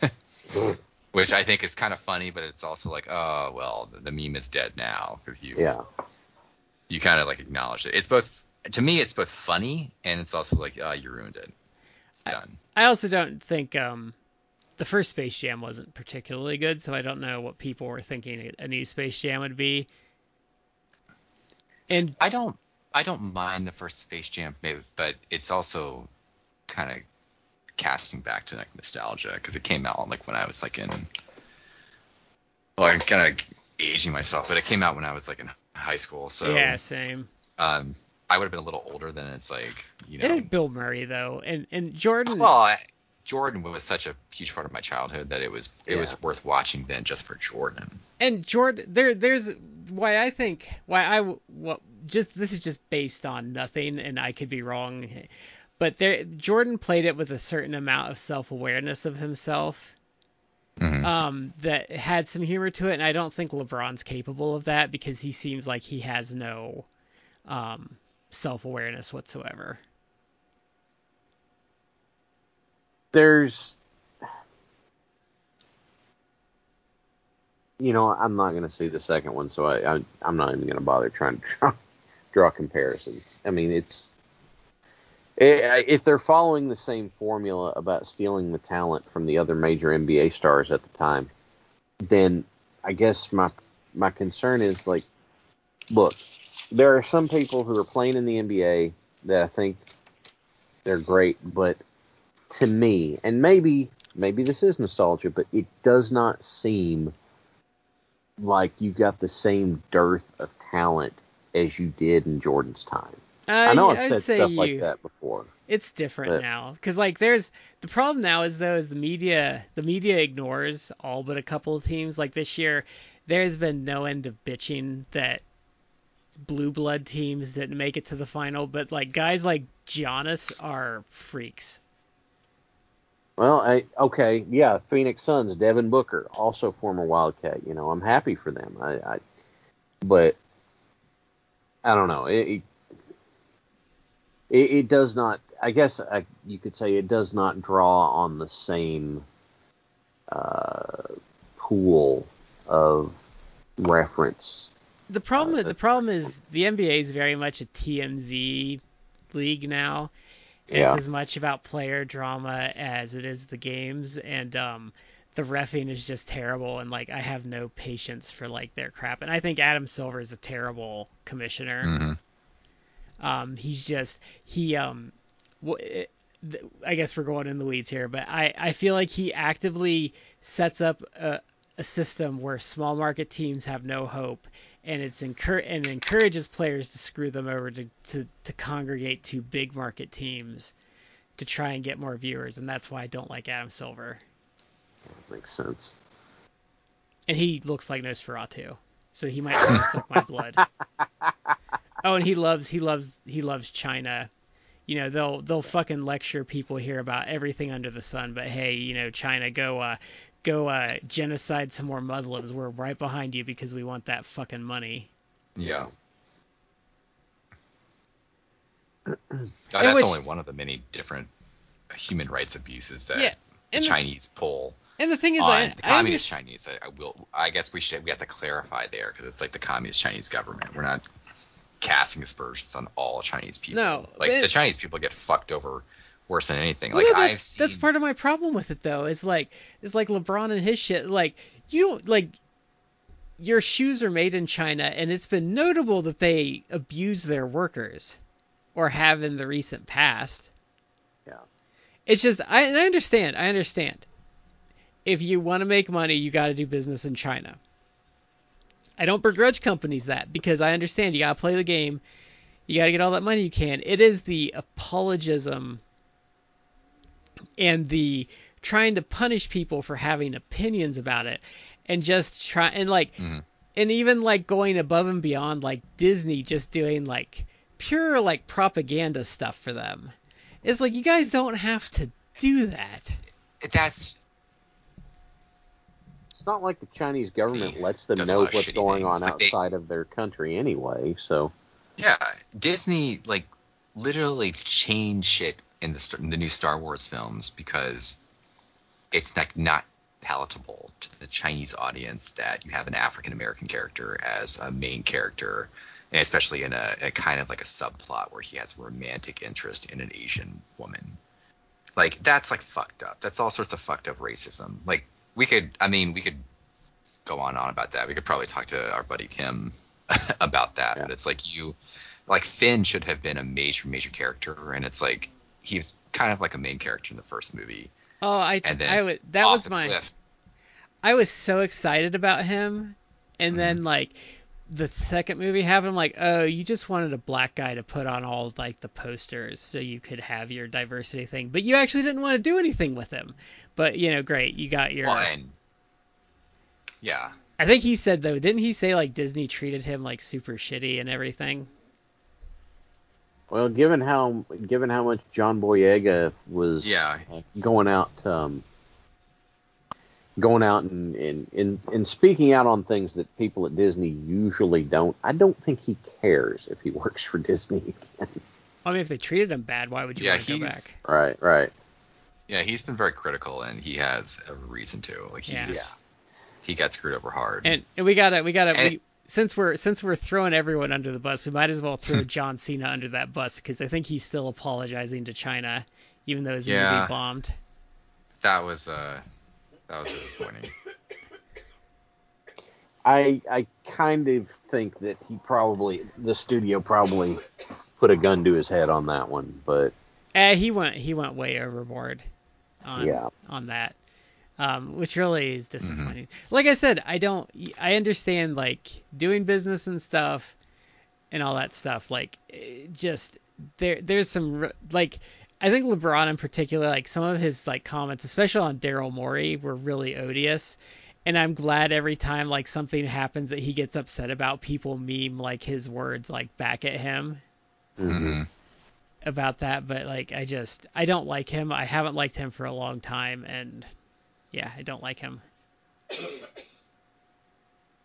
Which I think is kind of funny, but it's also like, oh well, the, the meme is dead now because you yeah. you kind of like acknowledge it. It's both to me, it's both funny and it's also like, oh, you ruined it. It's I- done. I also don't think um the first Space Jam wasn't particularly good, so I don't know what people were thinking a new Space Jam would be. And I don't I don't mind the first Space Jam, maybe, but it's also kind of casting back to like nostalgia because it came out like when I was like in. Well, I'm kind of aging myself, but it came out when I was like in high school, so yeah, same. um, I would have been a little older than it's like you It know. had Bill Murray though, and and Jordan. Well, I, Jordan was such a huge part of my childhood that it was it Yeah. was worth watching then just for Jordan. and Jordan, there, there's why I think why I what just this is just based on nothing, and I could be wrong, but there Jordan played it with a certain amount of self awareness of himself, Mhm. um, that had some humor to it, and I don't think LeBron's capable of that because he seems like he has no, um, self awareness whatsoever. There's you know, I'm not going to see the second one, so I, I I'm not even going to bother trying to <laughs> draw, draw comparisons. I mean, it's i- Eh, if they're following the same formula about stealing the talent from the other major NBA stars at the time, then I guess my my concern is like, look, there are some people who are playing in the NBA that I think they're great, but to me, and maybe maybe this is nostalgia, but it does not seem like you got the same dearth of talent as you did in Jordan's time. Uh, I know I'd I've said say stuff you, like that before. It's different But- now because like there's the problem now is though is the media the media ignores all but a couple of teams. Like this year, there's been no end of bitching that blue blood teams didn't make it to the final, but like guys like Giannis are freaks. Well, I okay, yeah, Phoenix Suns, Devin Booker, also former Wildcat. You know, I'm happy for them. I, I but I don't know. It it, it does not. I guess I, you could say it does not draw on the same uh, pool of reference. The problem Uh, the problem is the NBA is very much a TMZ league now. Yeah. It's as much about player drama as it is the games, and um, the refing is just terrible. And like, I have no patience for like their crap. And I think Adam Silver is a terrible commissioner. hmm Um, he's just he um, th- I guess we're going in the weeds here, but I I feel like he actively sets up a, a system where small market teams have no hope, and it's encour- and encourages players to screw them over to, to to congregate to big market teams to try and get more viewers, and that's why I don't like Adam Silver. Makes sense. And he looks like Nosferatu, so he might <laughs> suck my blood. <laughs> Oh, and he loves he loves he loves China. You know, they'll they'll fucking lecture people here about everything under the sun, but hey, you know, China, go uh go uh genocide some more Muslims. We're right behind you because we want that fucking money. Yeah. <clears throat> Uh, that's which- only one of the many different human rights abuses that Yeah, the and the- Chinese pull And the thing is, on I, the communist under- Chinese. I, I will. I guess we should. We have to clarify there because it's like the communist Chinese government. We're not casting aspersions on all Chinese people. No, like but- the Chinese people get fucked over worse than anything. Well, Like no, I've that's, seen. that's part of my problem with it though. Is like it's like LeBron and his shit. Like you don't like your shoes are made in China, and it's been notable that they abuse their workers, or have in the recent past. Yeah. It's just I, and I understand. I understand. If you want to make money, you got to do business in China. I don't begrudge companies that because I understand you got to play the game. You got to get all that money you can. It is the apologism and the trying to punish people for having opinions about it and just try and like Mhm. and even like going above and beyond like Disney just doing like pure like propaganda stuff for them. It's like you guys don't have to do that. That's It's not like the Chinese government lets them know what's going things. on Like they- outside of their country anyway. So yeah. Disney like literally changed shit in the in the new Star Wars films because it's like not palatable to the Chinese audience that you have an African American character as a main character, and especially in a, a kind of like a subplot where he has a romantic interest in an Asian woman. Like that's like fucked up. That's all sorts of fucked up racism. Like we could, I mean, we could go on and on about that. We could probably talk to our buddy Tim <laughs> about that. Yeah. But it's like you, like Finn should have been a major, major character, and it's like he was kind of like a main character in the first movie. Oh, I And then I would that was the my cliff. I was so excited about him and then Mm-hmm. like the second movie happened I'm like, "Oh, you just wanted a black guy to put on all like the posters so you could have your diversity thing, but you actually didn't want to do anything with him." But, you know, great. You got your Well, and yeah, I think he said though, didn't he say like Disney treated him like super shitty and everything? Well, given how given how much John Boyega was Yeah. uh, going out um, going out and, and, and, and speaking out on things that people at Disney usually don't, I don't think he cares if he <laughs> works for Disney again. I mean, if they treated him bad, why would you Yeah, want to go he's- back? right, right. yeah, he's been very critical, and he has a reason to. Like he's Yeah. he's he got screwed over hard. And, and we gotta we gotta And- we, since we're since we're throwing everyone under the bus, we might as well throw <laughs> John Cena under that bus because I think he's still apologizing to China, even though his Yeah. movie bombed. that was uh that was disappointing. I I kind of think that he probably the studio probably put a gun to his head on that one, but Eh, he went he went way overboard on Yeah. on that. Um, which really is disappointing. Like I said, I don't I understand like doing business and stuff and all that stuff. Like eh, just there there's some like I think LeBron in particular, like some of his like comments, especially on Daryl Morey, were really odious. And I'm glad every time like something happens that he gets upset about, people meme like his words like back at him Mhm. about that, but like I just I don't like him. I haven't liked him for a long time, and yeah, I don't like him.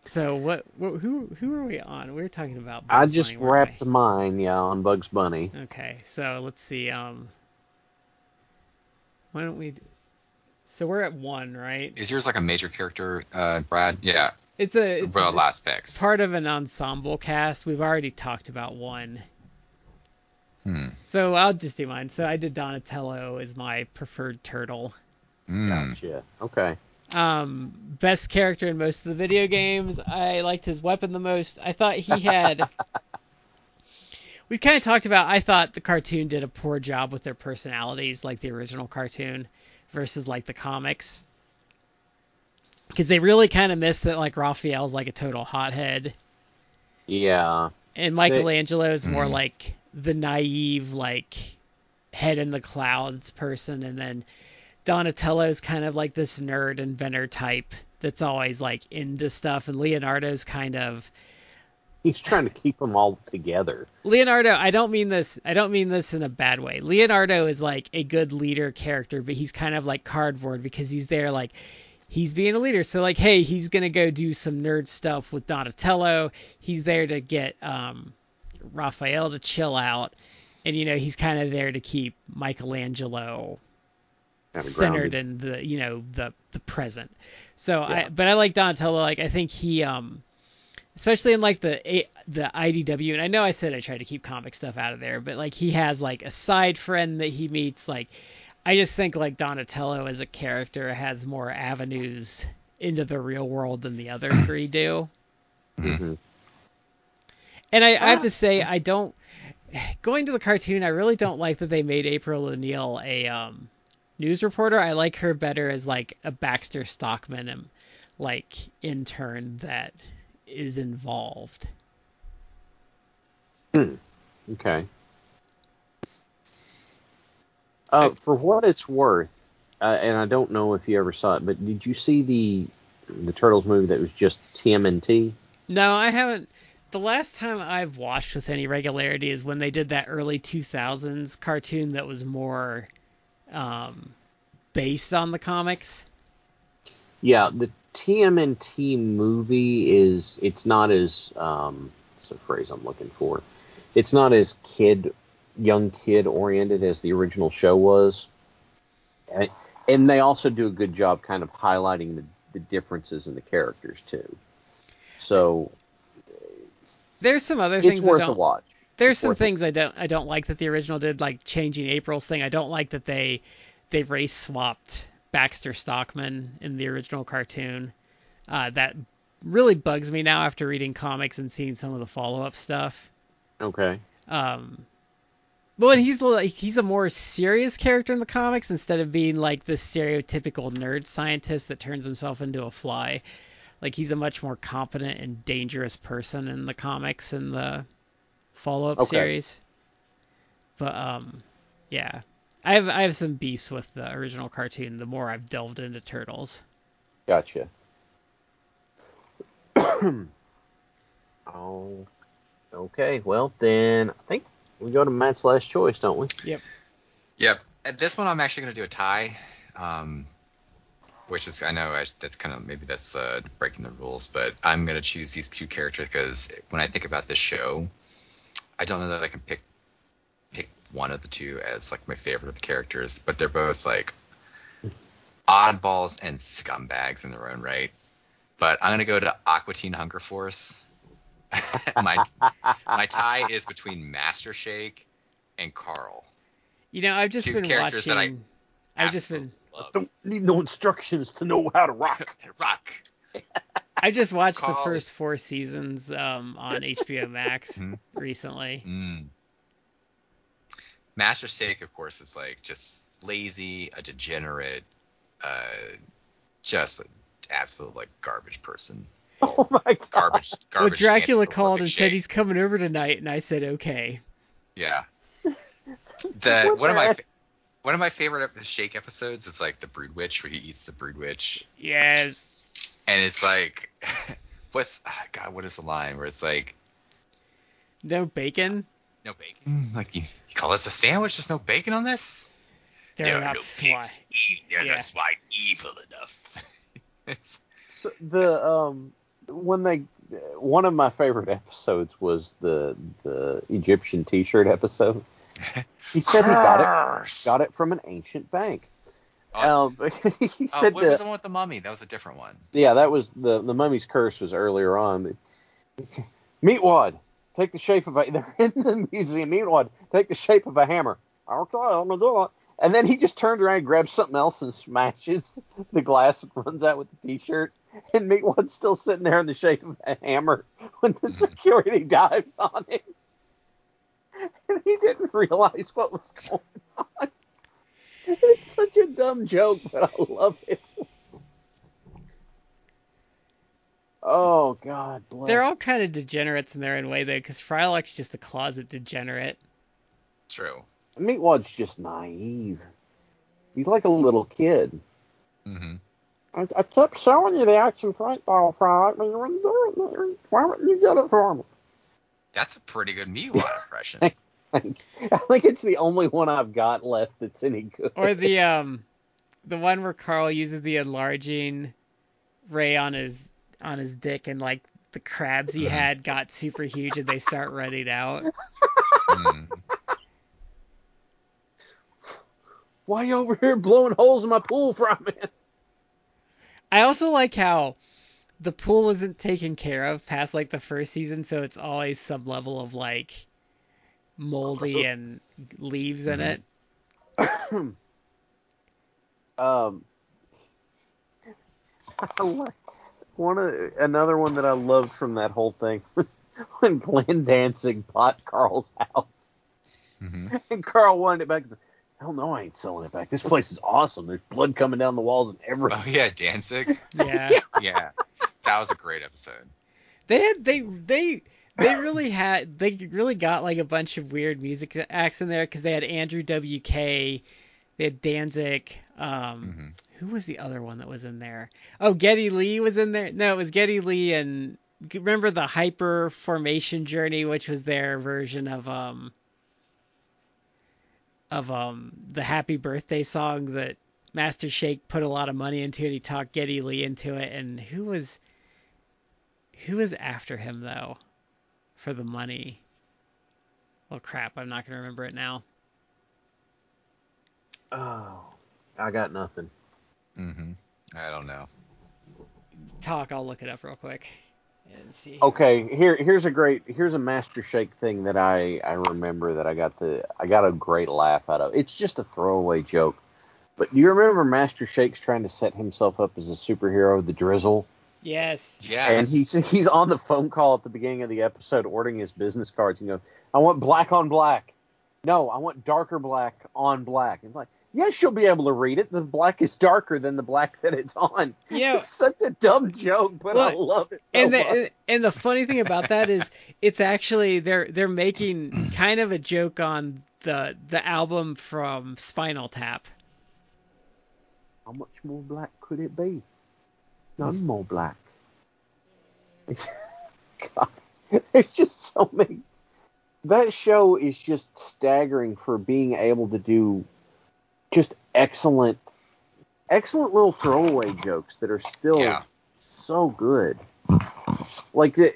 So what? what who who are we on? We are talking about. I just Bunny, wrapped mine, yeah, on Bugs Bunny. Okay, so let's see. Um, why don't we? So we're at one, right? Is yours like a major character, uh, Brad? Yeah. It's a it's Well, last picks. part of an ensemble cast. We've already talked about one. Hmm. So I'll just do mine. So I did Donatello as my preferred turtle. Mm. Gotcha. Okay. um, best character in most of the video games. I liked his weapon the most. I thought he had. <laughs> we kind of talked about. I thought the cartoon did a poor job with their personalities, like the original cartoon, versus like the comics. Because they really kind of missed that like Raphael's like a total hothead, Yeah. and Michelangelo is more Mhm. like the naive like head in the clouds person, and then Donatello's kind of like this nerd inventor type that's always like into stuff, and Leonardo's kind of He's trying to keep them all together. Leonardo. I don't mean this. I don't mean this in a bad way. Leonardo is like a good leader character, but he's kind of like cardboard because he's there like he's being a leader. So like, hey, he's gonna go do some nerd stuff with Donatello. He's there to get um, Raphael to chill out, and you know he's kind of there to keep Michelangelo centered in the you know the the present. So Yeah. I but I like Donatello. Like I think he um especially in like the A- the IDW and I know I said I tried to keep comic stuff out of there, but like he has like a side friend that he meets. Like I just think like Donatello as a character has more avenues into the real world than the other <coughs> three do. Mhm. And I, I have to say, I don't. Going to the cartoon, I really don't like that they made April O'Neil a um, news reporter. I like her better as like a Baxter Stockman and like intern that is involved. Okay. Uh, for what it's worth, uh, and I don't know if you ever saw it, but did you see the the Turtles movie that was just TMNT? No, I haven't. The last time I've watched with any regularity is when they did that early 2000s cartoon that was more um, based on the comics. Yeah, the TMNT movie is it's not as um, what's the phrase I'm looking for? It's not as kid, young kid oriented as the original show was, and, and they also do a good job kind of highlighting the, the differences in the characters too. So There's some other things it's I worth a watch. There's It's some a- things I don't I don't like that the original did, like changing April's thing. I don't like that they they race swapped Baxter Stockman in the original cartoon. Uh, that really bugs me now after reading comics and seeing some of the follow up stuff. Okay. Um, but he's like he's a more serious character in the comics instead of being like the stereotypical nerd scientist that turns himself into a fly. Like he's a much more competent and dangerous person in the comics and the follow-up Okay. series. But um, yeah, I have I have some beefs with the original cartoon. The more I've delved into Turtles. Gotcha. <coughs> oh, okay. Well, then I think we go to Matt's last choice, don't we? Yep. Yep. At this one, I'm actually going to do a tie, um, which is I know I, that's kind of maybe that's uh, breaking the rules, but I'm going to choose these two characters because when I think about this show, I don't know that I can pick pick one of the two as like my favorite of the characters, but they're both like oddballs and scumbags in their own right. But I'm going to go to Aquatine Teen Hunger Force. <laughs> my my tie is between Master Shake and Carl. You know, I've just Two been characters watching. that I I've just been Absolutely love. Don't need no instructions to know how to rock. <laughs> rock. I just watched the first four seasons um, on <laughs> HBO Max Mhm. recently. Mm. Master Shake, of course, is like just lazy, a degenerate, uh, just an absolute like garbage person. <laughs> Oh my god. Garbage, Well, garbage. Dracula called and said he's coming over tonight, and I said okay. Yeah. <laughs> The one of my one of my favorite Shake episodes is like the Broodwich where he eats the Broodwich, Yes. and it's like, <laughs> what's ah, God? What is the line where it's like, No bacon. No bacon? Like you, you call this a sandwich? There's no bacon on this? They're There are not no pigs. They're Yeah. not swine evil enough. <laughs> So the um when they one of my favorite episodes was the the Egyptian T-shirt episode. <laughs> He said he got it got it from an ancient bank. Oh, Um, <laughs> he oh, said what that was the one with the mummy? That was a different one. yeah, that was the the mummy's curse was earlier on. Meatwad, take the shape of a. <laughs> They're in the museum. Meatwad, take the shape of a hammer. Okay, I'm gonna do it. And then he just turns around and grabs something else and smashes <laughs> the glass and runs out with the T-shirt. And Meatwad's still sitting there in the shape of a hammer <laughs> when the hmm. security dives on him. And he didn't realize what was going on. It's such a dumb joke, but I love it. Oh God, bless. They're all kind of degenerates in their own way, though, because Frylock's just a closet degenerate. True. Meatwad's just naive. He's like a little kid. Mm-hmm. I, I kept showing you the action fight ball product, but you weren't do it. Why wouldn't you get it for me? That's a pretty good Meatwad <laughs> impression. <laughs> I think it's the only one I've got left that's any good. Or the um, the one where Carl uses the enlarging ray on his on his dick, and like the crabs he had got super huge, and they start running out. <laughs> Mm. Why you over here blowing holes in my pool from it? I also like how the pool isn't taken care of past like the first season, so it's always some level of like moldy and leaves in it. <coughs> um, <laughs> I like one of another one that I loved from that whole thing was <laughs> when Glenn Danzig bought Carl's house, hmm <laughs> and Carl wanted it back. Hell no, I ain't selling it back. This place is awesome. There's blood coming down the walls and everything. Oh yeah, Danzig. <laughs> Yeah. Yeah, that was a great episode. They had they they they really had they really got like a bunch of weird music acts in there because they had Andrew WK, they had Danzig. Um, hmm who was the other one that was in there? Oh, Geddy Lee was in there. No, it was Geddy Lee and remember the Hyper Formation Journey, which was their version of um of um the Happy Birthday song that Master Shake put a lot of money into and he talked Geddy Lee into it. And who was who was after him though for the money? Well, crap, I'm not gonna remember it now. Oh, I got nothing. Mm-hmm. I don't know. Talk, I'll look it up real quick and see. Okay, here here's a great here's a Master Shake thing that I I remember that I got the I got a great laugh out of. It's just a throwaway joke. But do you remember Master Shake's trying to set himself up as a superhero, the Drizzle? Yes. Yes. And he's he's on the phone call at the beginning of the episode ordering his business cards and goes, I want black on black. No, I want darker black on black. And it's like, yes, you'll be able to read it. The black is darker than the black that it's on. Yeah, <laughs> It's such a dumb joke, but I love it so and much. the and the funny thing about that is it's actually they're they're making kind of a joke on the the album from Spinal Tap. How much more black could it be? None more black. It's, <laughs> God, there's just so many. That show is just staggering for being able to do just excellent, excellent little throwaway jokes that are still Yeah. so good. Like the,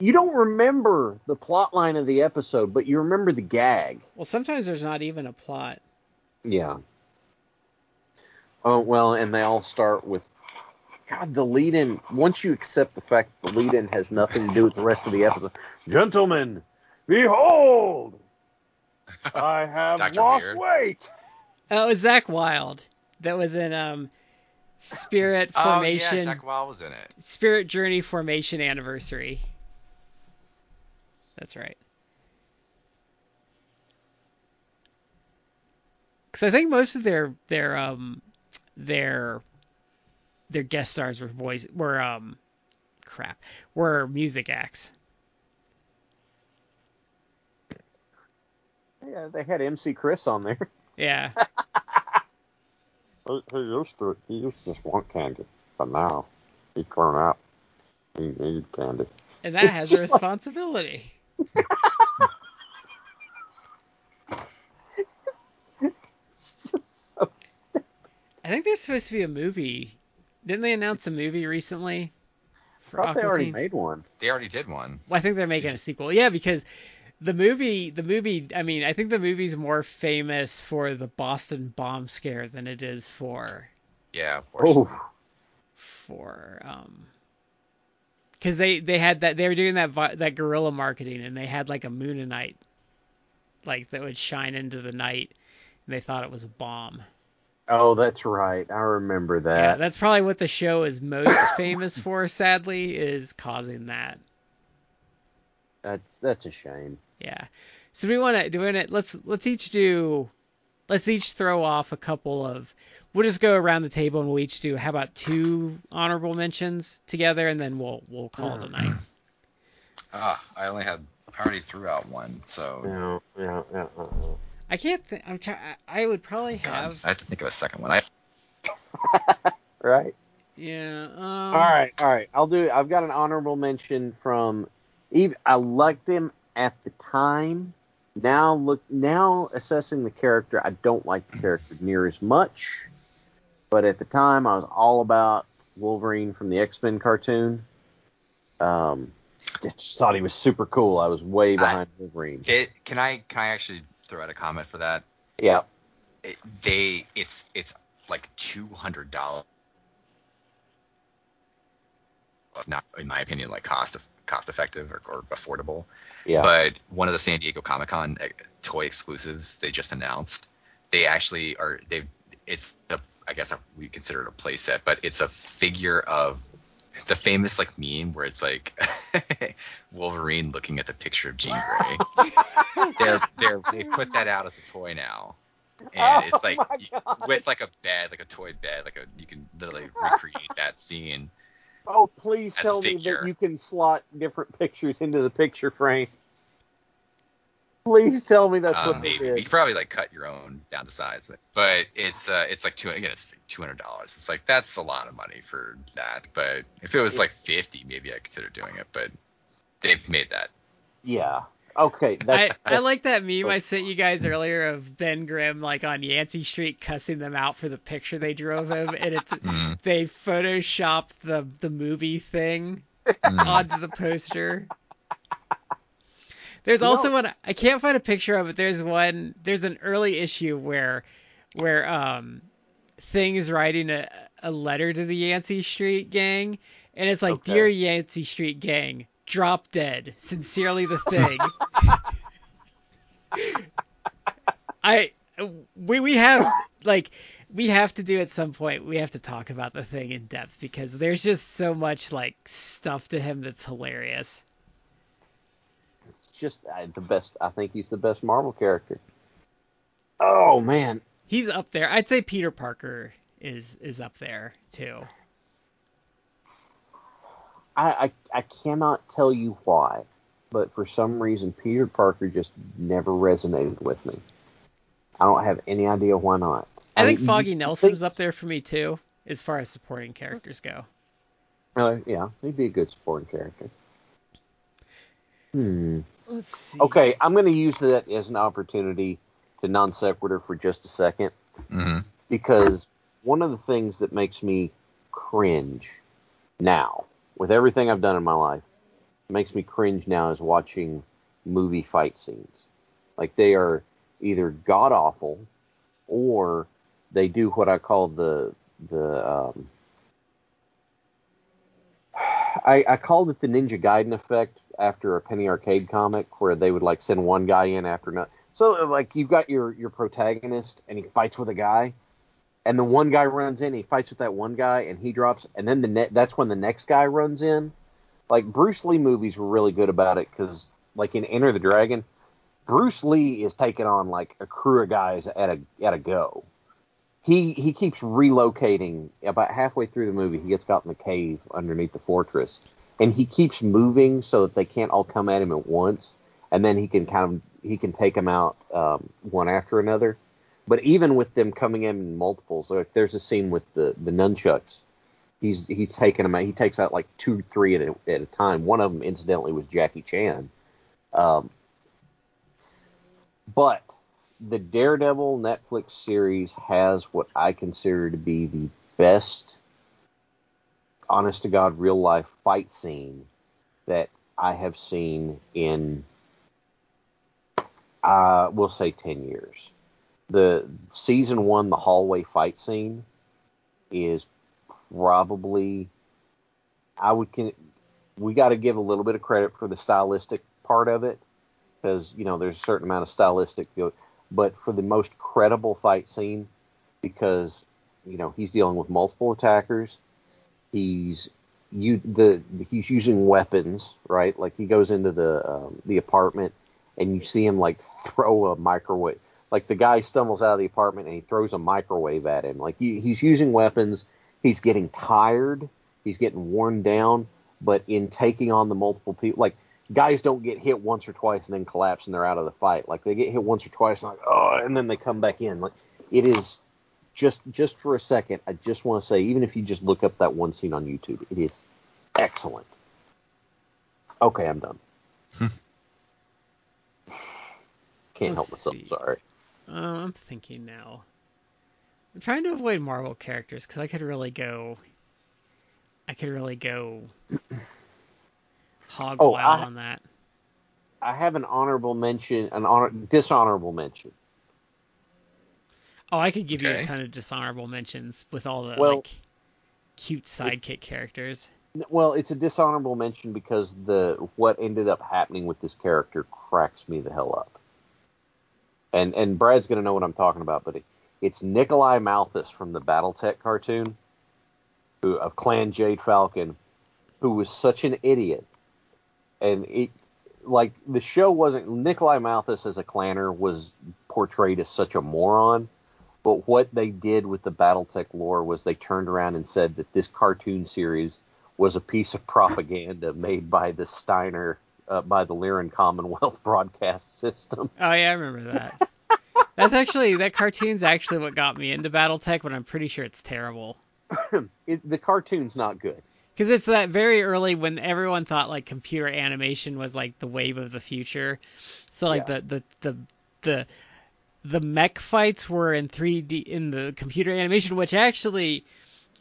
you don't remember the plot line of the episode, but you remember the gag. Well, sometimes there's not even a plot. Yeah. Oh well, and they all start with God. The lead-in. Once you accept the fact the lead-in has nothing to do with the rest of the episode, gentlemen, behold, <laughs> I have lost Weird. weight. Oh, it was Zakk Wylde that was in um Spirit Formation. Oh yeah, Formation. Zakk Wylde was in it. Spirit Journey Formation Anniversary. That's right. Because I think most of their their um their their guest stars were voice were um crap were music acts. Yeah, they had MC Chris on there. <laughs> Yeah. <laughs> He, he used to he used to just want candy, but now he's grown up. He needs candy. And that has a <laughs> responsibility. It's so. I think there's supposed to be a movie. Didn't they announce a movie recently? For I thought they already Teen? made one. They already did one. Well, I think they're making a sequel. Yeah, because the movie, the movie. I mean, I think the movie's more famous for the Boston bomb scare than it is for Yeah, of course. Oh, for um. Because they they had that they were doing that vi- that guerrilla marketing and they had like a Mooninite, like that would shine into the night, and they thought it was a bomb. oh, that's right. I remember that yeah, that. that's probably what the show is most famous for. Sadly, is causing that. That's that's a shame. Yeah. So we want to do it. Let's let's each do. Let's each throw off a couple of. We'll just go around the table and we'll each do. How about two honorable mentions together, and then we'll we'll call it a night. Ah, I only had. I already threw out one, so Yeah, yeah, yeah. uh, uh. I can't. Th- I'm trying. I would probably God, have. I have to think of a second one. I <laughs> Right. Yeah. Um, All right, all right. I'll do. I've got an honorable mention from. Eve. I liked him at the time. Now look. Now assessing the character, I don't like the character near as much. But at the time, I was all about Wolverine from the X Men cartoon. Um, just thought he was super cool. I was way behind Wolverine. it, can I can I actually throw out a comment for that? Yeah. It, they it's it's like two hundred dollars. Not, in my opinion, like cost of cost effective or, or affordable. Yeah. But one of the San Diego Comic Con uh, toy exclusives they just announced, they actually are they it's the I guess we consider it a playset, but it's a figure of the famous like meme where it's like <laughs> Wolverine looking at the picture of Jean Grey. <laughs> they're they're they put that out as a toy now. And it's Oh like my with like a bed, like a toy bed, like a you can literally recreate that scene. Oh, please tell me that you can slot different pictures into the picture frame. Please tell me that's Um, what they maybe you did. could probably like cut your own down to size, but but it's uh it's like two again it's like two hundred dollars. It's like that's a lot of money for that. But if it was like fifty, maybe I consider doing it. But they've made that. Yeah. Okay. I, That's, I like that meme I sent you guys earlier of Ben Grimm like on Yancey Street cussing them out for the picture they drew of him, and it's <laughs> Mhm. they photoshopped the the movie thing Mhm. onto the poster. There's You also know- one I can't find a picture of it. There's one. There's an early issue where where um Thing is writing a a letter to the Yancey Street gang, and it's like, Okay. "Dear Yancey Street gang, drop dead. Sincerely, the <laughs> Thing." I we we have like we have to do at some point we have to talk about the thing in depth because there's just so much like stuff to him that's hilarious. just uh, the best. I think he's the best Marvel character. Oh man. He's up there. I'd say Peter Parker is is up there too. I, I I cannot tell you why, but for some reason Peter Parker just never resonated with me. I don't have any idea why not. I, think mean, Foggy Nelson's think- up there for me too, as far as supporting characters go. Uh, yeah, he'd be a good supporting character. Hmm. Let's see. Okay, I'm going to use that as an opportunity to non sequitur for just a second Mhm. because one of the things that makes me cringe now, with everything I've done in my life, makes me cringe now is watching movie fight scenes. Like they are either god awful or they do what I call the the um, <sighs> I, I called it the Ninja Gaiden effect after a Penny Arcade comic where they would like send one guy in after another. So like you've got your your protagonist and he fights with a guy, and the one guy runs in, he fights with that one guy, and he drops, and then the ne- that's when the next guy runs in. Like Bruce Lee movies were really good about it because, like in Enter the Dragon, Bruce Lee is taking on like a crew of guys at a at a go. He he keeps relocating. About halfway through the movie, he gets caught in the cave underneath the fortress, and he keeps moving so that they can't all come at him at once, and then he can kind of he can take them out um, one after another. But even with them coming in in multiples, like there's a scene with the the nunchucks. He's he's taking them out. He takes out like two, three at a, at a time. One of them, incidentally, was Jackie Chan. Um, but the Daredevil Netflix series has what I consider to be the best, honest to God, real life fight scene that I have seen in, uh, we'll say, 10 years. The season one, the hallway fight scene, is probably, I would, can, we got to give a little bit of credit for the stylistic part of it because you know there's a certain amount of stylistic, but for the most credible fight scene, because you know he's dealing with multiple attackers, he's you the he's using weapons, right? Like he goes into the um, the apartment and you see him like throw a microwave. Like the guy stumbles out of the apartment and he throws a microwave at him. Like he, he's using weapons. He's getting tired. He's getting worn down. But in taking on the multiple people, like guys don't get hit once or twice and then collapse and they're out of the fight. Like they get hit once or twice and like oh, and then they come back in. Like it is just just for a second. I just want to say, even if you just look up that one scene on YouTube, it is excellent. Okay, I'm done. <laughs> Can't help Let's myself. see. Sorry. Uh, I'm thinking now. I'm trying to avoid Marvel characters because I could really go. I could really go <clears throat> hog Oh, wild I- on that. I have an honorable mention, an honor, dishonorable mention. Oh, I could give you a ton of dishonorable mentions with all the Well, like cute sidekick characters. Well, it's a dishonorable mention because the what ended up happening with this character cracks me the hell up. And and Brad's gonna know what I'm talking about, but it, it's Nikolai Malthus from the BattleTech cartoon, who of Clan Jade Falcon, who was such an idiot, and it like the show wasn't Nikolai Malthus as a clanner was portrayed as such a moron. But what they did with the BattleTech lore was they turned around and said that this cartoon series was a piece of propaganda <laughs> made by the Steiner, uh, by the Lyran Commonwealth <laughs> broadcast system. Oh yeah, I remember that. That's actually that cartoon's actually what got me into BattleTech, but I'm pretty sure it's terrible. <clears throat> It, the cartoon's not good. Because it's that very early when everyone thought like computer animation was like the wave of the future. So like Yeah. the, the the the the mech fights were in 3D in the computer animation, which actually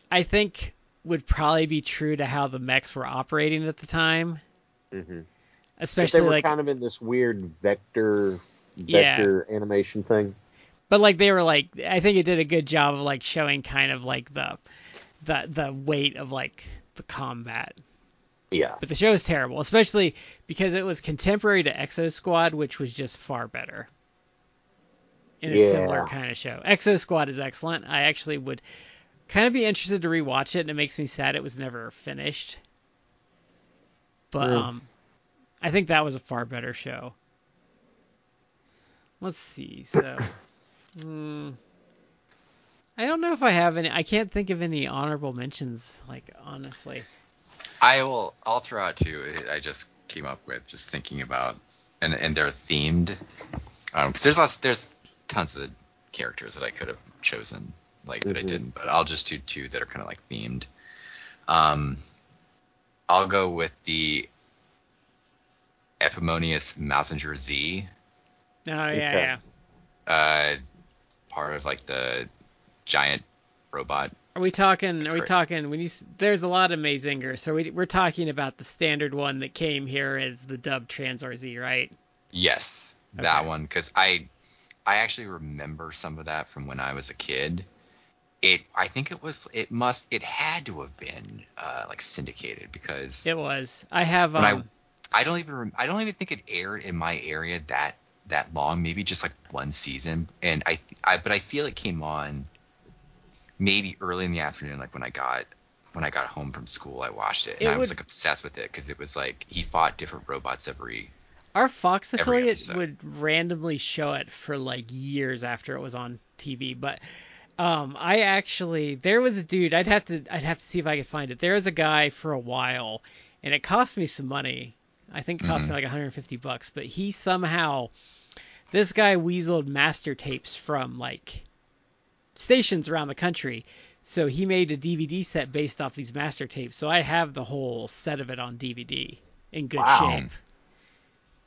I think would probably be true to how the mechs were operating at the time. Mm-hmm. But Especially they were like kind of in this weird vector Yeah. vector animation thing. but like they were like I think it did a good job of like showing kind of like the the the weight of like the combat. Yeah. But the show is terrible, especially because it was contemporary to Exo Squad, which was just far better. In a Yeah. similar kind of show. Exo Squad is excellent. I actually would kind of be interested to rewatch it, and it makes me sad it was never finished. But Mm. um, I think that was a far better show. Let's see. So, <coughs> mm, I don't know if I have any. I can't think of any honorable mentions. Like honestly. I will. I'll throw out two. I just came up with just thinking about, and and they're themed. Um, because there's lots, there's tons of characters that I could have chosen, like that I Mhm. didn't, but I'll just do two that are kind of like themed. Um, I'll go with the Epimonius Mazinger Z, Oh yeah, Okay. yeah. uh, part of like the giant robot. Are we talking? Are we talking? When you there's a lot of Mazinger, so we, we're talking about the standard one that came here as the dub Tranzor Z, right? Yes, that one because I I actually remember some of that from when I was a kid. It I think it was it must it had to have been uh, like syndicated because It was. I have When I- um. I don't even I don't even think it aired in my area that that long maybe just like one season and I I but I feel it came on maybe early in the afternoon, like when I got when I got home from school, I watched it and It I was would- like obsessed with it because it was like he fought different robots every. Our Fox affiliate would randomly show it for like years after it was on TV, but um, I actually there was a dude. I'd have to I'd have to see if I could find it. There was a guy for a while, and it cost me some money. I think it cost Mhm. me like 150 bucks, but he somehow this guy weaseled master tapes from like stations around the country. So he made a DVD set based off these master tapes. So I have the whole set of it on DVD in good Wow. shape.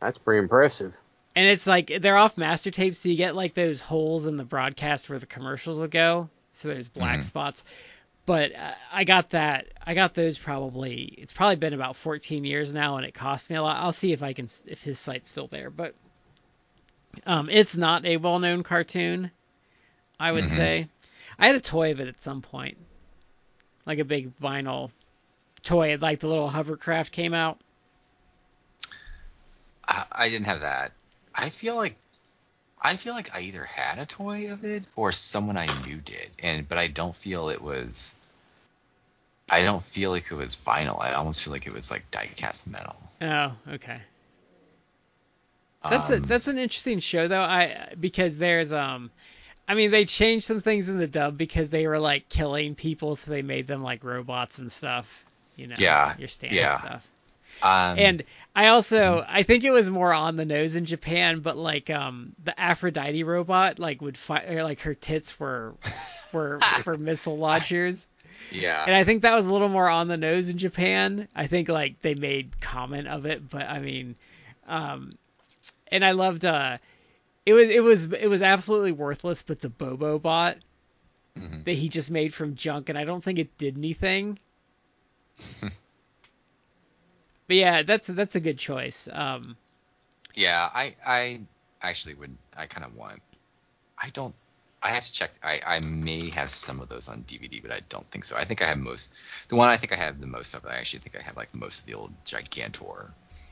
That's pretty impressive. And it's like they're off master tapes, so you get like those holes in the broadcast where the commercials would go. So there's black Mhm. spots. But uh, I got that. I got those probably. It's probably been about 14 years now, and it cost me a lot. I'll see if I can if his site's still there. But um, it's not a well-known cartoon. I would Mhm. say. I had a toy of it at some point, like a big vinyl toy. Like the little hovercraft came out. I, I didn't have that. I feel like I feel like I either had a toy of it or someone I knew did, and but I don't feel it was. I don't feel like it was vinyl. I almost feel like it was like die-cast metal. Oh, okay. That's a Um, that's an interesting show though. I because there's um, I mean they changed some things in the dub because they were like killing people, so they made them like robots and stuff. You know, Yeah, your standard yeah. stuff. um, And I also I think it was more on the nose in Japan, but like um the Aphrodite robot like would fire like her tits were were were <laughs> missile launchers. yeah, And I think that was a little more on the nose in Japan. I think like they made comment of it, but I mean, um, and I loved uh, it was it was it was absolutely worthless, but the Bobo bot Mhm. that he just made from junk, and I don't think it did anything. <laughs> but yeah, that's that's a good choice. Um, Yeah, I I actually would I kind of want I don't I have to check I I may have some of those on DVD but I don't think so. I think I have most the one I think I have the most of I actually think I have like most of the old Gigantor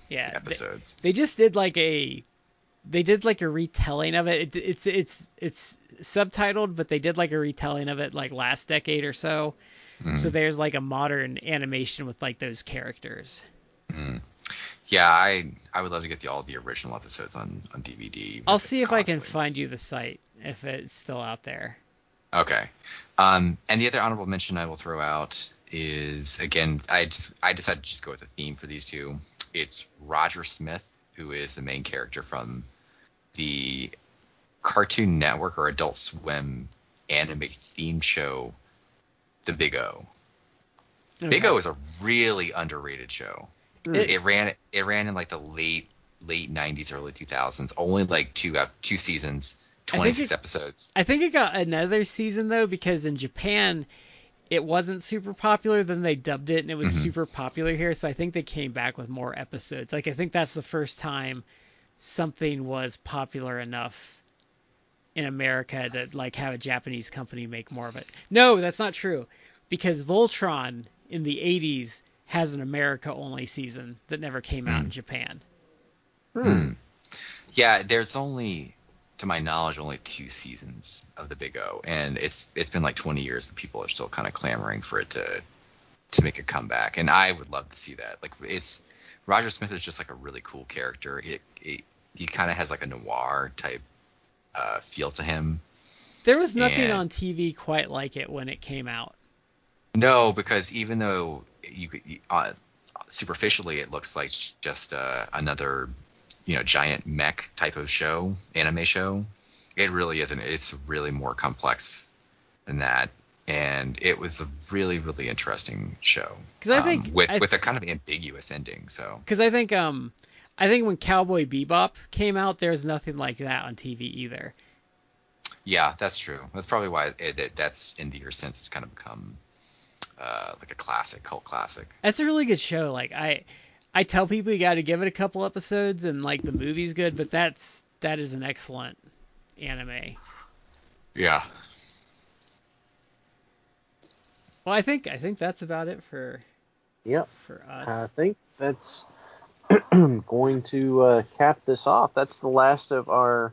yeah, they- episodes. They just did like a they did like a retelling of it. it. It's it's it's subtitled, but they did like a retelling of it like last decade or so. Mm. So there's like a modern animation with like those characters. Mm. Yeah, I I would love to get the all the original episodes on on DVD. I'll see if I can find you the site if it's still out there. Okay. Um, and the other honorable mention I will throw out is again, I just I decided to just go with the theme for these two. It's Roger Smith, who is the main character from the Cartoon Network or Adult Swim anime theme show, The Big O. Big O is a really underrated show. It- It ran it ran in like the late late 90s, early 2000s. Only like two ep- two seasons, think 26 it- episodes. I think it got another season though because in Japan it wasn't super popular. Then they dubbed it and it was Mhm. super popular here. So I think they came back with more episodes. Like I think that's the first time something was popular enough in America to like have a Japanese company make more of it. No, that's not true because Voltron in the 80s has an America only season that never came out in Japan. Hmm. Yeah, there's only, to my knowledge, only two seasons of the Big O, and it's it's been like 20 years, but people are still kind of clamoring for it to to make a comeback, and I would love to see that. Like, it's Roger Smith is just like a really cool character. It, it he kind of has like a noir type uh, feel to him. There was nothing And- on TV quite like it when it came out. No, because even though you could uh, superficially it looks like just uh, another you know giant mech type of show, anime show, it really isn't. It's really more complex than that, and it was a really really interesting show. 'Cause I um, think- with I- with a kind of ambiguous ending. So Because I think um I think when Cowboy Bebop came out, there was nothing like that on TV either. yeah, that's true. That's probably why it, it, that's in the year since it's kind of become uh, like a classic, cult classic. That's a really good show. Like I I tell people you got to give it a couple episodes and like the movie's good, but that's that is an excellent anime. Yeah. Well, I think I think that's about it for Yep. for us. I think that's <clears throat> going to uh, cap this off. That's the last of our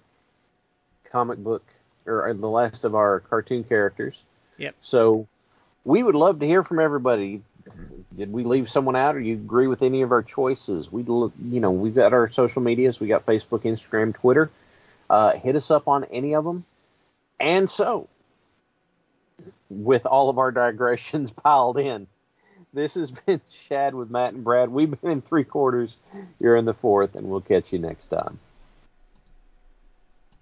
comic book, or uh, the last of our cartoon characters. Yep. So we would love to hear from everybody. Did we leave someone out, or you agree with any of our choices? We, you know, we've got our social medias. We got Facebook, Instagram, Twitter. Uh, hit us up on any of them. And so, with all of our digressions <laughs> piled in, this has been <laughs> Shad with Matt and Brad. We've been in three quarters. You're in the fourth, and we'll catch you next time.